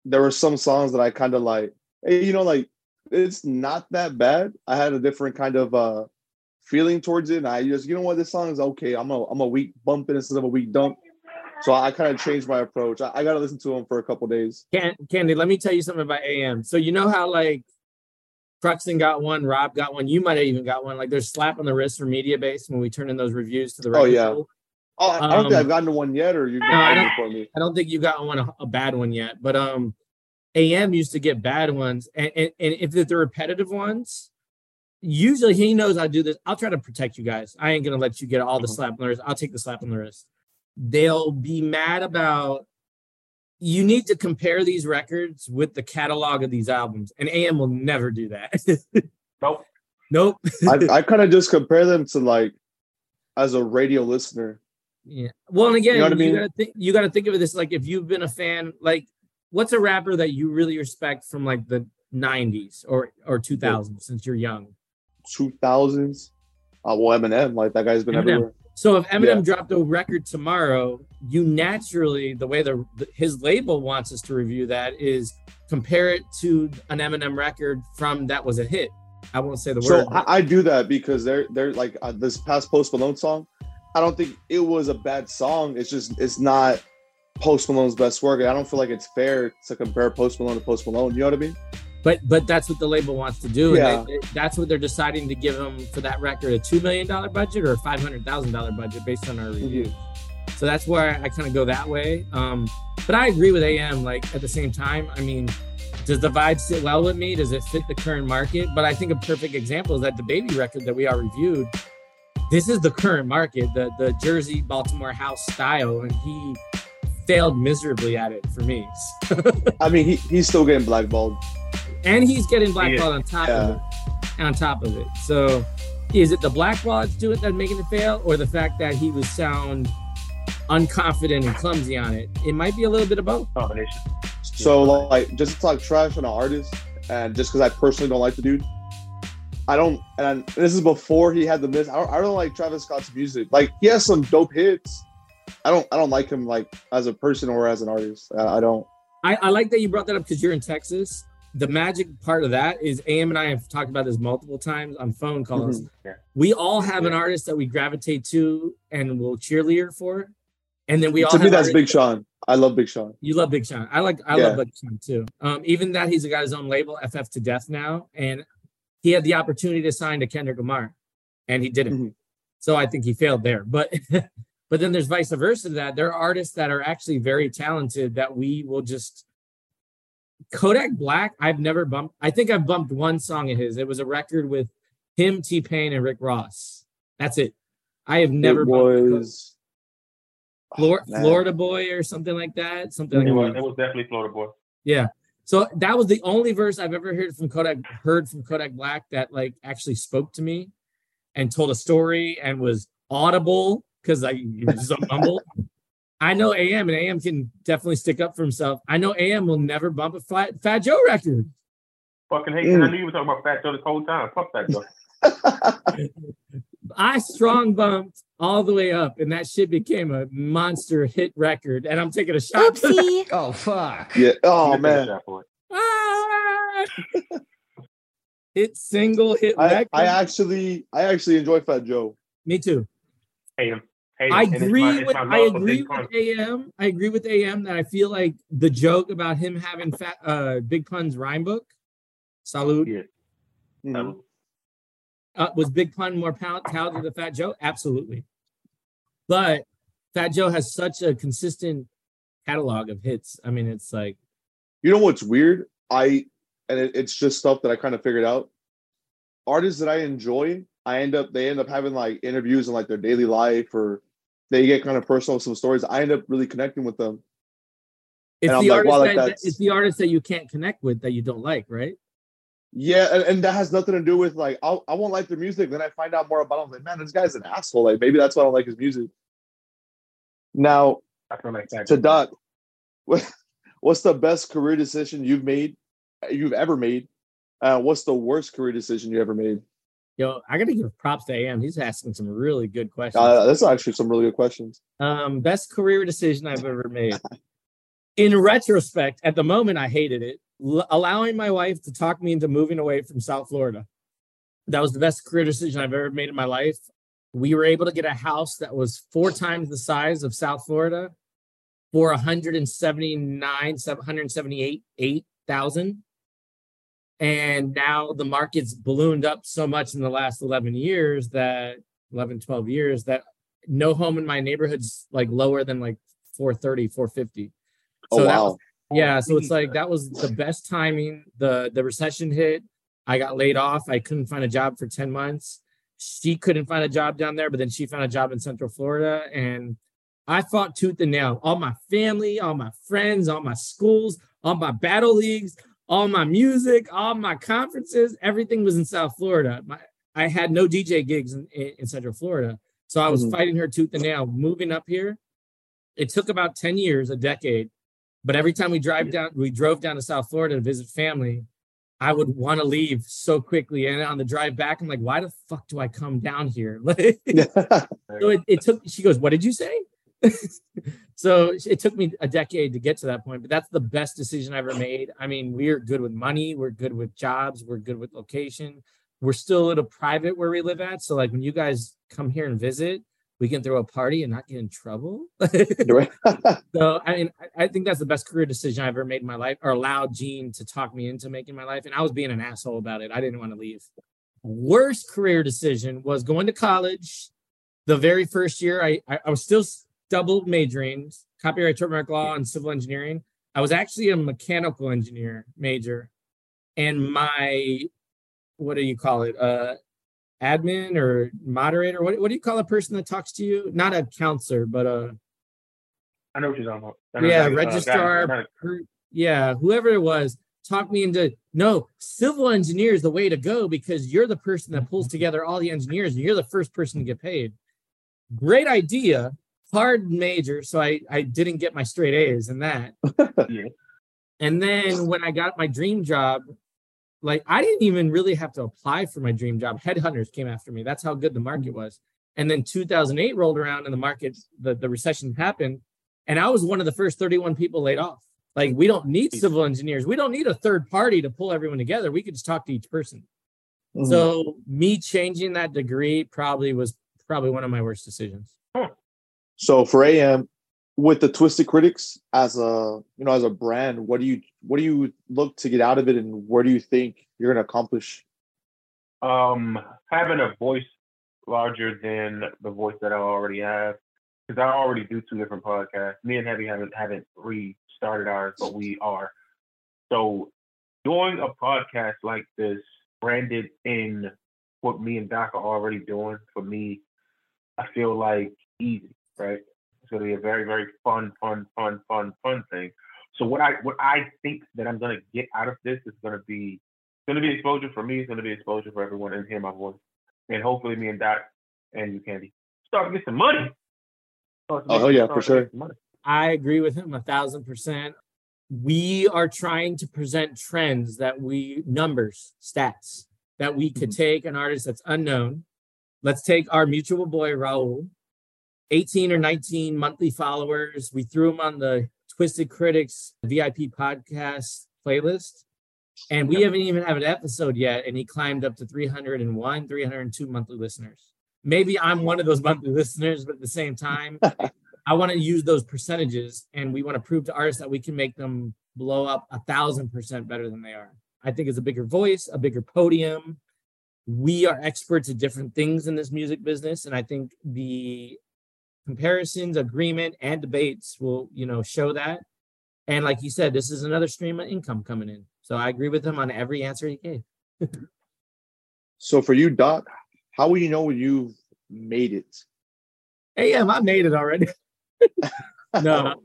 there were some songs that I kind of like, hey, you know, like it's not that bad. I had a different kind of uh feeling towards it, and I just, you know what, this song is okay. I'm a I'm a weak bump instead of a weak dump. So I kind of changed my approach. I, I got to listen to them for a couple days. Can, Candy, let me tell you something about AM. So you know how like Cruxton got one, Rob got one, you might have even got one. Like there's slap on the wrist for Mediabase when we turn in those reviews to the Oh, yeah. Oh, I, don't think Um, I've gotten one yet, or you've No, I don't- for me. I don't think you got one a, a bad one yet, but um, AM used to get bad ones, and and, and if they're repetitive ones, usually he knows I do this. I'll try to protect you guys. I ain't gonna let you get all the Mhm. slap on the wrist. I'll take the slap on the wrist. They'll be mad about. You need to compare these records with the catalog of these albums, and AM will never do that. Nope. nope. I, I kind of just compare them to like as a radio listener. Yeah. Well, and again, You you, know what I mean? gotta think you gotta think of it this like if you've been a fan, like what's a rapper that you really respect from like the '90s or or 2000s since you're young? Two thousands. Uh, well, Eminem, like that guy's been Eminem. everywhere. So if Eminem Yeah. dropped a record tomorrow, you naturally the way the, the his label wants us to review that is compare it to an Eminem record from that was a hit. I won't say the word. So I, I do that because they're they're like uh, this past Post Malone song. I don't think it was a bad song. It's just it's not Post Malone's best work. I don't feel like it's fair to compare Post Malone to Post Malone. You know what I mean? But but that's what the label wants to do. Yeah. And they, they- that's what they're deciding to give him for that record a two million dollar budget or a five hundred thousand dollar budget based on our review. So that's where I kind of go that way. Um, but I agree with AM. Like at the same time, I mean, does the vibe sit well with me? Does it fit the current market? But I think a perfect example is that DaBaby record that we all reviewed. This is the current market, the the Jersey Baltimore house style, and he failed miserably at it for me. I mean, he, he's still getting blackballed. And he's getting blackballed on top of it. On top of it. So is it the blackball that's doing that making it fail, or the fact that he was sound unconfident and clumsy on it? It might be a little bit of both. Combination. So like just to talk trash on an artist, and just because I personally don't like the dude, I don't. And this is before he had the miss. I don't, I don't like Travis Scott's music. Like he has some dope hits. I don't. I don't like him like as a person or as an artist. I, I don't. I, I like that you brought that up because you're in Texas. The magic part of that is AM and I have talked about this multiple times on phone calls. Yeah. We all have an artist that we gravitate to and will cheerleader for. And then we all to me, that's Big Sean. I love Big Sean. You love Big Sean. I like I Yeah. love Big Sean too. Um, even that he's got his own label, FF to Def now, and he had the opportunity to sign to Kendrick Lamar, and he didn't. Mhm. So I think he failed there. But but then there's vice versa to that. There are artists that are actually very talented that we will just Kodak Black. I've never bumped. I think I've bumped one song of his. It was a record with him, T Pain, and Rick Ross. That's it. I have never it bumped was. Flor- oh, man. Florida Boy or something like that. Something like It that. was, it was definitely Florida boy. Yeah. So that was the only verse I've ever heard from Kodak heard from Kodak Black that like actually spoke to me and told a story and was audible because I he was so mumble. I know AM and AM can definitely stick up for himself. I know AM will never bump a Fat, Fat Joe record. Fucking hate. Mm. I knew you were talking about Fat Joe this whole time. Fuck that Joe. I strong bumped all the way up, and that shit became a monster hit record. And I'm taking a shot. Oopsie. Oh fuck. yeah. Oh Listen to man. that boy. Ah! hit single hit I, record. I actually I actually enjoy Fat Joe. Me too. Hate him. Hate him. I agree my- with I agree Big Pun. with AM. I agree with AM that I feel like the joke about him having fat uh Big Pun's rhyme book, salute, Yeah. Mhm. Um, uh, was Big Pun more pound talented than Fat Joe? Absolutely. But Fat Joe has such a consistent catalog of hits. I mean, it's like You know what's weird? I and it, it's just stuff that I kind of figured out. Artists that I enjoy, I end up they end up having like interviews in like their daily life or they get kind of personal with some stories. I end up really connecting with them. it's And the like, artist wow, like, that, that's- it's the artist that you can't connect with that you don't like, right? Yeah, and, and that has nothing to do with like I'll, I won't like their music. Then I find out more about. It. I'm like, man, this guy's an asshole. Like maybe that's why I don't like his music. Now I feel like to Doc, what, what's the best career decision you've made, you've ever made? Uh, what's the worst career decision you ever made? Yo, I gotta give props to AM. He's asking some really good questions. Uh, that's actually some really good questions. Um, best career decision I've ever made. In retrospect, at the moment, I hated it. L- allowing my wife to talk me into moving away from South Florida. That was the best career decision I've ever made in my life. We were able to get a house that was four times the size of South Florida for 179, 778, 8,000. And now the market's ballooned up so much in the last 11 years that 11, 12 years that no home in my neighborhood's like lower than like 430, 450. Oh So that wow! was- yeah, so it's like mm. that was the best timing. The the recession hit. I got laid off. I couldn't find a job for 10 months. She couldn't find a job down there, but then she found a job in Central Florida and I fought tooth and nail. All my family, all my friends, all my schools, all my battle leagues, all my music, all my conferences, everything was in South Florida. My, I had no DJ gigs in, in, in Central Florida. So I was Mhm. fighting her tooth and nail. Moving up here, it took about 10 years, a decade. But every time we drive down, we drove down to South Florida to visit family. I would want to leave so quickly. And on the drive back, I'm like, why the fuck do I come down here? So it, it took, she goes, what did you say? so it took me a decade to get to that point, but that's the best decision I ever made. I mean, we're good with money, we're good with jobs, we're good with location. We're still a little private where we live at. So, like, when you guys come here and visit, we can throw a party and not get in trouble. So I mean, I- think that's the best career decision I've ever made in my life, or allowed Gene to talk me into making my life. And I was being an asshole about it. I didn't want to leave. Worst career decision was going to college. The very first year, I I, I was still double majoring, copyright trademark law and civil engineering. I was actually a mechanical engineer major, and my what do you call it? Uh, admin or moderator? What what do you call a person that talks to you? Not a counselor, but a I know what you're talking about. Yeah, uh, registrar, per- yeah, whoever it was, talked me into no, civil engineer is the way to go because you're the person that pulls together all the engineers and you're the first person to get paid. Great idea, hard major, so I I didn't get my straight A's in that. Yeah. And then when I got my dream job, like I didn't even really have to apply for my dream job. Headhunters came after me. That's how good the market was. And then 2008 rolled around and the market, the, the recession happened. And I was one of the first 31 people laid off. Like, we don't need civil engineers. We don't need a third party to pull everyone together. We could just talk to each person. Mhm. So, me changing that degree probably was probably one of my worst decisions. So for AM, with the Twisted Critics as a you know as a brand, what do you what do you look to get out of it, and where do you think you're going to accomplish? um having a voice larger than the voice that I already have. Because I already do two different podcasts. Me and Heavy haven't haven't restarted ours, but we are. So doing a podcast like this, branded in what me and Doc are already doing, for me, I feel like easy, right? It's gonna be a very, very fun, fun, fun, fun, fun thing. So what I what I think that I'm gonna get out of this is gonna be gonna be exposure for me. It's gonna be exposure for everyone and hear my voice, and hopefully me and Doc and you Candy start to get some money. Oh, hell yeah, for sure. I agree with him a thousand percent. We are trying to present trends that we numbers, stats that we could mm-hmm. take an artist that's unknown. Let's take our mutual boy Raul, 18 or 19 monthly followers. We threw him on the Twisted Critics VIP podcast playlist. And we haven't even had an episode yet, and he climbed up to 301, 302 monthly listeners. Maybe I'm one of those monthly listeners, but at the same time, I want to use those percentages, and we want to prove to artists that we can make them blow up a thousand percent better than they are. I think it's a bigger voice, a bigger podium. We are experts at different things in this music business, and I think the comparisons, agreement, and debates will, you know, show that. And like you said, this is another stream of income coming in. So I agree with him on every answer he gave. So for you, Doc, how will you know when you've made it? AM, I made it already. no,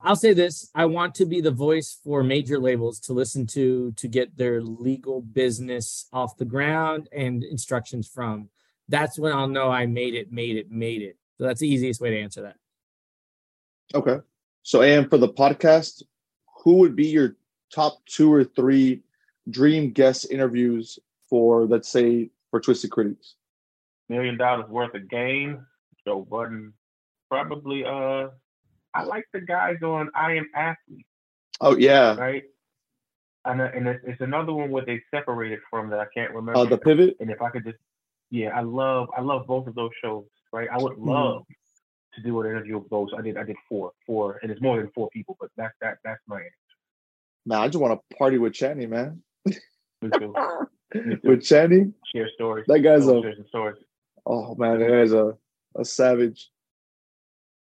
I'll say this: I want to be the voice for major labels to listen to to get their legal business off the ground and instructions from. That's when I'll know I made it, made it, made it. So that's the easiest way to answer that. Okay. So, and for the podcast, who would be your top two or three dream guest interviews for, let's say, for Twisted Critics? Million dollars worth of game. Joe Budden. Probably uh I like the guys on I Am Athlete, Oh yeah, right? And, uh, and it's, it's another one where they separated from that I can't remember. uh, the pivot. and if I could just, yeah, I love, I love both of those shows, right? I would love to do an interview with those. I did, I did four, four, and it's more than four people, but that's that, that's my answer. Man, I just want to party with Channy, man. Me too. Me too. With Channy, Share stories. that guy's a Share stories. oh man, that guy's a a savage.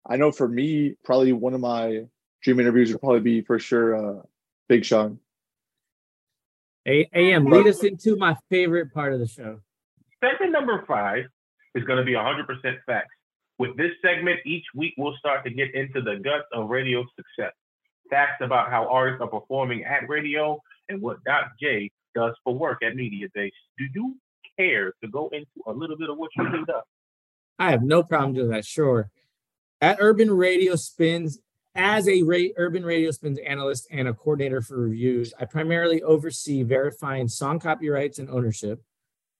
I know for me, probably one of my dream interviews would probably be for sure uh, Big Sean. A- AM, lead us into my favorite part of the show. Segment number five is going to be 100% facts. With this segment, each week we'll start to get into the guts of radio success. Facts about how artists are performing at radio and what Doc J does for work at Mediabase. Do you care to go into a little bit of what you do? I have no problem doing that. Sure. At Urban Radio Spins, as a ra- Urban Radio Spins analyst and a coordinator for reviews, I primarily oversee verifying song copyrights and ownership,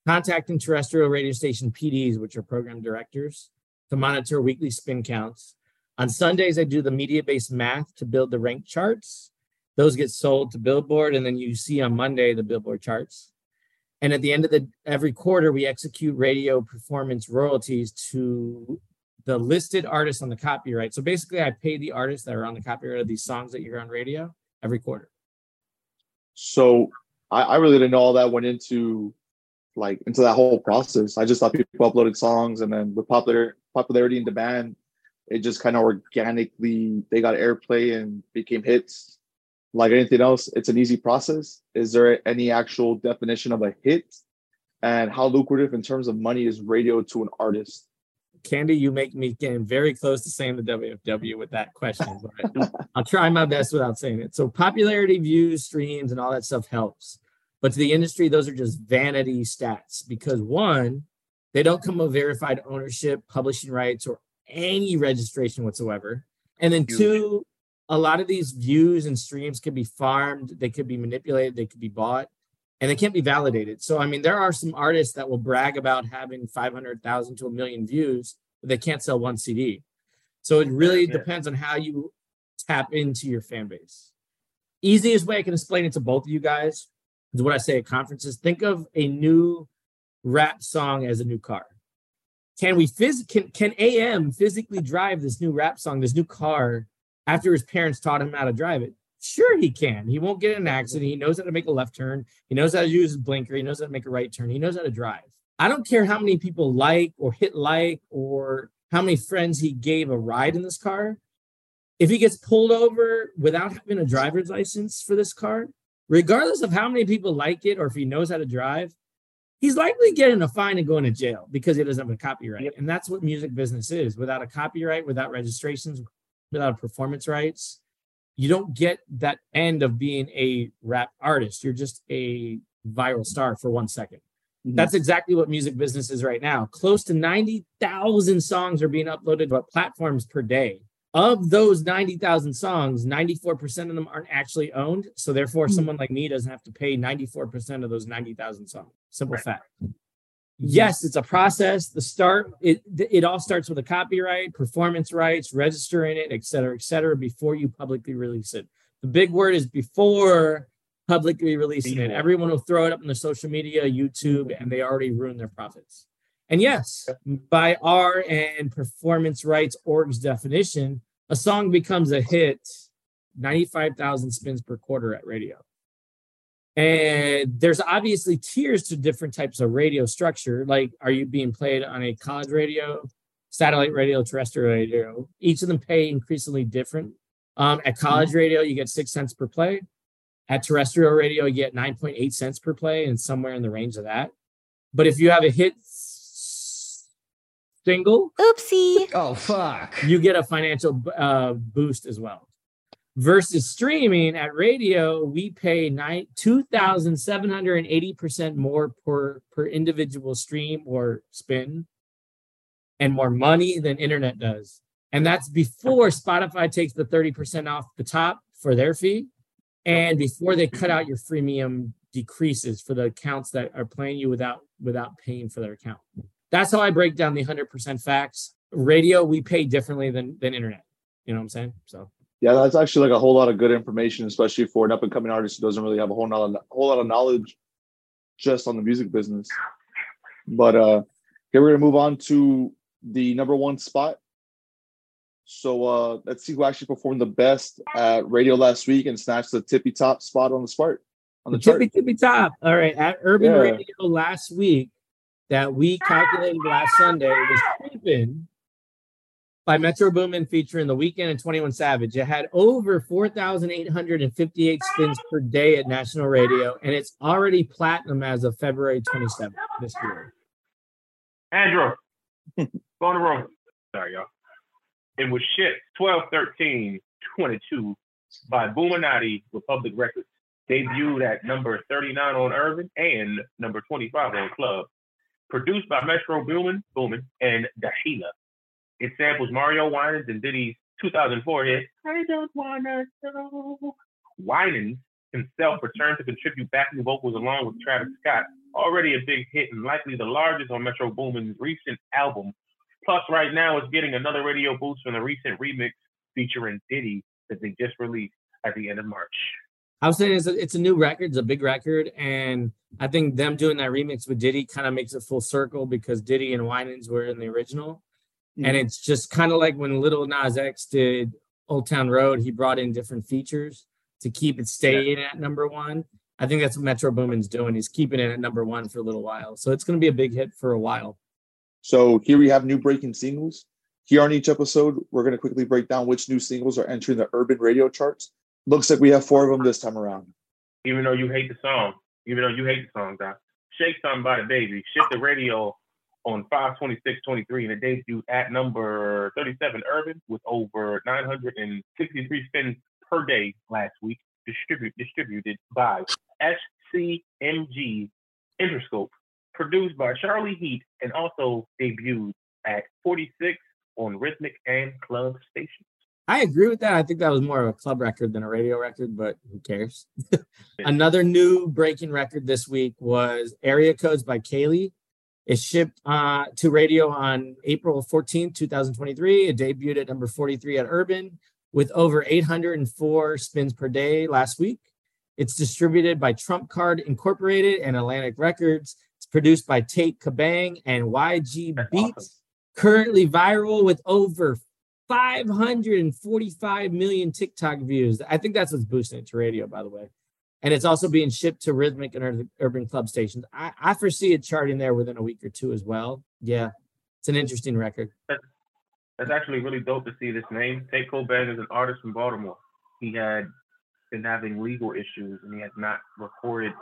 contacting terrestrial radio station PDs, which are program directors, to monitor weekly spin counts. On Sundays, I do the media based math to build the rank charts. Those get sold to Billboard, and then you see on Monday the Billboard charts. And at the end of the every quarter, we execute radio performance royalties to the listed artists on the copyright. So basically, I pay the artists that are on the copyright of these songs that you're on radio every quarter. So I, I really didn't know all that went into like into that whole process. I just thought people uploaded songs and then with popular popularity and demand, it just kind of organically they got airplay and became hits. Like anything else, it's an easy process. Is there any actual definition of a hit? And how lucrative in terms of money is radio to an artist? Candy, you make me getting very close to saying the WFW with that question, but I'll try my best without saying it. So popularity, views, streams, and all that stuff helps. But to the industry, those are just vanity stats because one, they don't come with verified ownership, publishing rights, or any registration whatsoever. And then two, a lot of these views and streams can be farmed, they could be manipulated, they could be bought, and they can't be validated. So, I mean, there are some artists that will brag about having 500,000 to a million views, but they can't sell one CD. So, it really Yeah. depends on how you tap into your fan base. Easiest way I can explain it to both of you guys is what I say at conferences. Think of a new rap song as a new car. Can we phys- can can AM physically drive this new rap song, this new car, after his parents taught him how to drive it? Sure, he can. He won't get in an accident. He knows how to make a left turn. He knows how to use his blinker. He knows how to make a right turn. He knows how to drive. I don't care how many people like or hit like or how many friends he gave a ride in this car. If he gets pulled over without having a driver's license for this car, regardless of how many people like it or if he knows how to drive, he's likely getting a fine and going to jail because he doesn't have a copyright. Yep. And that's what music business is. Without a copyright, without registrations, without performance rights, you don't get that end of being a rap artist. You're just a viral star for one second. Mhm. That's exactly what music business is right now. Close to 90,000 songs are being uploaded to platforms per day. Of those 90,000 songs, 94% of them aren't actually owned. So therefore, hmm. someone like me doesn't have to pay 94% of those 90,000 songs. Simple Right. fact. Hmm. Yes, it's a process. The start, it it all starts with a copyright, performance rights, registering it, et cetera, et cetera, before you publicly release it. The big word is before publicly releasing it. Everyone will throw it up on the social media, YouTube, and they already ruin their profits. And yes, by our and performance rights org's definition, a song becomes a hit 95,000 spins per quarter at radio. And there's obviously tiers to different types of radio structure. Like, are you being played on a college radio satellite radio, terrestrial radio. Each of them pay increasingly different. Um, at college radio, you get six cents per play. At terrestrial radio, you get 9.8 cents per play and somewhere in the range of that. But if you have a hit single, Oopsie. Oh fuck. you get a financial uh, boost as well. Versus streaming at radio, we pay nine two thousand seven hundred and eighty percent more per per individual stream or spin, and more money than internet does. And that's before Spotify takes the thirty percent off the top for their fee, and before they cut out your freemium decreases for the accounts that are playing you without without paying for their account. That's how I break down the hundred percent facts. Radio, we pay differently than than internet. You know what I'm saying? So Yeah, that's actually like a whole lot of good information, especially for an up and coming artist who doesn't really have a whole lot of, whole lot of knowledge just on the music business. But uh here we're gonna move on to the number one spot. So uh let's see who actually performed the best at radio last week and snatched the tippy top spot on the spot on the chart. tippy tippy top. All right, at Urban Yeah. Radio last week that we calculated last Sunday was creeping by Metro Boomin featuring The Weeknd and 21 Savage. It had over 4,858 spins per day at national radio, and it's already platinum as of February 27th this year. Andrew, road. Sorry, y'all. It was shipped 12 13 22 by Boominati Republic Records. Debuted at number 39 on Urban and number 25 on Club. Produced by Metro Boomin, Boomin and Dashila. It samples Mario Winans and Diddy's 2004 hit, I Don't Wanna Know. Winans himself returned to contribute backing vocals along with Travis Scott, already a big hit and likely the largest on Metro Boomin's recent album. Plus, right now it's getting another radio boost from the recent remix featuring Diddy that they just released at the end of March. I was saying it's a, it's a new record, it's a big record, and I think them doing that remix with Diddy kind of makes it full circle because Diddy and Winans were in the original, and mm-hmm. it's just kind of like when Lil Nas X did Old Town Road, he brought in different features to keep it staying at number one. I think that's what Metro Boomin's doing. He's keeping it at number one for a little while, so it's going to be a big hit for a while. So here we have new breaking singles. Here on each episode, we're going to quickly break down which new singles are entering the urban radio charts. Looks like we have four of them this time around. Even though you hate the song, even though you hate the song, Doc. Shake Something by DaBaby. Shift the radio on 52623 and it debuted at number 37 Urban with over 963 spins per day last week. Distribute, distributed by SCMG Interscope. Produced by Charlie Heat and also debuted at 46 on Rhythmic and Club stations. I agree with that. I think that was more of a club record than a radio record, but who cares? Another new breaking record this week was Area Codes by Kaliii. It shipped uh, to radio on April 14th, 2023. It debuted at number 43 at Urban with over 804 spins per day last week. It's distributed by Trump Card Incorporated and Atlantic Records. It's produced by Tate Kobang and YG Beats. awesome. Currently viral with over 545 million TikTok views. I think that's what's boosting it to radio, by the way. And it's also being shipped to Rhythmic and Urban Club stations. I, I foresee it charting there within a week or two as well. Yeah, it's an interesting record. That's actually really dope to see this name. Tate Kobang is an artist from Baltimore. He had been having legal issues and he has not recorded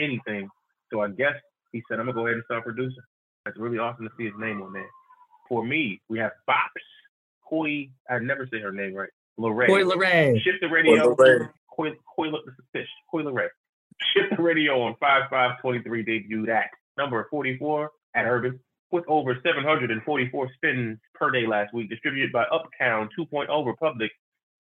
anything. So I guess he said, I'm gonna go ahead and start producing. That's really awesome to see his name on there. For me, we have Bops. Koi, I never say her name right. Lorraine. Boy Larray. Shift the radio. Lorraine. Koi, Koi, this is fish. Koi Lorraine. Shift the radio on 5523 debuted at number 44 at Urban with over 744 spins per day last week. Distributed by Uptown 2.0 Republic.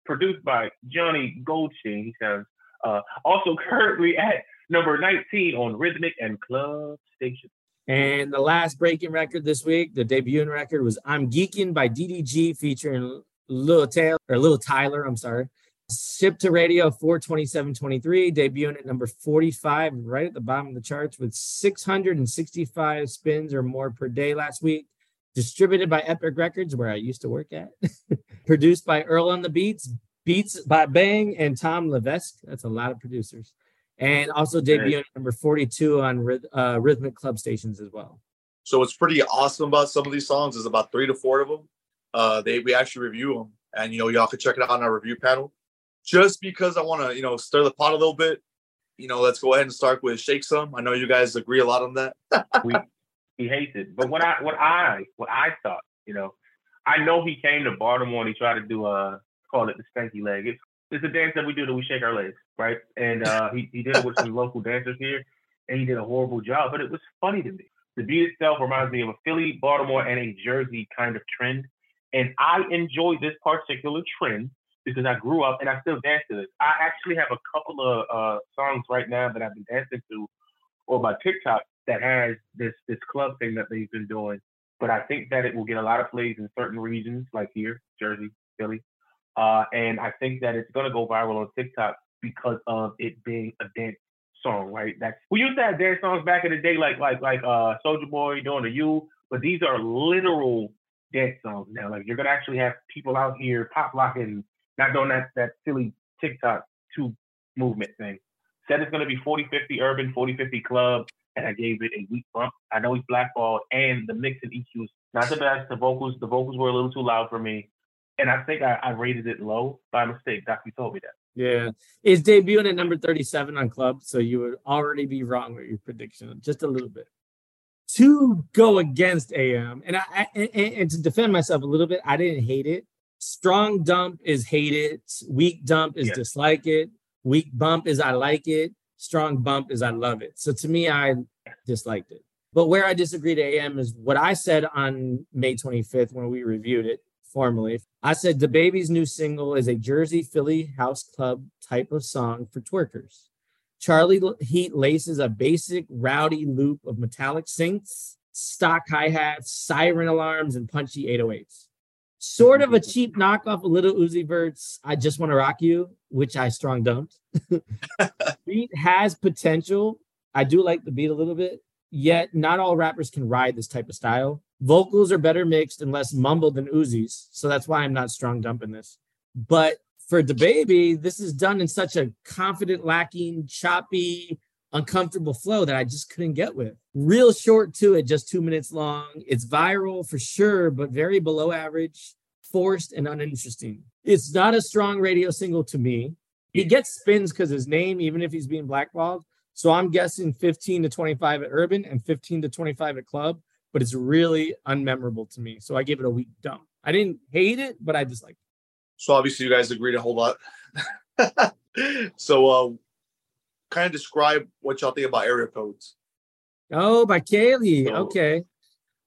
Produced by Johnny Goldstein. He sounds uh, also currently at number 19 on Rhythmic and Club Station. And the last breaking record this week, the debuting record was I'm Geeking by DDG featuring Lil Taylor or Lil Tyler, I'm sorry. Shipped to radio 42723, debuting at number 45, right at the bottom of the charts with 665 spins or more per day last week. Distributed by Epic Records, where I used to work at. Produced by Earl on the Beats, Beats by Bang, and Tom Levesque. That's a lot of producers. And also debuting at number 42 on uh, Rhythmic Club stations as well. So what's pretty awesome about some of these songs is about three to four of them. Uh, they we actually review them, and you know y'all can check it out on our review panel. Just because I want to you know stir the pot a little bit, you know, let's go ahead and start with Shake Some. I know you guys agree a lot on that. we he hates it. But what I what I what I thought, you know, I know he came to Baltimore and he tried to do a call it the stanky leg. It's it's a dance that we do that we shake our legs, right? And uh, he he did it with some local dancers here, and he did a horrible job. But it was funny to me. The beat itself reminds me of a Philly, Baltimore, and a Jersey kind of trend, and I enjoy this particular trend because I grew up and I still dance to this. I actually have a couple of uh, songs right now that I've been dancing to, or by TikTok that has this this club thing that they've been doing. But I think that it will get a lot of plays in certain regions, like here, Jersey, Philly, uh, and I think that it's gonna go viral on TikTok because of it being a dance song, right? That's we used to have dance songs back in the day, like like like uh Soulja Boy doing the U, but these are literal dance songs now. Like you're gonna actually have people out here pop locking, not doing that that silly TikTok two movement thing. Said it's gonna be 40-50 urban, 40-50 club, and I gave it a weak bump. I know he's blackballed, and the mix and EQs not the best. The vocals the vocals were a little too loud for me, and I think I, I rated it low by mistake. Doc, you told me that. Yeah, it's debuting at number 37 on Club, so you would already be wrong with your prediction just a little bit. To go against AM, and I, I and, and to defend myself a little bit, I didn't hate it. Strong dump is hate it. Weak dump is Yeah. dislike it. Weak bump is I like it. Strong bump is I love it. So to me, I disliked it. But where I disagree to AM is what I said on May 25th when we reviewed it formally. I said DaBaby's new single is a Jersey Philly house club type of song for twerkers. Charlie Heat laces a basic rowdy loop of metallic synths, stock hi hats, siren alarms, and punchy 808s. Sort of a cheap knockoff of Lil Uzi Vert's I Just Want to Rock You, which I strong dumped. beat has potential. I do like the beat a little bit, yet not all rappers can ride this type of style. Vocals are better mixed and less mumbled than Uzi's, so that's why I'm not strong dumping this. But for DaBaby, this is done in such a confident, lacking, choppy, uncomfortable flow that I just couldn't get with. Real short to it, just two minutes long. It's viral for sure, but very below average, forced, and uninteresting. It's not a strong radio single to me. He gets spins because his name, even if he's being blackballed. So I'm guessing 15 to 25 at Urban and 15 to 25 at Club, but it's really unmemorable to me. So I gave it a weak dump. I didn't hate it, but I disliked it. So obviously you guys agreed a whole lot. so uh, kind of describe what y'all think about area codes. Oh, by Kaliii. Okay.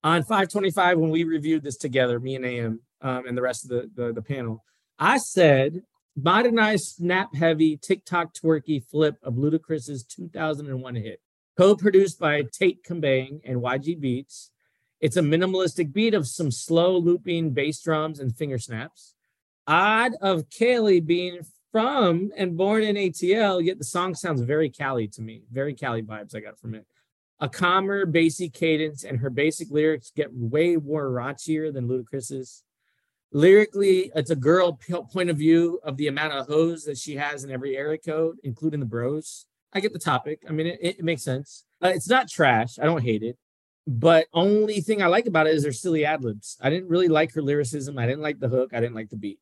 On 525, when we reviewed this together, me and AM um, and the rest of the, the, the panel, I said modernized snap heavy TikTok twerky flip of Ludacris's 2001 hit, co-produced by Tate Kobang and YG Beats. It's a minimalistic beat of some slow looping bass drums and finger snaps. Odd of Kaliii being from and born in ATL, yet the song sounds very Cali to me. Very Cali vibes I got from it. A calmer, bassy cadence, and her basic lyrics get way more raunchier than Ludacris's. Lyrically, it's a girl point of view of the amount of hoes that she has in every area code, including the bros. I get the topic. I mean, it, it makes sense. Uh, it's not trash. I don't hate it. But only thing I like about it is her silly ad libs. I didn't really like her lyricism. I didn't like the hook. I didn't like the beat.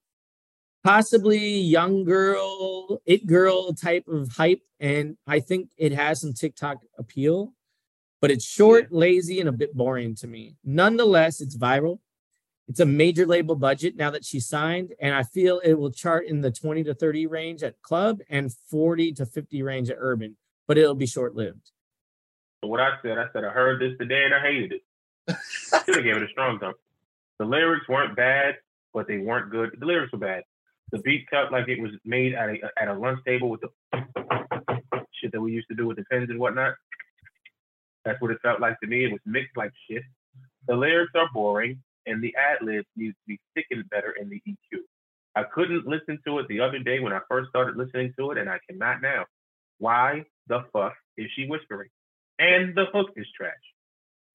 Possibly young girl, it girl type of hype. And I think it has some TikTok appeal, but it's short, lazy, and a bit boring to me. Nonetheless, it's viral. It's a major label budget now that she's signed, and I feel it will chart in the 20 to 30 range at club and 40 to 50 range at urban, but it'll be short lived. So what I said, I said I heard this today and I hated it. Should have gave it a strong dump. The lyrics weren't bad, but they weren't good. The lyrics were bad. The beat felt like it was made at a at a lunch table with the shit that we used to do with the pens and whatnot. That's what it felt like to me. It was mixed like shit. The lyrics are boring, and the ad libs need to be thickened better in the EQ. I couldn't listen to it the other day when I first started listening to it, and I cannot now. Why the fuck is she whispering? And the hook is trash.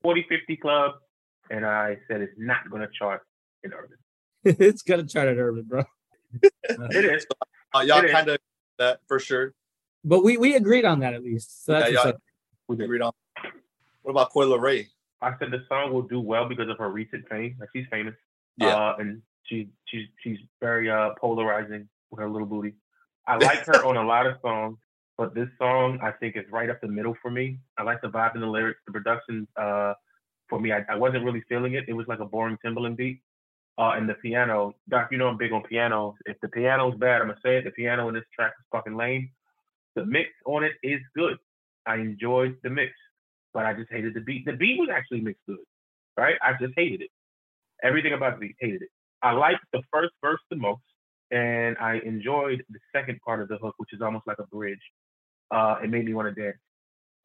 40 50 Club, and I said it's not going to chart in urban. it's gonna chart in urban, bro. It is. Uh, y'all kind of that for sure. But we we agreed on that at least. So that's Yeah, what's yeah. up. We agreed on. What about Coi Leray? I said the song will do well because of her recent fame. Like she's famous. Yeah. Uh, and she she's she's very uh polarizing with her little booty. I like her on a lot of songs, but this song I think is right up the middle for me. I like the vibe and the lyrics, the production. Uh, for me, I, I wasn't really feeling it. It was like a boring Timbaland beat. Uh, and the piano, Doc, you know I'm big on pianos. If the piano's bad, I'm gonna say it. The piano in this track is fucking lame. The mix on it is good. I enjoyed the mix, but I just hated the beat. The beat was actually mixed good, right? I just hated it. Everything about the beat, hated it. I liked the first verse the most, and I enjoyed the second part of the hook, which is almost like a bridge. Uh, it made me want to dance.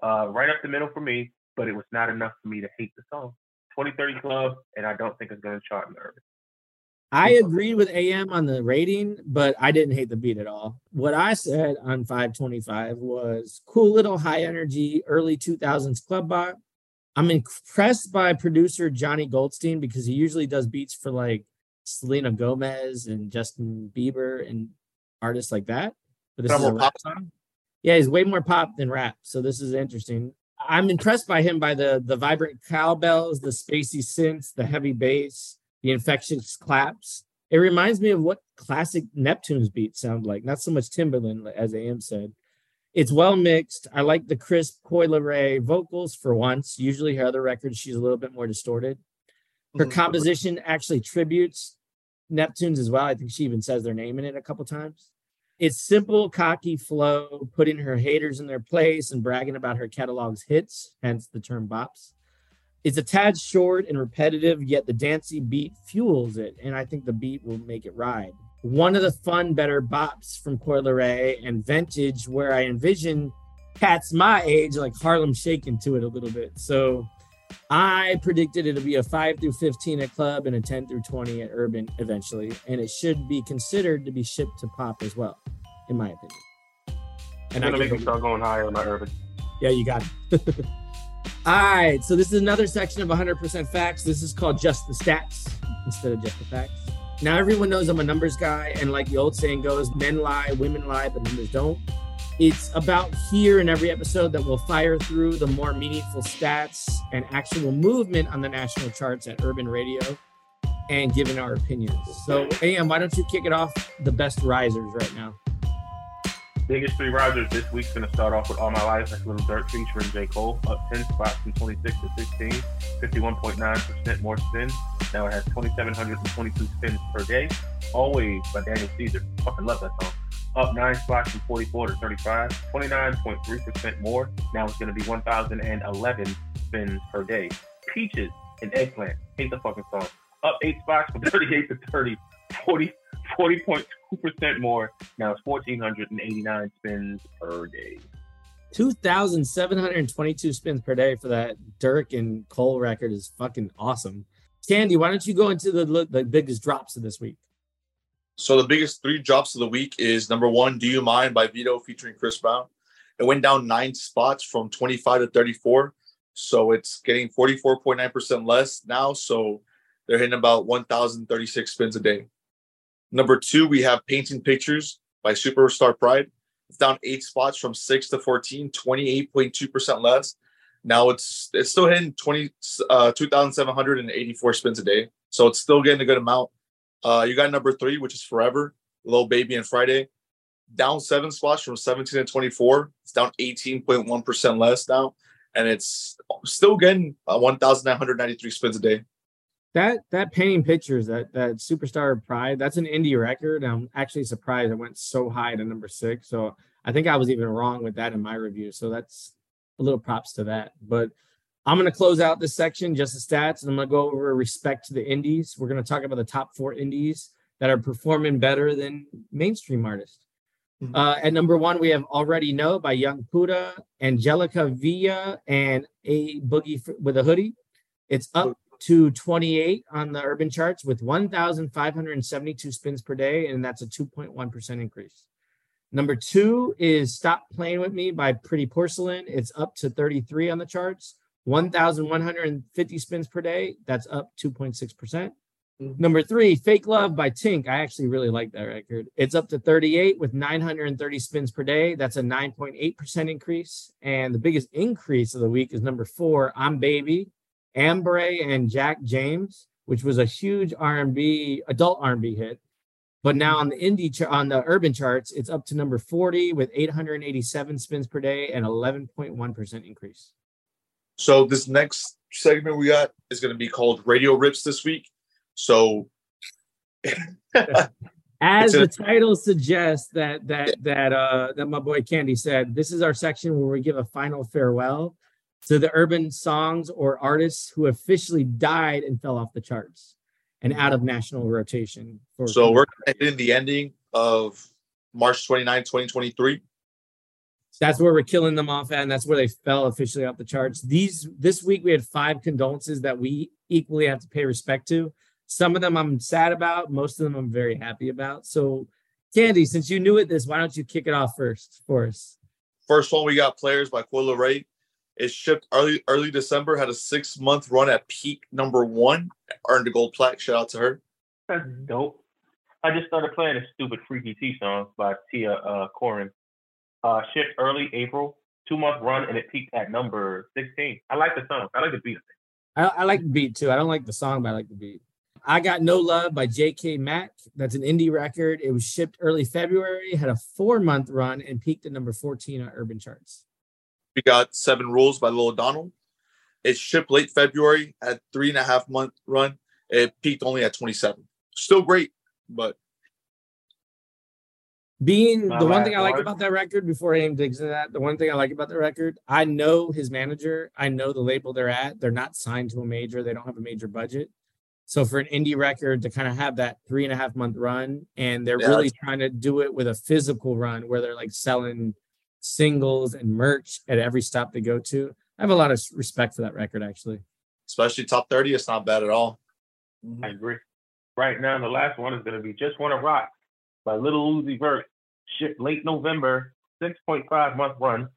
Uh, right up the middle for me, but it was not enough for me to hate the song. 2030 Club, and I don't think it's going to chart in the urban. I agreed with AM on the rating, but I didn't hate the beat at all. What I said on 525 was cool little high energy early 2000s club bot. I'm impressed by producer Johnny Goldstein because he usually does beats for like Selena Gomez and Justin Bieber and artists like that. But this Kind is a rap pop? song. Yeah, he's way more pop than rap. So this is interesting. I'm impressed by him by the the vibrant cowbells, the spacey synths, the heavy bass, the infectious claps. It reminds me of what classic Neptune's beats sound like, not so much Timbaland, as AM said. It's well mixed. I like the crisp Coi Leray vocals for once. Usually her other records, she's a little bit more distorted. Her Mhm. composition actually tributes Neptune's as well. I think she even says their name in it a couple times. It's simple, cocky flow, putting her haters in their place and bragging about her catalog's hits, hence the term bops. It's a tad short and repetitive, yet the dancey beat fuels it, and I think the beat will make it ride. One of the fun, better bops from Coi Leray and Vintage, where I envision cats my age like Harlem shaking to it a little bit. So I predicted it'll be a 5 through 15 at club and a 10 through 20 at urban eventually, and it should be considered to be shipped to pop as well, in my opinion. And I'm going to make me start going higher in my urban. yeah, you got it. All right, so this is another section of 100% facts. This is called just the stats instead of just the facts. Now, everyone knows I'm a numbers guy, and like the old saying goes, men lie, women lie, but numbers don't. It's about here in every episode that we'll fire through the more meaningful stats and actual movement on the national charts at Urban Radio and giving our opinions. So, AM, why don't you kick it off the best risers right now? Biggest three risers this week's going to start off with All My Life. That's Lil Durk featuring J. Cole, up 10 spots from 26 to 16, 51.9% more spins. Now it has 2,722 spins per day. Always by Daniel Caesar. Fucking love that song. Up nine spots from 44 to 35, 29.3% more. Now it's going to be 1,011 spins per day. Peaches and Eggplant. Hate the fucking song. Up eight spots from 38 to 30, 40, 40.2% more. Now it's 1,489 spins per day. 2,722 spins per day for that Durk and Cole record is fucking awesome. Candy, why don't you go into the the biggest drops of this week? So the biggest three drops of the week is number one, Do You Mind by Vito featuring Chris Brown. It went down nine spots from 25 to 34. So it's getting 44.9% less now. So they're hitting about 1,036 spins a day. Number two, we have Painting Pictures by Superstar Pride. It's down eight spots from six to 14, 28.2% less. Now it's it's still hitting 20 uh 2,784 spins a day. So it's still getting a good amount. Uh, you got number three, which is Forever, Lil Baby and Fridayy, down seven spots from 17 to 24. It's down 18.1% less now, and it's still getting uh, 1,993 spins a day. That that painting pictures, that that superstar pride, that's an indie record. I'm actually surprised it went so high to number six. So I think I was even wrong with that in my review. So that's a little props to that. But I'm gonna close out this section, just the stats, and I'm gonna go over respect to the indies. We're gonna talk about the top four indies that are performing better than mainstream artists. Mhm. Uh, at number one, we have Already Know by Young Puda, Angelica Villa, and A Boogie F- with a Hoodie. It's up to 28 on the urban charts with 1,572 spins per day, and that's a 2.1% increase. Number two is Stop Playing With Me by Pretty Porcelain. It's up to 33 on the charts, 1,150 spins per day. That's up 2.6%. Mhm. Number three, Fake Love by Tink. I actually really like that record. It's up to 38 with 930 spins per day. That's a 9.8% increase. And the biggest increase of the week is number four, I'm Baby Ambre and Jack James, which was a huge R&B adult R&B hit. But now on the indie char- on the urban charts, it's up to number 40 with 887 spins per day and 11.1% increase. So this next segment we got is going to be called Radio Rips this week. So As the title suggests that that that uh that my boy Candy said, this is our section where we give a final farewell to the urban songs or artists who officially died and fell off the charts and out of national rotation. For so we're in the ending of March 29, 2023. That's where we're killing them off at, and that's where they fell officially off the charts. These this week we had five condolences that we equally have to pay respect to. Some of them I'm sad about, most of them I'm very happy about. So, Candy, since you knew it this, why don't you kick it off first for us? First one we got Players by Coi Leray. It shipped early early December, had a six month run at peak number one, earned a gold plaque. Shout out to her. That's dope. I just started playing a stupid Freaky T song by Tia uh, Corine. Uh, shipped early April, two month run, and it peaked at number 16. I like the song. I like the beat. I, I like the beat too. I don't like the song, but I like the beat. I Got No Love by J.K. Mack. That's an indie record. It was shipped early February, had a four month run, and peaked at number 14 on urban charts. We got Seven Rules by Lil Donald. It shipped late February, had three and a half month run. It peaked only at 27. Still great, but Being My the one thing I like one. about that record, before I even digs into that, the one thing I like about the record, I know his manager, I know the label they're at. They're not signed to a major, they don't have a major budget. So for an indie record to kind of have that three and a half month run, and they're Yeah, really trying to do it with a physical run where they're like selling singles and merch at every stop they go to. I have a lot of respect for that record, actually. especially top 30, it's not bad at all. I agree. Right now, the last one is going to be Just Wanna Rock by Lil Uzi Vert. Shipped late November, 6.5 month run.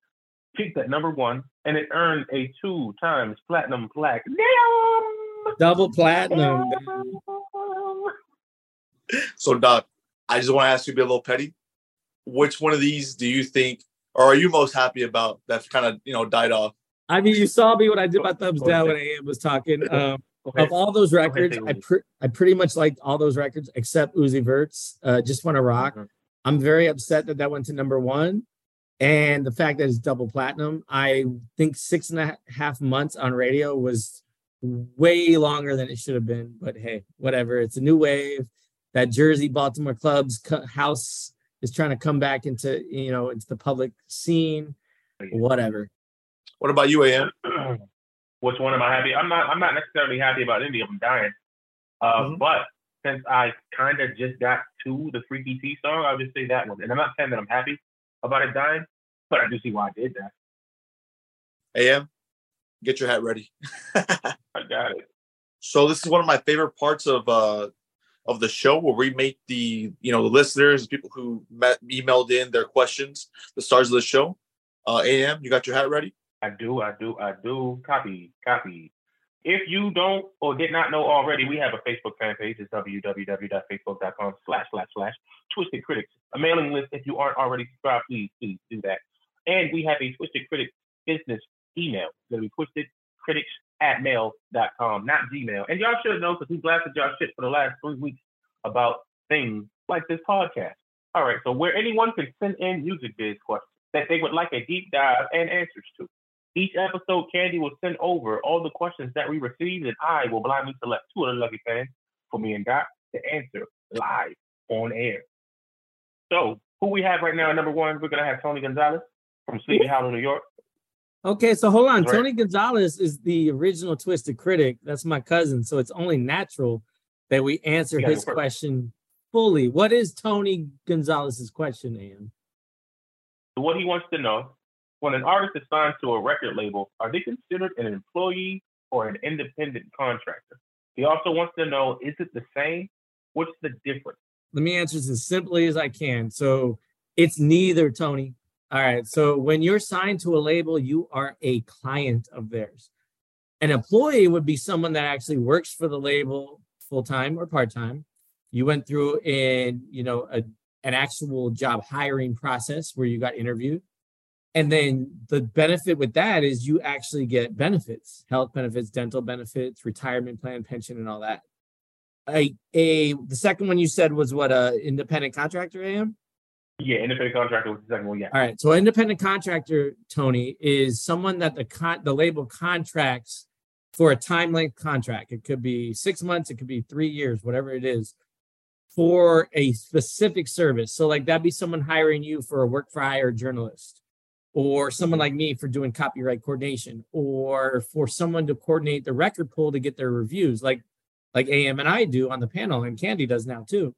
Peaked at number one, and it earned a two times platinum plaque. Damn! Double platinum. So, Doc, I just want to ask you to be a little petty. Which one of these do you think, or are you most happy about that's kind of, you know, died off? I mean, you saw me when I did my thumbs down when AM was talking. Um, Go ahead. of all those records, say I pre- I pretty much liked all those records except Uzi Vert's. Uh, Just want to rock. Mhm. I'm very upset that that went to number one, and the fact that it's double platinum. I think six and a half months on radio was way longer than it should have been. But hey, whatever. It's a new wave. That Jersey Baltimore clubs co- house is trying to come back into you know into the public scene. Whatever. What about you, AM? Which one am I happy? I'm not. I'm not necessarily happy about any of them dying. Uh, Mhm. But since I kind of just got to the Freaky T song, I'll just say that one. And I'm not saying that I'm happy about it dying, but I do see why I did that. AM, get your hat ready. I got it. So this is one of my favorite parts of uh of the show where we make the you know the listeners, people who met, emailed in their questions, the stars of the show. Uh, AM, you got your hat ready? I do, I do, I do. Copy, copy. If you don't or did not know already, we have a Facebook fan page. It's www.facebook.com slash slash slash Twisted Critics. A mailing list. If you aren't already subscribed, please, please do that. And we have a Twisted Critics business email. It's going to be Twisted Critics at mail.com, not Gmail. And y'all should know because we blasted y'all shit for the last three weeks about things like this podcast. All right, so where anyone can send in music biz questions that they would like a deep dive and answers to. Each episode, Candy will send over all the questions that we received, and I will blindly select two of the lucky fans for me and Doc to answer live on air. So, who we have right now number one, we're going to have Tony Gonzalez from Sleepy Hollow, New York. Okay, so hold on. Right. Tony Gonzalez is the original Twisted Critic. That's my cousin. So it's only natural that we answer his question fully. What is Tony Gonzalez's question, Ian? What he wants to know when an artist is signed to a record label, are they considered an employee or an independent contractor? He also wants to know is it the same? What's the difference? Let me answer this as simply as I can. So it's neither, Tony. All right. So when you're signed to a label, you are a client of theirs. An employee would be someone that actually works for the label full time or part time. You went through in, you know, a, an actual job hiring process where you got interviewed. And then the benefit with that is you actually get benefits, health benefits, dental benefits, retirement plan, pension, and all that. A, a the second one you said was what a independent contractor I am? Yeah, independent contractor was the second one. Yeah. All right. So independent contractor, Tony, is someone that the con the label contracts for a time length contract. It could be six months, it could be three years, whatever it is, for a specific service. So like that'd be someone hiring you for a work for hire journalist, or someone mm-hmm. like me for doing copyright coordination, or for someone to coordinate the record pool to get their reviews, like like AM and I do on the panel, and Candy does now too.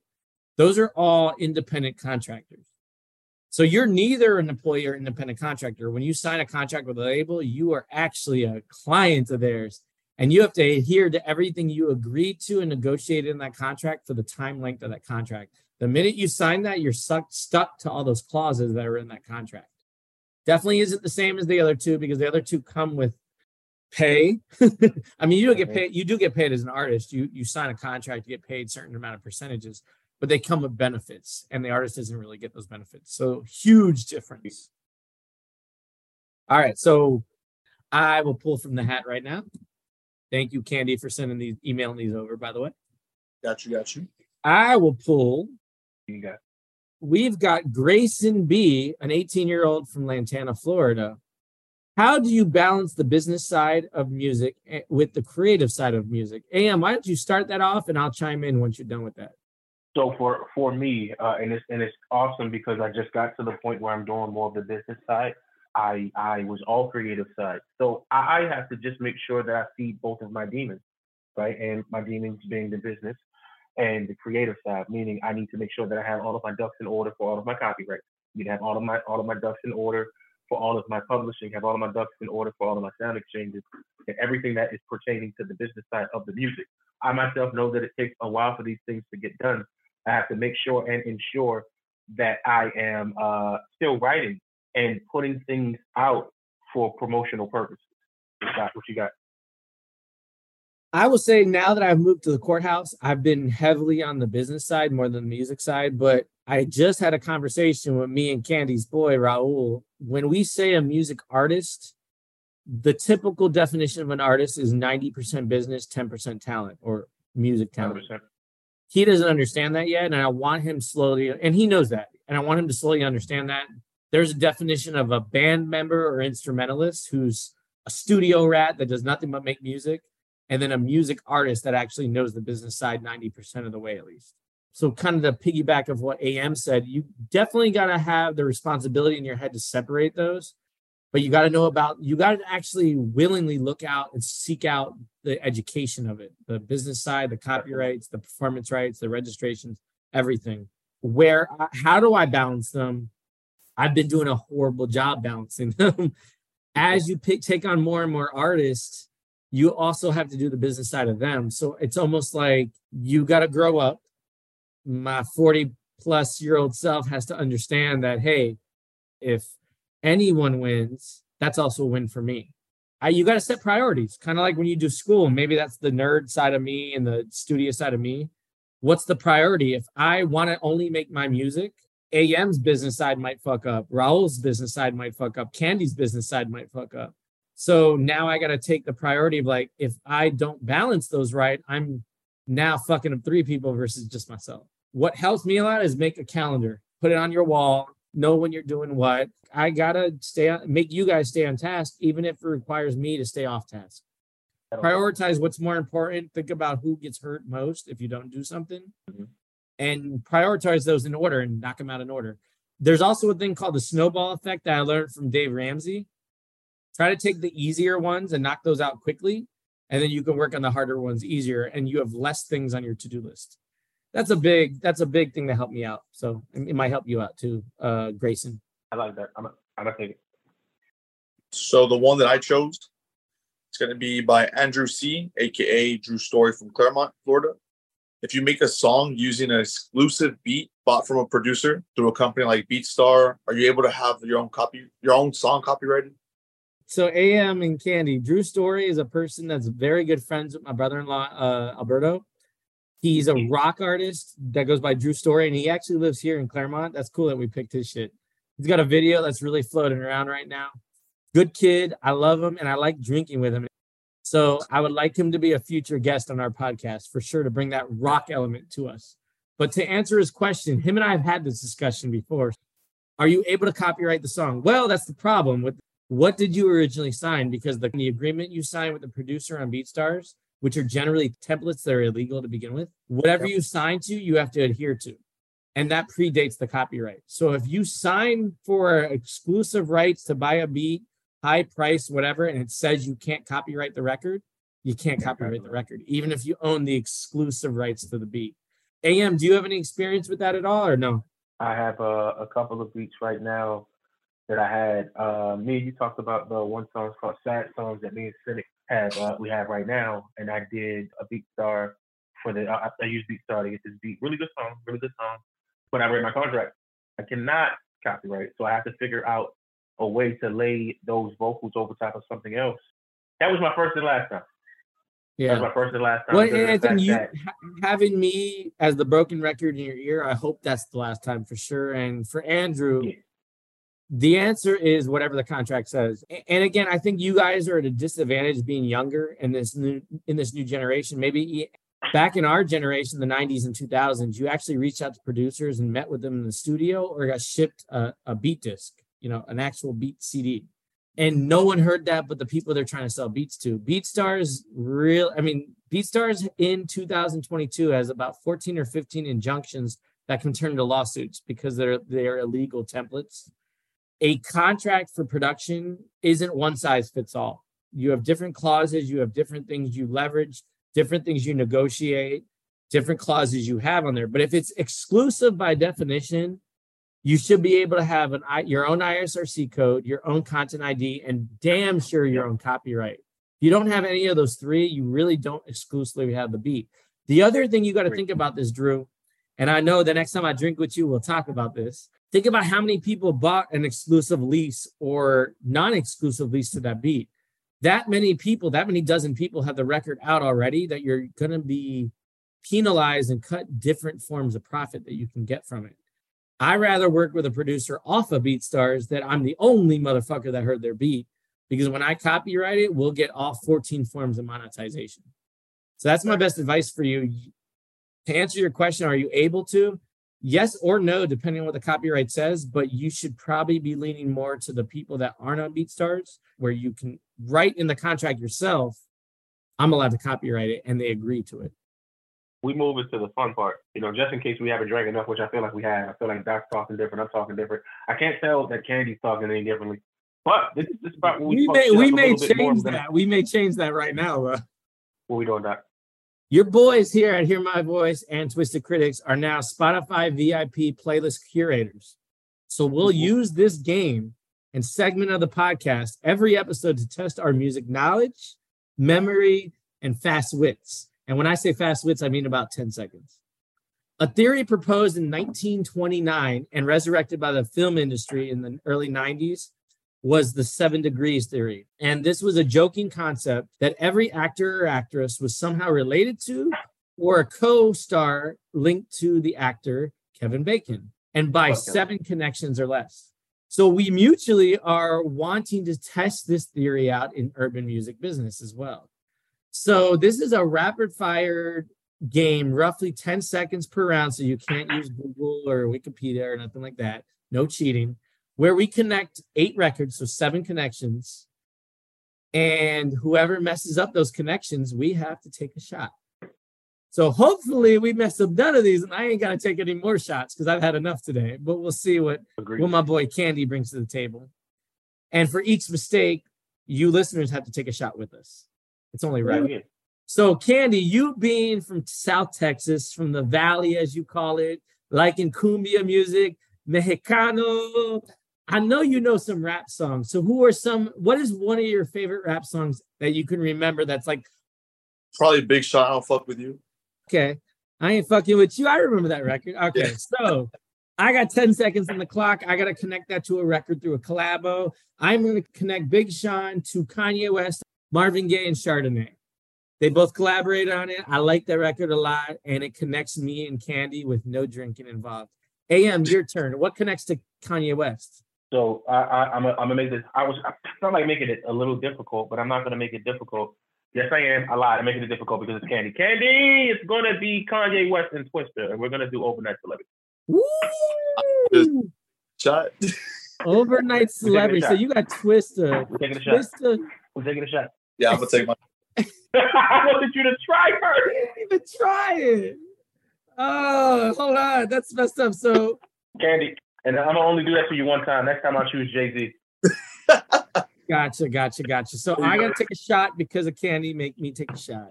Those are all independent contractors. So you're neither an employee or independent contractor. When you sign a contract with a label, you are actually a client of theirs. And you have to adhere to everything you agreed to and negotiated in that contract for the time length of that contract. The minute you sign that, you're stuck, stuck to all those clauses that are in that contract. Definitely isn't the same as the other two because the other two come with pay. I mean, you do get paid. You do get paid as an artist. You you sign a contract, you get paid certain amount of percentages but they come with benefits and the artist doesn't really get those benefits. So huge difference. All right, so I will pull from the hat right now. Thank you, Candy, for sending these, emailing these over, by the way. Got you, got you. I will pull. You got We've got Grayson B, an 18 year old from Lantana, Florida. How do you balance the business side of music eh, with the creative side of music? AM, why don't you start that off and I'll chime in once you're done with that. So for for me, uh, and it's and it's awesome because I just got to the point where I'm doing more of the business side. I I was all creative side, so I, I have to just make sure that I feed both of my demons, right? And my demons being the business and the creative side, meaning I need to make sure that I have all of my ducks in order for all of my copyrights. To have all of my all of my ducks in order for all of my publishing, have all of my ducks in order for all of my sound exchanges, and everything that is pertaining to the business side of the music. I myself know that it takes a while for these things to get done I have to make sure and ensure that I am uh, still writing and putting things out for promotional purposes. What you got? I will say now that I've moved to the courthouse, I've been heavily on the business side more than the music side. But I just had a conversation with me and Candy's boy, Raul. When we say a music artist, the typical definition of an artist is 90% business, 10% talent or music talent. 100% he doesn't understand that yet and i want him slowly and he knows that and i want him to slowly understand that there's a definition of a band member or instrumentalist who's a studio rat that does nothing but make music and then a music artist that actually knows the business side 90% of the way at least. So kind of the piggyback of what AM said you definitely got to have the responsibility in your head to separate those but you got to know about you got to actually willingly look out and seek out the education of it the business side the copyrights the performance rights the registrations everything. Where uh, how do i balance them? I've been doing a horrible job balancing them. As you pick, take on more and more artists you also have to do the business side of them so it's almost like you got to grow up my 40 plus year old self has to understand that hey if anyone wins, that's also a win for me. I, you got to set priorities, kind of like when you do school. Maybe that's the nerd side of me and the studio side of me. What's the priority? If I want to only make my music, AM's business side might fuck up. Raul's business side might fuck up. Candy's business side might fuck up. So now I got to take the priority of like, if I don't balance those right, I'm now fucking up three people versus just myself. What helps me a lot is make a calendar, put it on your wall, know when you're doing what. I gotta stay on, make you guys stay on task, even if it requires me to stay off task. Prioritize what's more important. Think about who gets hurt most if you don't do something, mm-hmm. and prioritize those in order and knock them out in order. There's also a thing called the snowball effect that I learned from Dave Ramsey. Try to take the easier ones and knock those out quickly, and then you can work on the harder ones easier, and you have less things on your to-do list that's a big that's a big thing to help me out. So it might help you out too, uh, Grayson. I like that. I'm a, I'm a take So the one that I chose, it's going to be by Andrew C, aka Drew Story from Clermont, Florida. If you make a song using an exclusive beat bought from a producer through a company like BeatStar, are you able to have your own copy, your own song copyrighted? So AM and Candy, Drew Story is a person that's very good friends with my brother-in-law, uh, Alberto He's a rock artist that goes by Drew Story, and he actually lives here in Clermont. That's cool that we picked his shit. He's got a video that's really floating around right now. Good kid. I love him and I like drinking with him. So I would like him to be a future guest on our podcast for sure to bring that rock element to us. But to answer his question, him and I have had this discussion before. Are you able to copyright the song? Well, that's the problem with what did you originally sign? Because the, the agreement you signed with the producer on BeatStars, which are generally templates that are illegal to begin with, whatever you sign to, you have to adhere to. And that predates the copyright. So if you sign for exclusive rights to buy a beat, high price, whatever, and it says you can't copyright the record, you can't copyright the record, even if you own the exclusive rights to the beat. AM, do you have any experience with that at all or no? I have a, a couple of beats right now that I had. Uh, me, you talked about the one song called "Sad Songs" that me and Cynic have. Uh, we have right now, and I did a beat star for the. I, I used BeatStar to get this beat. Really good song, really good song. When I read my contract, I cannot copyright, so I have to figure out a way to lay those vocals over top of something else. That was my first and last time. That was Yeah. my first and last time. Well, and you ha- having me as the broken record in your ear, I hope that's the last time for sure. And for Andrew, Yeah. The answer is whatever the contract says. And again, I think you guys are at a disadvantage being younger in this new in this new generation. Maybe back in our generation, the 90s and 2000s, you actually reached out to producers and met with them in the studio or got shipped a, a beat disc, you know, an actual beat CD. And no one heard that but the people they're trying to sell beats to. BeatStars real I mean, BeatStars in 2022 has about 14 or 15 injunctions that can turn into lawsuits because they're they're illegal templates a contract for production isn't one size fits all. You have different clauses, you have different things you leverage, different things you negotiate, different clauses you have on there. But if it's exclusive by definition, you should be able to have an your own ISRC code, your own content ID, and damn sure your own copyright. If you don't have any of those three, you really don't exclusively have the beat. The other thing you got to think about this, Drew, and I know the next time I drink with you, we'll talk about this. Think about how many people bought an exclusive lease or non-exclusive lease to that beat. That many people, that many dozen people have the record out already that you're going to be penalized and cut different forms of profit that you can get from it. I rather work with a producer off of BeatStars that I'm the only motherfucker that heard their beat because when I copyright it, we'll get all 14 forms of monetization. So that's my best advice for you. To answer your question, are you able to? Yes or no, depending on what the copyright says, but you should probably be leaning more to the people that aren't on BeatStars, where you can write in the contract yourself, I'm allowed to copyright it, and they agree to it. we move into the fun part. You know, just in case we haven't drank enough, which I feel like we have. I feel like Doc's talking different. I'm talking different. I can't tell that Candy's talking any differently. But this is this about we, We may we may little bit more. change that. We may change that right now. Uh, What we doing, Doc? Your boys here at Hear My Voice and Twisted Critics are now Spotify VIP playlist curators. So we'll mm-hmm. use this game and segment of the podcast every episode to test our music knowledge, memory, and fast wits. And when I say fast wits, I mean about 10 seconds. A theory proposed in 1929 and resurrected by the film industry in the early 90s was the seven degrees theory. And this was a joking concept that every actor or actress was somehow related to or a co star linked to the actor Kevin Bacon, and by Okay. seven connections or less. So we mutually are wanting to test this theory out in urban music business as well. So this is a rapid fire game, roughly 10 seconds per round. So you can't use Google or Wikipedia or nothing like that. No cheating where we connect eight records, so seven connections. And whoever messes up those connections, we have to take a shot. So hopefully we mess up none of these, and I ain't got to take any more shots because I've had enough today. But we'll see what Agreed. what my boy Candy brings to the table. And for each mistake, you listeners have to take a shot with us. It's only right. Yeah. So, Candy, you being from South Texas, from the Valley, as you call it, liking cumbia music, Mexicano. I know you know some rap songs. So, who are some? What is one of your favorite rap songs that you can remember? That's like, Probably Big Sean. I'll fuck with you. okay, I ain't fucking with you. I remember that record. Okay, so I got 10 seconds on the clock. I got to connect that to a record through a collabo. I'm going to connect Big Sean to Kanye West, Marvin Gaye, and Chardonnay. They both collaborated on it. I like that record a lot, and it connects me and Candy with no drinking involved. AM, your turn. What connects to Kanye West? So I, I, I'm, a, I'm gonna make this. I was. I felt like making it a little difficult, but I'm not gonna make it difficult. Yes, I am. I lied. I'm making it difficult because it's Candy. Candy, it's gonna be Kanye West and Twista, and we're gonna do overnight celebrity. Woo! Shot. Overnight celebrity. So you got Twista. We're taking a shot. Twista. We're taking a shot. Yeah, I'm gonna take my. I wanted you to try first. didn't even try it. Oh, hold on. That's messed up. So Candy, and I'm gonna only do that for you one time. Next time I'll choose Jay Z. gotcha, gotcha, gotcha. So I gotta take a shot because of Candy. Make me take a shot.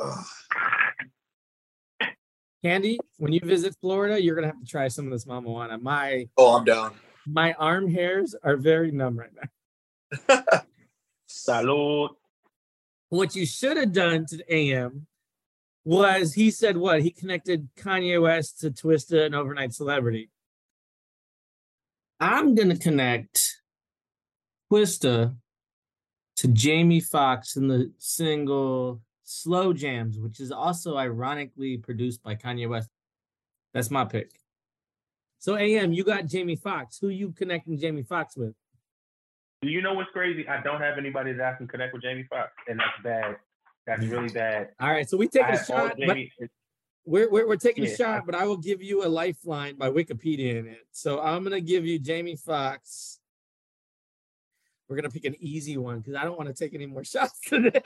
Ugh. Candy, when you visit Florida, you're gonna have to try some of this mamajuana. My Oh, I'm down. my arm hairs are very numb right now. Salud. What you should have done to AM was he said what? He connected Kanye West to Twista and Overnight Celebrity. I'm gonna connect Twista to Jamie Foxx in the single Slow Jams, which is also ironically produced by Kanye West. That's my pick. So AM, you got Jamie Foxx. Who you connecting Jamie Foxx with? You know what's crazy? I don't have anybody that I can connect with Jamie Foxx, and that's bad. That's really bad. All right, so we take I a shot. but- Jamie- We're, we're, we're taking a shot, but I will give you a lifeline by Wikipedia in it. So I'm going to give you Jamie Foxx. We're going to pick an easy one because I don't want to take any more shots today.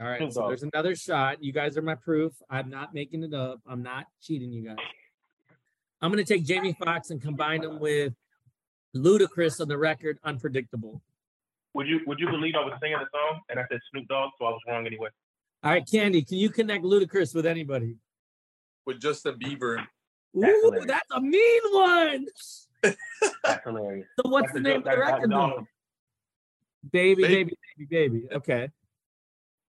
All right, so there's another shot. You guys are my proof. I'm not making it up. I'm not cheating you guys. I'm going to take Jamie Foxx and combine him with Ludacris on the record, Unpredictable. Would you Would you believe I was singing the song and I said Snoop Dogg, so I was wrong anyway? All right, Candy, can you connect Ludacris with anybody? With Justin Bieber. That's Ooh, hilarious. that's a mean one. That's hilarious. So what's That's the name of good- the record though? Baby, Baby. baby, baby, baby. Okay.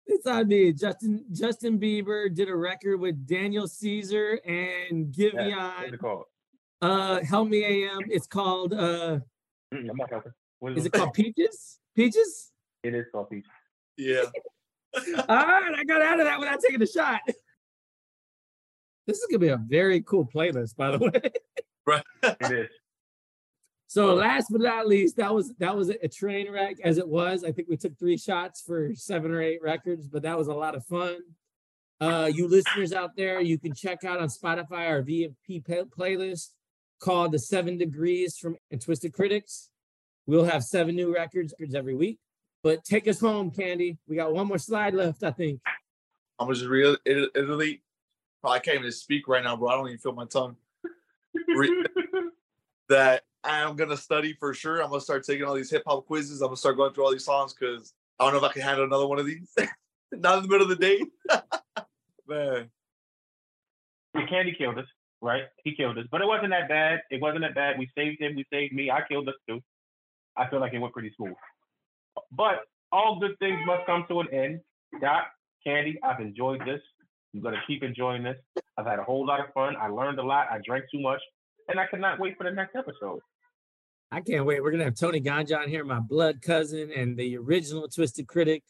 It's on me. Justin Justin Bieber did a record with Daniel Caesar and Yeah, What's Giveon. it called? Uh Help Me AM. It's called uh Mm, I'm not helping. What is it called Peaches? Peaches? It is called Peaches. Yeah. All right, I got out of that without taking a shot. This is gonna be a very cool playlist, by the way. Right. It is. So last but not least, that was that was a train wreck as it was. I think we took three shots for seven or eight records, but that was a lot of fun. Uh, you listeners out there, you can check out on Spotify our VFP pay- playlist called "The Seven Degrees" from and Twisted Critics. We'll have seven new records every week. But take us home, Candy. We got one more slide left, I think. I'm just real It- Italy. I can't even speak right now, bro. I don't even feel my tongue. Re- that I'm gonna study for sure. I'm gonna start taking all these hip hop quizzes. I'm gonna start going through all these songs because I don't know if I can handle another one of these. Not in the middle of the day. Man. Candy killed us, right? He killed us, but it wasn't that bad. It wasn't that bad. We saved him. We saved me. I killed us too. I feel like it went pretty smooth. But all good things must come to an end. Doc, Candy, I've enjoyed this. I'm gonna keep enjoying this. I've had a whole lot of fun. I learned a lot. I drank too much, and I cannot wait for the next episode. I can't wait. We're gonna have Tony Ganja on here, my blood cousin and the original Twisted Critic.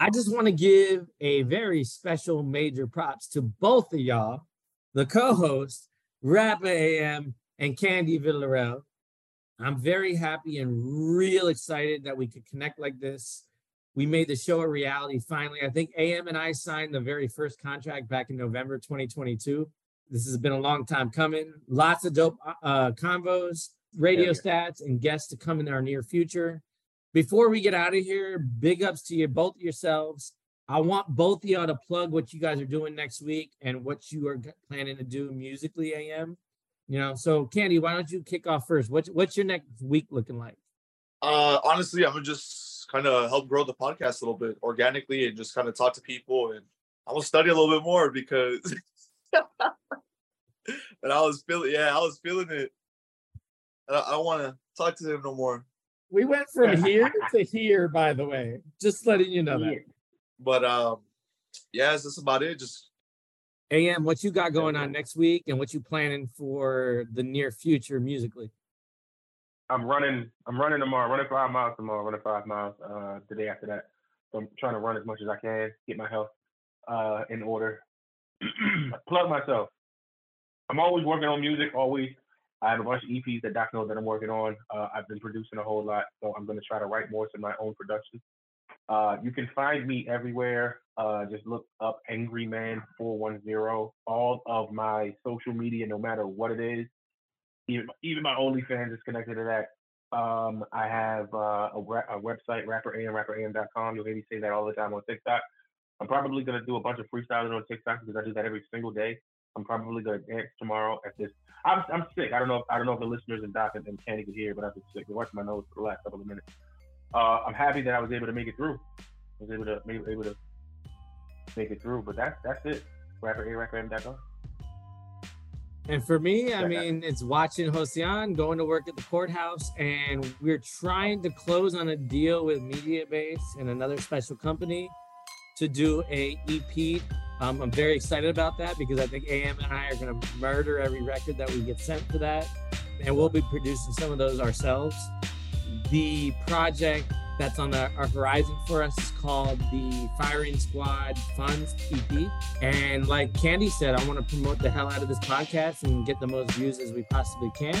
I just want to give a very special major props to both of y'all, the co-hosts, Rapper AM and Candy Villarreal. I'm very happy and real excited that we could connect like this. We made the show a reality finally. I think AM and I signed the very first contract back in November 2022. This has been a long time coming. Lots of dope uh, convos, radio Hell stats, and guests to come in our near future. Before we get out of here, big ups to you both yourselves. I want both of y'all to plug what you guys are doing next week and what you are planning to do musically. AM, you know. So, Candy, why don't you kick off first? What's what's your next week looking like? Uh, honestly, I'm gonna just kind of help grow the podcast a little bit organically and just kind of talk to people and I'm gonna study a little bit more because and I was feeling yeah, I was feeling it. I, I want to talk to him no more. We went from here to here, by the way. Just letting you know that. But um, yeah, that's that's about it. Just AM, what you got going on next week and what you planning for the near future musically? I'm running. I'm running tomorrow. Running five miles tomorrow. Running five miles uh, the day after that. So I'm trying to run as much as I can, get my health uh, in order. plug myself. I'm always working on music. Always. I have a bunch of EPs that Doc knows that I'm working on. Uh, I've been producing a whole lot, so I'm going to try to write more to my own production. Uh, you can find me everywhere. Uh, just look up Angry Man 410. All of my social media, no matter what it is, even, even my OnlyFans is connected to that. Um, I have uh, a, a website, rapperam, rapperam.com. You'll hear me say that all the time on TikTok. I'm probably going to do a bunch of freestyling on TikTok because I do that every single day. I'm probably going to dance tomorrow at this. I'm, I'm sick. I don't know. If, I don't know if the listeners and Doc and, and Candy could hear, but I've been sick. Watching my nose for the last couple of minutes. Uh, I'm happy that I was able to make it through. I was able to maybe able to make it through. But that's that's it. Rapper A rapper And for me, I mean, it's watching Hosian going to work at the courthouse, and we're trying to close on a deal with Mediabase and another special company to do a EP. Um, I'm very excited about that because I think AM and I are going to murder every record that we get sent for that, and we'll be producing some of those ourselves. The project that's on the, our horizon for us is called the Firing Squad Funds EP. And like Candy said, I want to promote the hell out of this podcast and get the most views as we possibly can.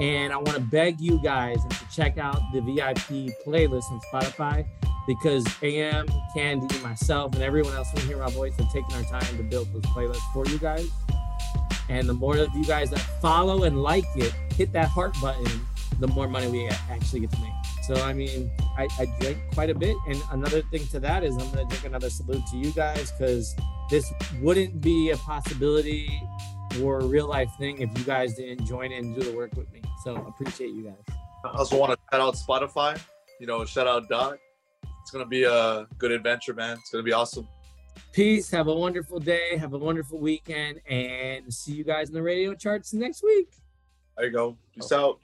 And I want to beg you guys to check out the VIP playlist on Spotify because AM, Candy, myself, and everyone else who hear my voice have taken our time to build those playlists for you guys. And the more of you guys that follow and like it, hit that heart button, the more money we actually get to make. So, I mean, I, I drink quite a bit. And another thing to that is I'm going to drink another salute to you guys because this wouldn't be a possibility or a real life thing if you guys didn't join in and do the work with me. So, appreciate you guys. I also want to shout out Spotify. You know, shout out Doc. It's gonna be a good adventure, man. It's gonna be awesome. Peace. Have a wonderful day. Have a wonderful weekend. And see you guys in the radio charts next week. There you go. Peace out.